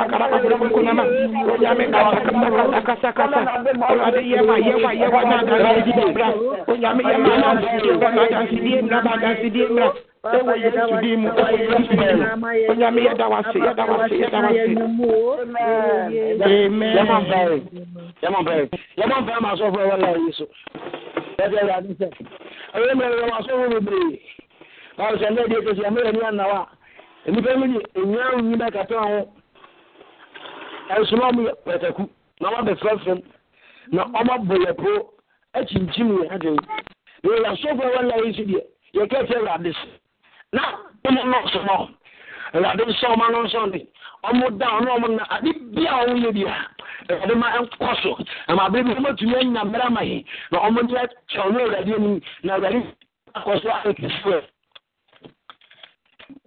Shikara no pie na obi bia ne awurade anim Onyame yɛma yɛwa yɛwa na adansidie mmra onyame yɛma adansidie mmra na adansidie mmra na adansidie mmra ɛwɔ yesu din mu ɛwɔ yesu din mu onyame yɛda wase yɛda wase yɛda wase amen yɛma mpae yɛma mpae yɛma mpae ma asɔfo ɛwɔ la yi so ɛsɛ awurade sɛ ɛyɛ mmerɛ yɛwɔ asɔfo bebree báwo sɛ ndé deɛ kɛse ɛmɛ yɛ ni anawa nnipa mu ni enyia nyi bɛ kata ho ɛnso na ɔmo yɛ pɛtɛku na ɔmo abɛ na ɔmo abɔ yɛ po akyinkyim yɛ adwene. Na yɛ asɔfo ɛwɔ la yi so deɛ yɛ kɛse awurade so na ɔmo nɔɔso no awurade nso ɔmo ano nso ne ɔmo da ɔno ɔmo na ade bia ɔmo yɛ bia awurade ma ɛnkɔ so ɛma abiri bi ɔmo atumi anya mmerɛ ama yi na ɔmo de akyɛ ɔno na ayɛ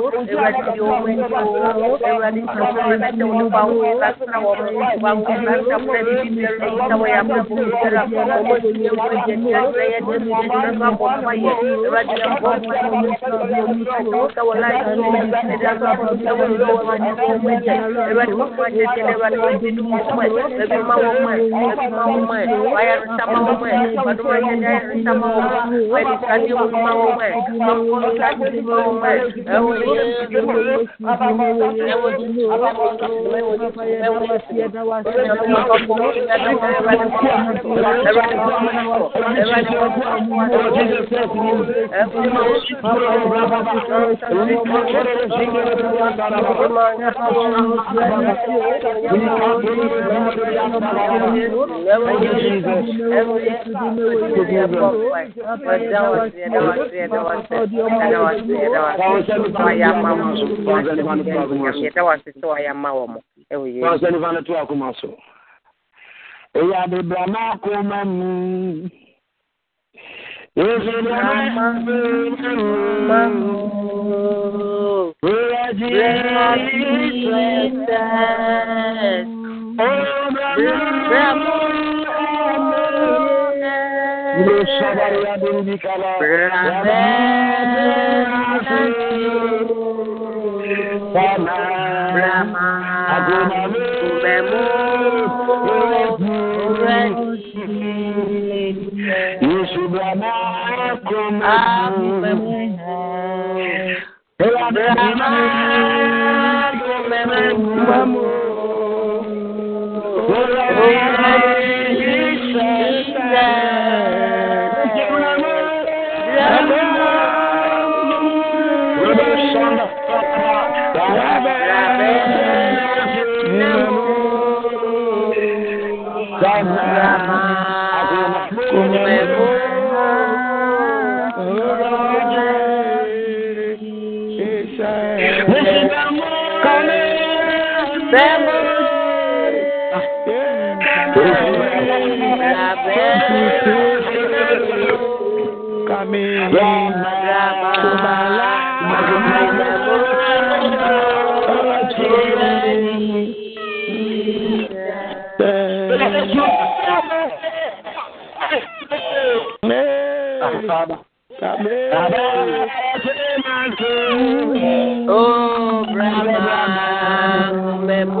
ewurade di wɔn ani o ewurade sɛ wɔn bɛtɛ wɔn ba wɔn kasa wɔn ba wɔn kasa wɔn bɛ bi bi ɛrɛ yi na wɔn yɛ wɔn ti yɛ wɔn jɛ ti ɛrɛ yɛ ti mi yɛ ti ma bɔ ma yɛ ewurade yɛ bɔ ma yɛ wɔn láyé tó wɔn ti dɛ sɛ wɔn sɛ wɔn lɔ wɔn ani wɔn bɛ ewurade wɔn ma jɛ ti ewurade wɔn ti di wɔn mɔ ebi ma wɔn mɔ ebi ma wɔn mɔ wɔyɛ nsa ma wɔn mɔ wɔn ma jɛ jɛ nsa ma wɔn mɔ wɔyɛ nsa di wɔn ma wɔn mɔ wɔn nsa wɔn mɔ yɛ ɛwɔ di yɛda yamma omu yamyeta wasese wa yamma omu eweyevanetwakumaso eyadebamakomami ezebamakomami weyajiyisa obramu Sabar ya diri di kala. Berada mú. Èsì ni a máa ń máa mú. Bóyá jí ìfẹ́ Ilé sábàrì adúlú bí kálá. Sama Brahma Agunamu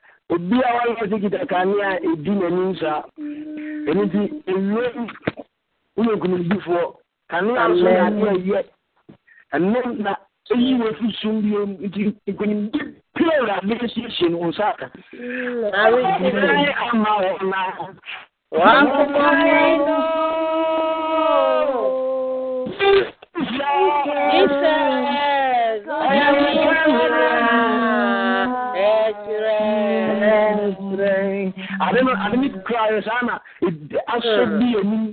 here. obi a wɔyɛ sɛ kita kanea a ɛdi n'anim saa ɛno nti ɛwuram woyɛ nkonimdifoɔ kanea nso na ade ɛyɛ ɛno na ɛyi wɔ fi sum bio nti nkonimdi pia awurade asiesie no wo nsa aka ama wɔ na ade no ade ne kura yɛ saa na asɔ bi anim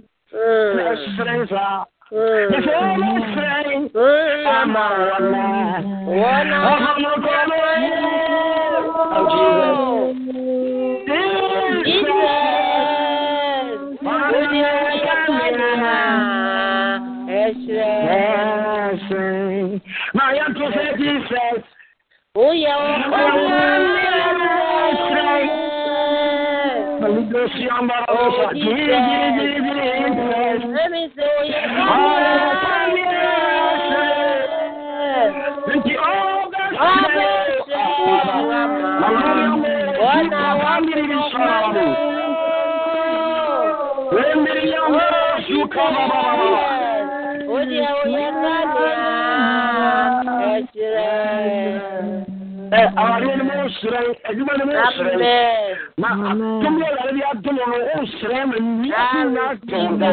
na ɛsrɛn saa Yɛsɛ wɔn srɛn ama wɔna ɔhɔno kɔno Ma yɛnto sɛ Jesus Oye, oye, awadeɛ no mu nsrɛn adwuma no mu nsrɛn na atom yɛ awurade de adom no nsrɛn ma nniaso na atɔn da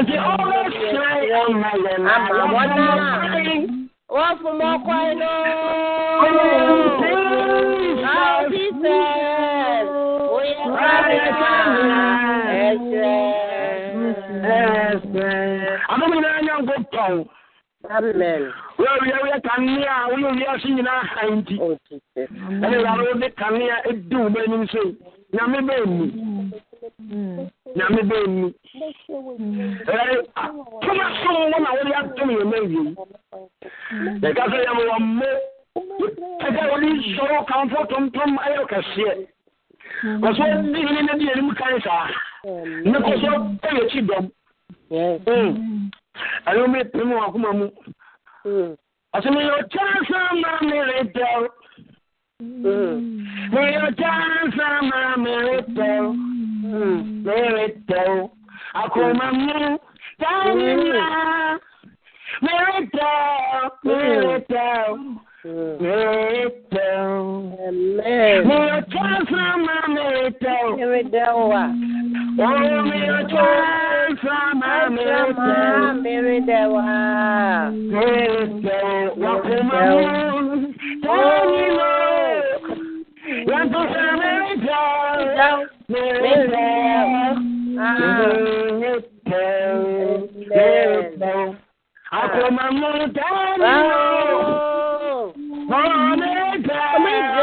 nti ɔbɛsrɛn ama yɛn na wọ́n fún mọ́ kọ́ inú. Àwọn Jesus, oyè kábíyà ẹ̀ṣẹ̀. Adom nyinaa nya nkopɔn. Amen. Wọ́n yẹ kanea a wọ́n yẹ ase nyinaa ha nti. Ɛna yàrá wọ́n de kanea edi wọ́n anim so nyame bẹ́ẹ̀ mu. Nyame bẹ́ẹ̀ mu. Ɛyɛ atoma som wɔn na wɔde atom yɛn mɛ wie. Yɛka sɛ yɛn wɔ mo. Ɛgya wɔde sɔrɔ kanfo tontom ayɛ kɛseɛ. Wɔsɔ di hene na di anim kan saa. Ne kɔ so ɛyɛ kyi dɔm. Ɛno mi pem wɔ akoma mu. Ɔsɛ mi yɛ ɔkyɛnse ma mi retɛw. Mi yɛ ɔkyɛnse ma mi retɛw. Mi retɛw. Akoma mu tani mia. Mi retɛw. Mi retɛw. Mi retɛw. Mi yɛ ɔkyɛnse ma mi retɛw. Mi retɛw wa. Oh, mi yɛ ɔkyɛnse ma mi retɛw. Mi retɛw wa. Mi retɛw. Wakoma mu tani mia. Yàtọ̀ mi retɛw.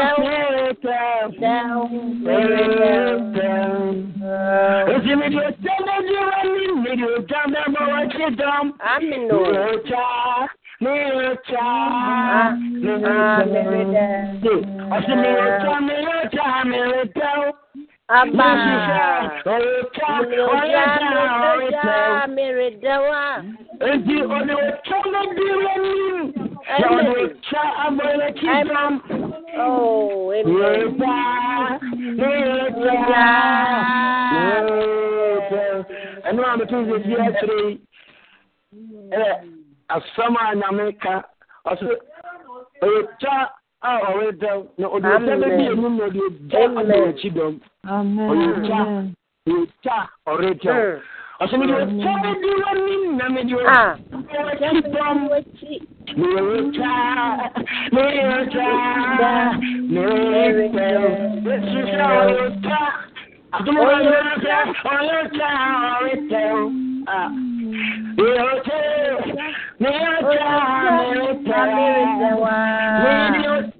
Mi retɛw. Mi retɛw. Mi retɛw. Akoma mu tani mia. Abba, ọ̀yá mèrè dẹ́wà. Eti ọ̀nà ọ̀tọ́ ló bí wọn ní. Ọ̀nà ọ̀tá abọ́lẹ̀ kí tam. Amen. Nìyẹ̀ta, nìyẹ̀ta, nìyẹ̀ta. Ẹnu àmì tó ń ṣe fi ẹ̀kyẹ̀rẹ̀ yìí. Ẹ asọ́m a nyàmé ka. Ọ̀sẹ̀ ọ̀yẹ̀ta a ọ̀rẹ́ dẹ́w. Na ọ̀dọ̀ ọ̀tá bẹ́ẹ̀ bí ẹnu na ọ̀dọ̀ ọ̀já abọ́lẹ̀ kí dọ̀m. Ọ̀yẹ̀ta, ọ̀yẹ̀ta ọ̀rẹ́ dẹ́w. Ọ̀sẹ̀ mi di ọ̀tá bẹ́ẹ̀ bí wọn ní nà mi di ọ̀tá kí dọ̀m. Nìyẹ̀ta, nìyẹ̀ta, nìyẹ̀ta. Yesu sẹ́ ọ̀yẹ̀ta. Àtúmọ̀ ọ̀yẹ̀ta, ọ̀yẹ̀ta, ọ̀rẹ́ta. Nìyẹ̀ta, nìyẹ̀ta, nìyẹ̀ta. Nìyẹ̀ta bẹ́ẹ̀ bí wọn ní. Na mi di ọ̀tá ọmọ kí dọ̀m. Nìyẹ̀ta, nìyẹ̀ta, nìyẹ̀ta. Na mi di ọ̀tá ọmọ kí dọ̀m. Nìyẹ̀ta, nìyẹ̀ta, nìyẹ̀ta. Amen. Ase, ready. Bẹ́ẹ̀ ni ase. Awurade yɛda wo ase yɛda wo ase yɛda wo ase Awurade yɛda wo ase wɔ deɛ wayɛ wɔ yɛ abrabɔ mu ɛnɛ yɛda wo ase Awurade yɛda wo ase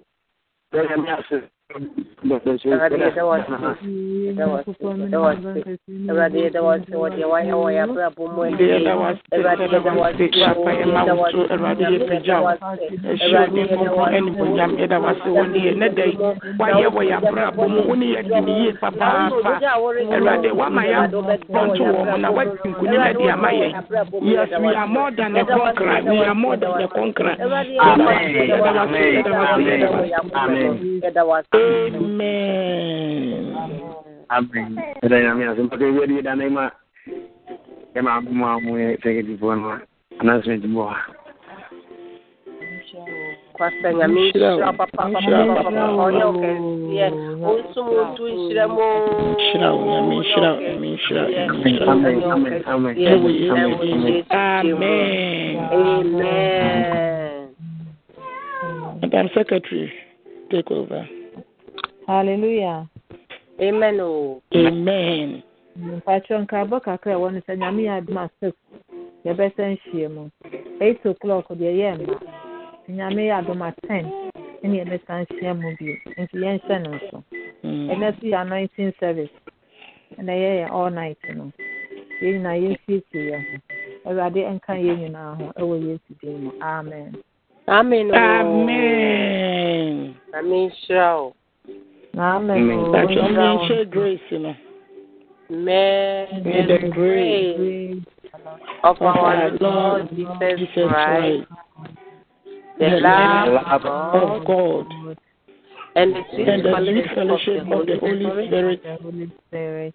awurade yɛ pagya wo ɛhyɛ ne nkɔnkɔn animonyam yɛda wo ase wɔ ne yɛ nɛ da yi wayɛ wɔ yɛ abrabɔ mu wo ne yɛ di ne yie papaapa awurade wama yɛ pɔnto wɔ ho na wadi nkonim adi ama yɛn yes we are more than a conqueror we are more than a conqueror yɛda wo ase amen Amen. Ɛda nyame ase mpaka ewia de yɛda na ma yɛma abom a mo yɛ sɛkɛtifoɔ no announcement bɔ ha kwasa nyame nhyira papa papa papa Amen. Amen. Amen. Amen. amen amen madam secretary take over hallelujah. Amen o. Amen. Mpakyɛ nkaabɔ kakra a ɛwɔ no sɛ nyame yɛ adom a six yɛbɛsɛ nhyia mu. Eight o'clock deɛ yɛ mma nyame yɛ adom a ten ɛne yɛbɛsa nhyia mu bio. Nti yɛnhyɛ no nso. Ɛnɛ so yɛ anointing service. Ɛna yɛyɛ all night no. Yɛn nyinaa yɛnsiesie yɛn ho. Awurade nka yɛn nyinaa ho ɛwɔ yesu din mu. Amen. Amen o. Amen. Nyame nhyira wo. Amen. That your name share grace, you know. May May the the grace of our Lord Jesus Christ, the love of of God, God and the sweet and the sweet fellowship fellowship of the Holy Spirit Spirit.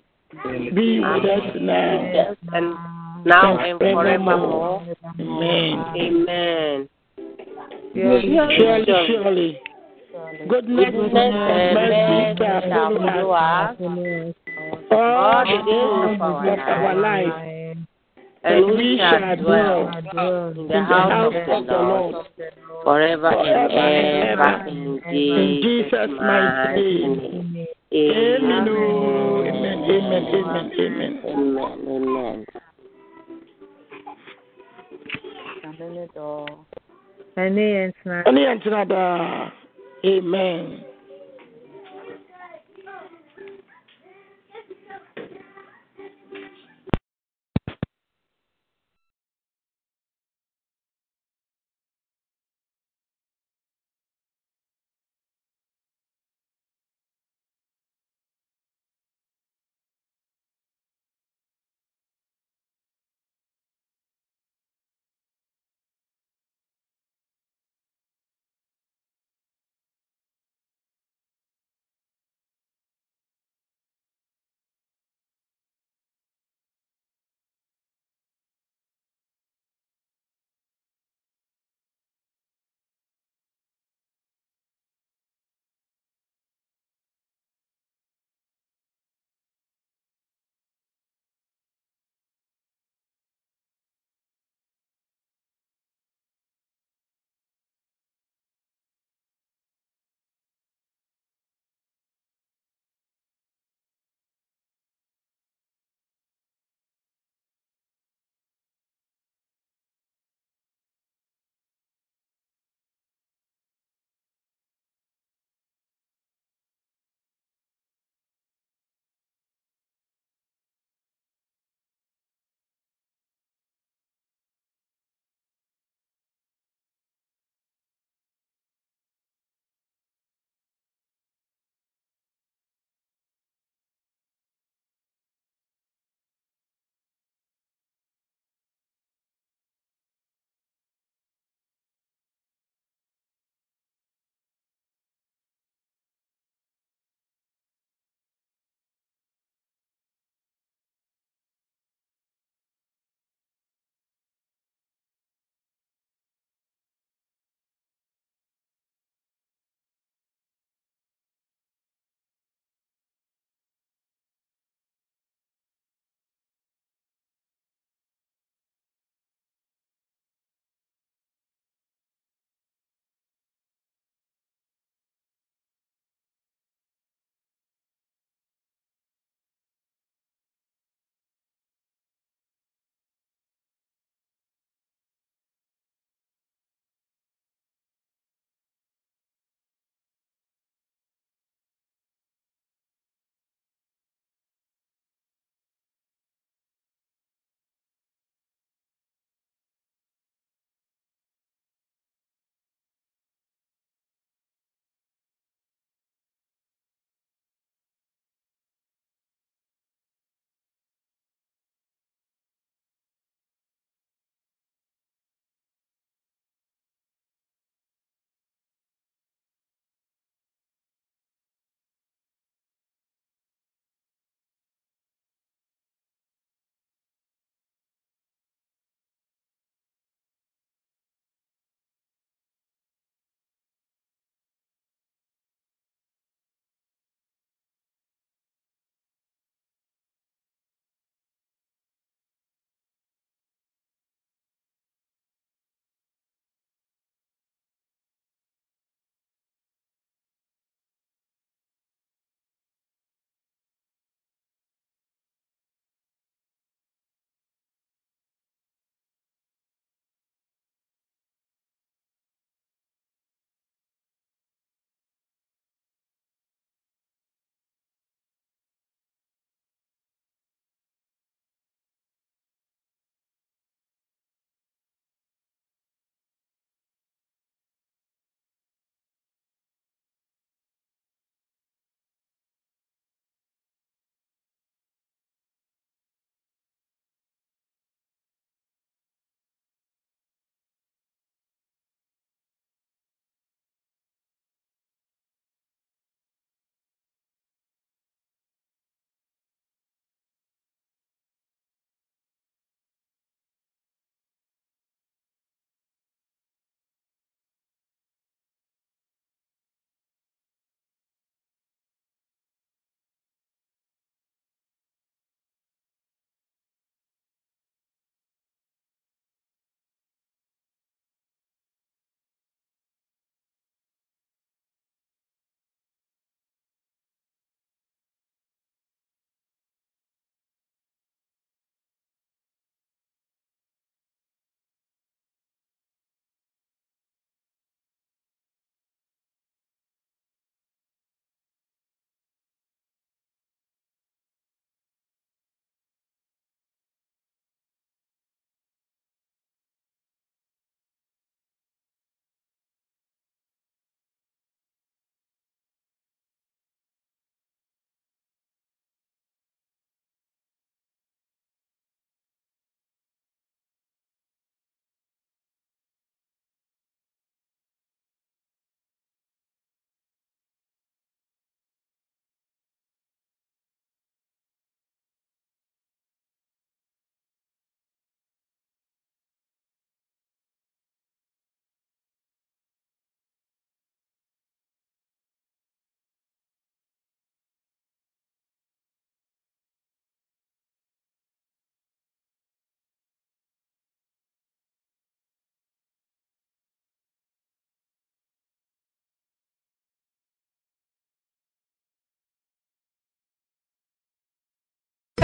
be with us now. and now and and forevermore. forevermore. Amen. Amen. Surely, surely, goodness, Goodness and mercy mercy shall shall follow follow us us all all the the days days of our life, life, and we shall dwell in in the house of the Lord forever and ever. In In Jesus' Jesus' mighty mighty name. name. Amen. oh, Amen. Amen. Amen. Amen. Amen. Amen. Amen.